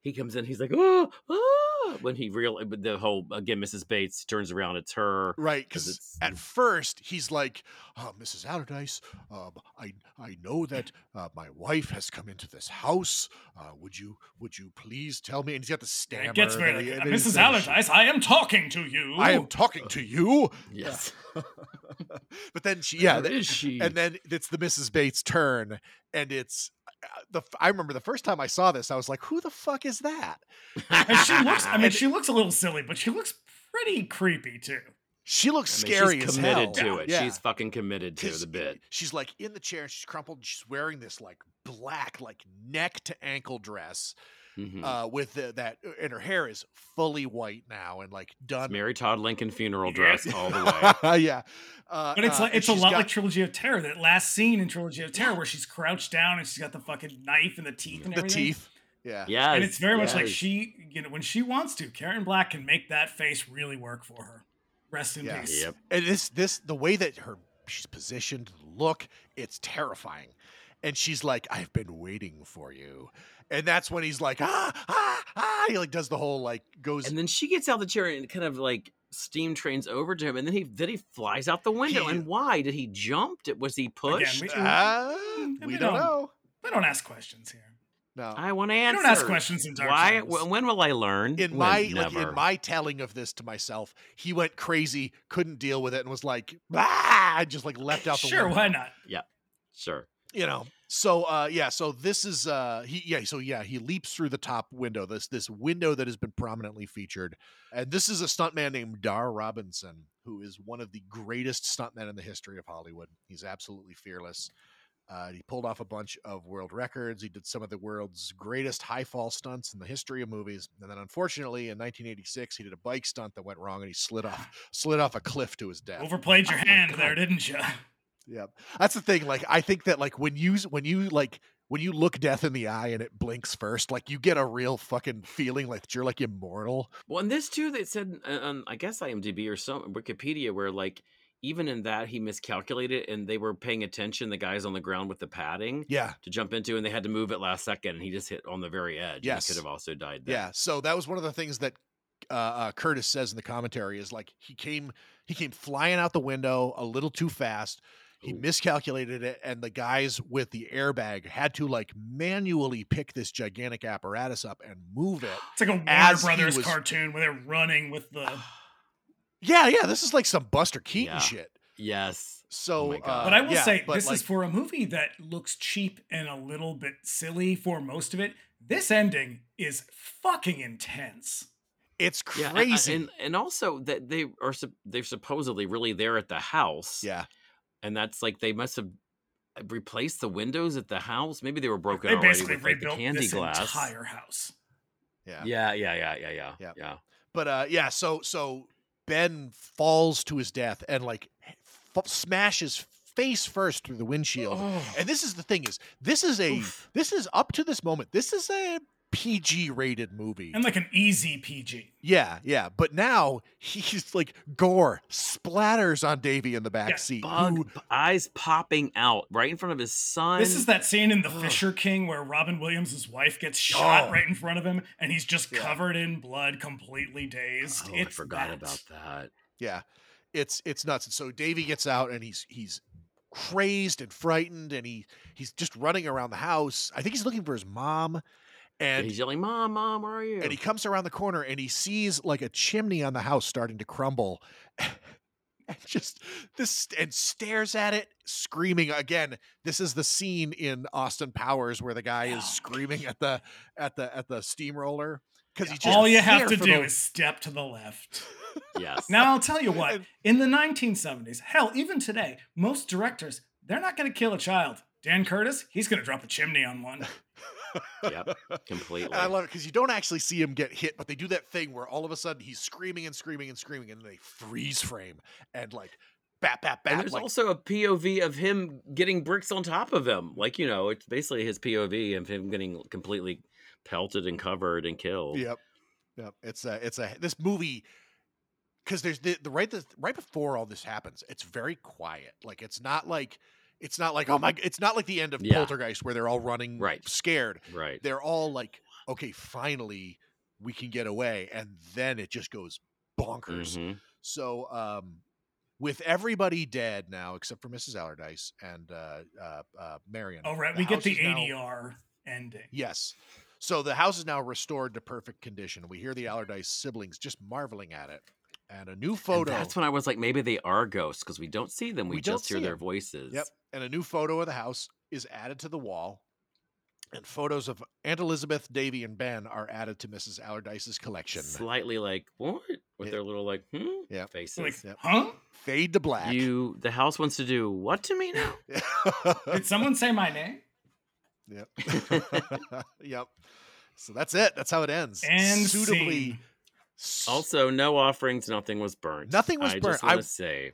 he comes in. He's like, oh, oh. When he real the whole again, Mrs. Bates turns around. It's her. right? 'cause because it's- at first he's like, oh, "Mrs. Allardyce, um, I I know that uh, my wife has come into this house. Uh, would you would you please tell me?" And he's got the And stammer. it gets that very like, Mrs. says, Allardyce, I am talking to you. I am talking to you. [LAUGHS] Yes. [LAUGHS] [LAUGHS] but then she, yeah, Where is she? and then it's the Mrs. Bates turn, and it's uh, the. I remember the first time I saw this, I was like, "Who the fuck is that?" and she looks. I mean, And- she looks a little silly, but she looks pretty creepy too. She looks I mean, scary she's as committed hell. to it. Yeah. She's fucking committed to the bit. She's like in the chair, and she's crumpled. and She's wearing this like black, like neck to ankle dress, Mhm. uh, with the, that, and her hair is fully white now and like done. Mary Todd Lincoln funeral Yeah. dress all the way. [LAUGHS] yeah, uh, But it's uh, like and it's a lot got- like Trilogy of Terror. That last scene in Trilogy of Terror where she's crouched down and she's got the fucking knife and the teeth and the everything. teeth. Yeah, Yeah, And it's very much like she, you know, when she wants to, Karen Black can make that face really work for her. Rest in Yeah. peace. Yep. and this this the way that her she's positioned, look, it's terrifying. And she's like, "I've been waiting for you," and that's when he's like, "Ah, ah, ah!" He like does the whole like goes. And then she gets out of the chair and kind of like steam trains over to him, and then he then he flies out the window. He- and why did he jump? Did- Was he pushed? we- Ah, Mm, we we don't don't- know. We don't ask questions here. No, I want to answer. don't ask questions in Dark Why? Shadows. When will I learn? in When? my like in my telling of this to myself, he went crazy, couldn't deal with it, and was like, ah, I just like left out the Sure, window. why not? Yeah, sure. You know. So uh yeah, so this is uh he yeah, so yeah, he leaps through the top window, this this window that has been prominently featured. And this is a stuntman named Dar Robinson, who is one of the greatest stuntmen in the history of Hollywood. He's absolutely fearless. Uh, he pulled off a bunch of world records. He did some of the world's greatest high fall stunts in the history of movies. And then, unfortunately, in 1986, he did a bike stunt that went wrong, and he slid off [LAUGHS] slid off a cliff to his death. Overplayed your Oh hand there, didn't you? Yep. That's the thing. Like, I think that like when you when you like when you look death in the eye and it blinks first, like you get a real fucking feeling like that you're like immortal. Well, and this too, they said uh, on I guess IMDb or some Wikipedia where like even in that he miscalculated and they were paying attention the guys on the ground with the padding Yeah, to jump into and they had to move it last second and he just hit on the very edge. Yes. He could have also died there. yeah. So that was one of the things that uh, uh, Curtis says in the commentary is like he came he came flying out the window a little too fast. He miscalculated it, and the guys with the airbag had to like manually pick this gigantic apparatus up and move it. It's like a Warner Brothers was- cartoon where they're running with the. [SIGHS] Yeah, yeah. This is like some Buster Keaton Yeah. shit. Yes. So, my God. uh, But I will yeah, say, this like, is for a movie that looks cheap and a little bit silly for most of it. This ending is fucking intense. it's Yeah, a- a- crazy. and and also that they are they're supposedly really there at the house. yeah, and that's like they must have uh, replaced the windows at the house. Maybe they were broken They already basically with like the rebuilt candy this glass. entire house. yeah, Yeah, yeah, yeah, yeah, yeah, Yeah. yeah. But uh, yeah. So so Ben falls to his death and like f- smashes face first through the windshield. Oh. And this is the thing is this is a Oof. this is up to this moment. This is a PG rated movie. And like an easy PG. yeah, yeah. But now he's like gore splatters on Davy in the back Yeah, seat. Bug who- eyes popping out right in front of his son. This is that scene in The Ugh. Fisher King where Robin Williams' wife gets shot Oh. right in front of him and he's just Yeah. covered in blood, completely dazed. Oh, I forgot that. about that. Yeah, it's it's nuts. And so Davy gets out and he's he's crazed and frightened and he he's just running around the house. I think he's looking for his mom, And he's yelling, "Mom, mom, where are you?" and he comes around the corner and he sees like a chimney on the house starting to crumble. [LAUGHS] And just this and stares at it, screaming again. This is the scene in Austin Powers where the guy Oh, is screaming at the at the at the steamroller because he just all you have to do the- is step to the left. yes. [LAUGHS] Now I'll tell you what. In the 1970s, hell, even today, most directors they're not going to kill a child. Dan Curtis, he's going to drop a chimney on one. Yep. [LAUGHS] Completely. And I love it because you don't actually see him get hit, but they do that thing where all of a sudden he's screaming and screaming and screaming, and they freeze frame and like bat bat bat. and there's like, also a POV of him getting bricks on top of him. Like, you know, it's basically his POV of him getting completely pelted and covered and killed. yep, yep. It's a it's a this movie because there's the, the right the, right before all this happens. It's very quiet. Like it's not like it's not like oh my it's not like the end of Yeah. Poltergeist where they're all running Right. scared. Right. They're all like okay, finally we can get away, and then it just goes bonkers. Mhm. So, um, with everybody dead now except for Mrs. Allardyce and uh, uh, uh, Marion. Oh, right. We get the is now- ADR ending. Yes. So the house is now restored to perfect condition. We hear the Allardyce siblings just marveling at it, and a new And photo. that's when I was like, maybe they are ghosts because we don't see them. We, We just hear their their 'em. voices. Yep. And a new photo of the house is added to the wall, and photos of Aunt Elizabeth, Davy, and Ben are added to Mrs. Allardyce's collection. Slightly like, what? With Yeah. their little like, hmm? Yeah. Faces. Like, Yep. huh? Fade to black. You, the house wants to do what to me [LAUGHS] now? Did someone say my name? Yep. [LAUGHS] yep. So that's it. That's how it ends. And suitably. scene. S- also, no offerings, nothing was burnt. Nothing was I burnt. just want I- to say,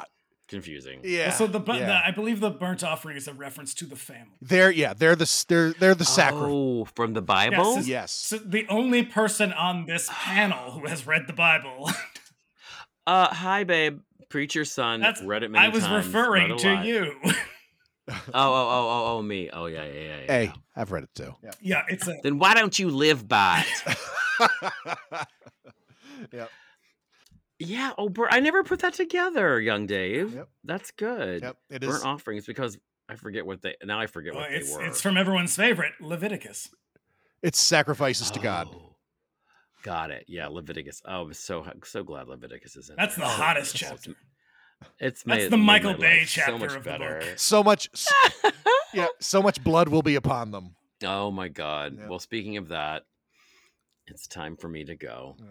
confusing. yeah. So the, bu- yeah. the I believe the burnt offering is a reference to the family. they're yeah they're the they're they're the sacrifice. Oh, from the Bible? Yes, yes. So the only person on this panel who has read the Bible, [SIGHS] Uh, hi, babe. Preacher's son. that's read it many I was times, referring to lot. you. [LAUGHS] Oh, oh, oh, oh, oh, me. Oh, yeah, yeah, yeah. yeah, Hey, yeah. I've read it too. Yeah, yeah, it's a Then why don't you live by it? [LAUGHS] [LAUGHS] yep. yeah. Oh, bur- I never put that together, young Dave. Yep. That's good. Yep. It Burnt is. offerings because I forget what they. Now I forget well, what it's they were. it's from everyone's favorite Leviticus. It's sacrifices to God. Oh, Got it. Yeah, Leviticus. Oh, I'm so so glad Leviticus is in That's there. the Oh, hottest it's- chapter. It's That's made, the made Michael Bay life chapter so much of the book. So much. [LAUGHS] yeah. So much blood will be upon them. Oh my god. Yeah. Well, speaking of that, it's time for me to go Yeah.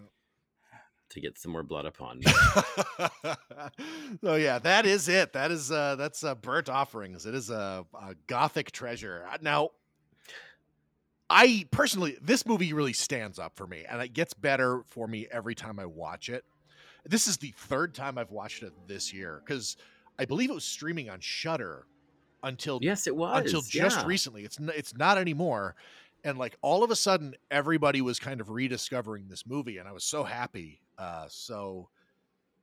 To get some more blood upon me. [LAUGHS] so yeah, that is it. That is uh that's uh, burnt offerings. It is a, a gothic treasure. Uh, Now, I personally, this movie really stands up for me, and it gets better for me every time I watch it. This is the third time I've watched it this year because I believe it was streaming on Shudder until yes, it was until just yeah. recently. It's n- it's not anymore. And like all of a sudden, everybody was kind of rediscovering this movie, and I was so happy. Uh, so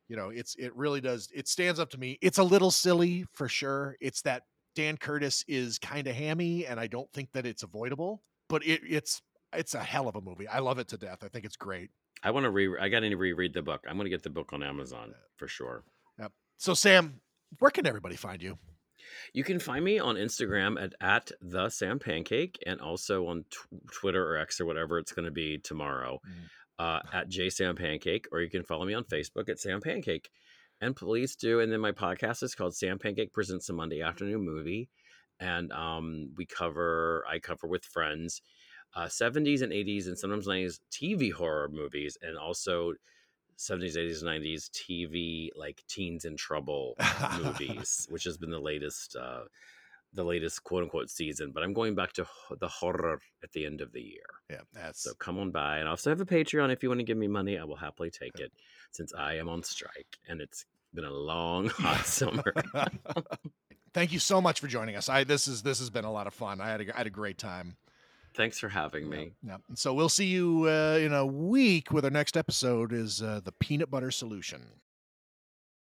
you know, it's it really does. It stands up to me. It's a little silly for sure. It's that Dan Curtis is kind of hammy, and I don't think that it's avoidable. But it, it's it's a hell of a movie. I love it to death. I think it's great. I want to re. I got to reread the book. I'm going to get the book on Amazon for sure. Yep. So Sam, where can everybody find you? You can find me on Instagram at, at the Sam Pancake and also on tw- Twitter or X or whatever it's going to be tomorrow mm. Uh, at J Sam Pancake, or you can follow me on Facebook at Sam Pancake. And please do. And then my podcast is called Sam Pancake Presents a Monday Afternoon Movie, and um, we cover I cover with friends uh, 70s and 80s and sometimes 90s TV horror movies, and also 70s, 80s, 90s TV like teens in trouble [LAUGHS] movies, which has been the latest uh the latest quote unquote season. But I'm going back to the horror at the end of the year. Yeah, that's so come on by. And I also have a Patreon. If you want to give me money, I will happily take it since I am on strike and it's been a long [LAUGHS] hot summer. [LAUGHS] Thank you so much for joining us. I this is this has been a lot of fun. I had a, I had a great time. Thanks for having me. Yeah. So we'll see you uh, in a week with our next episode is uh, the peanut butter solution.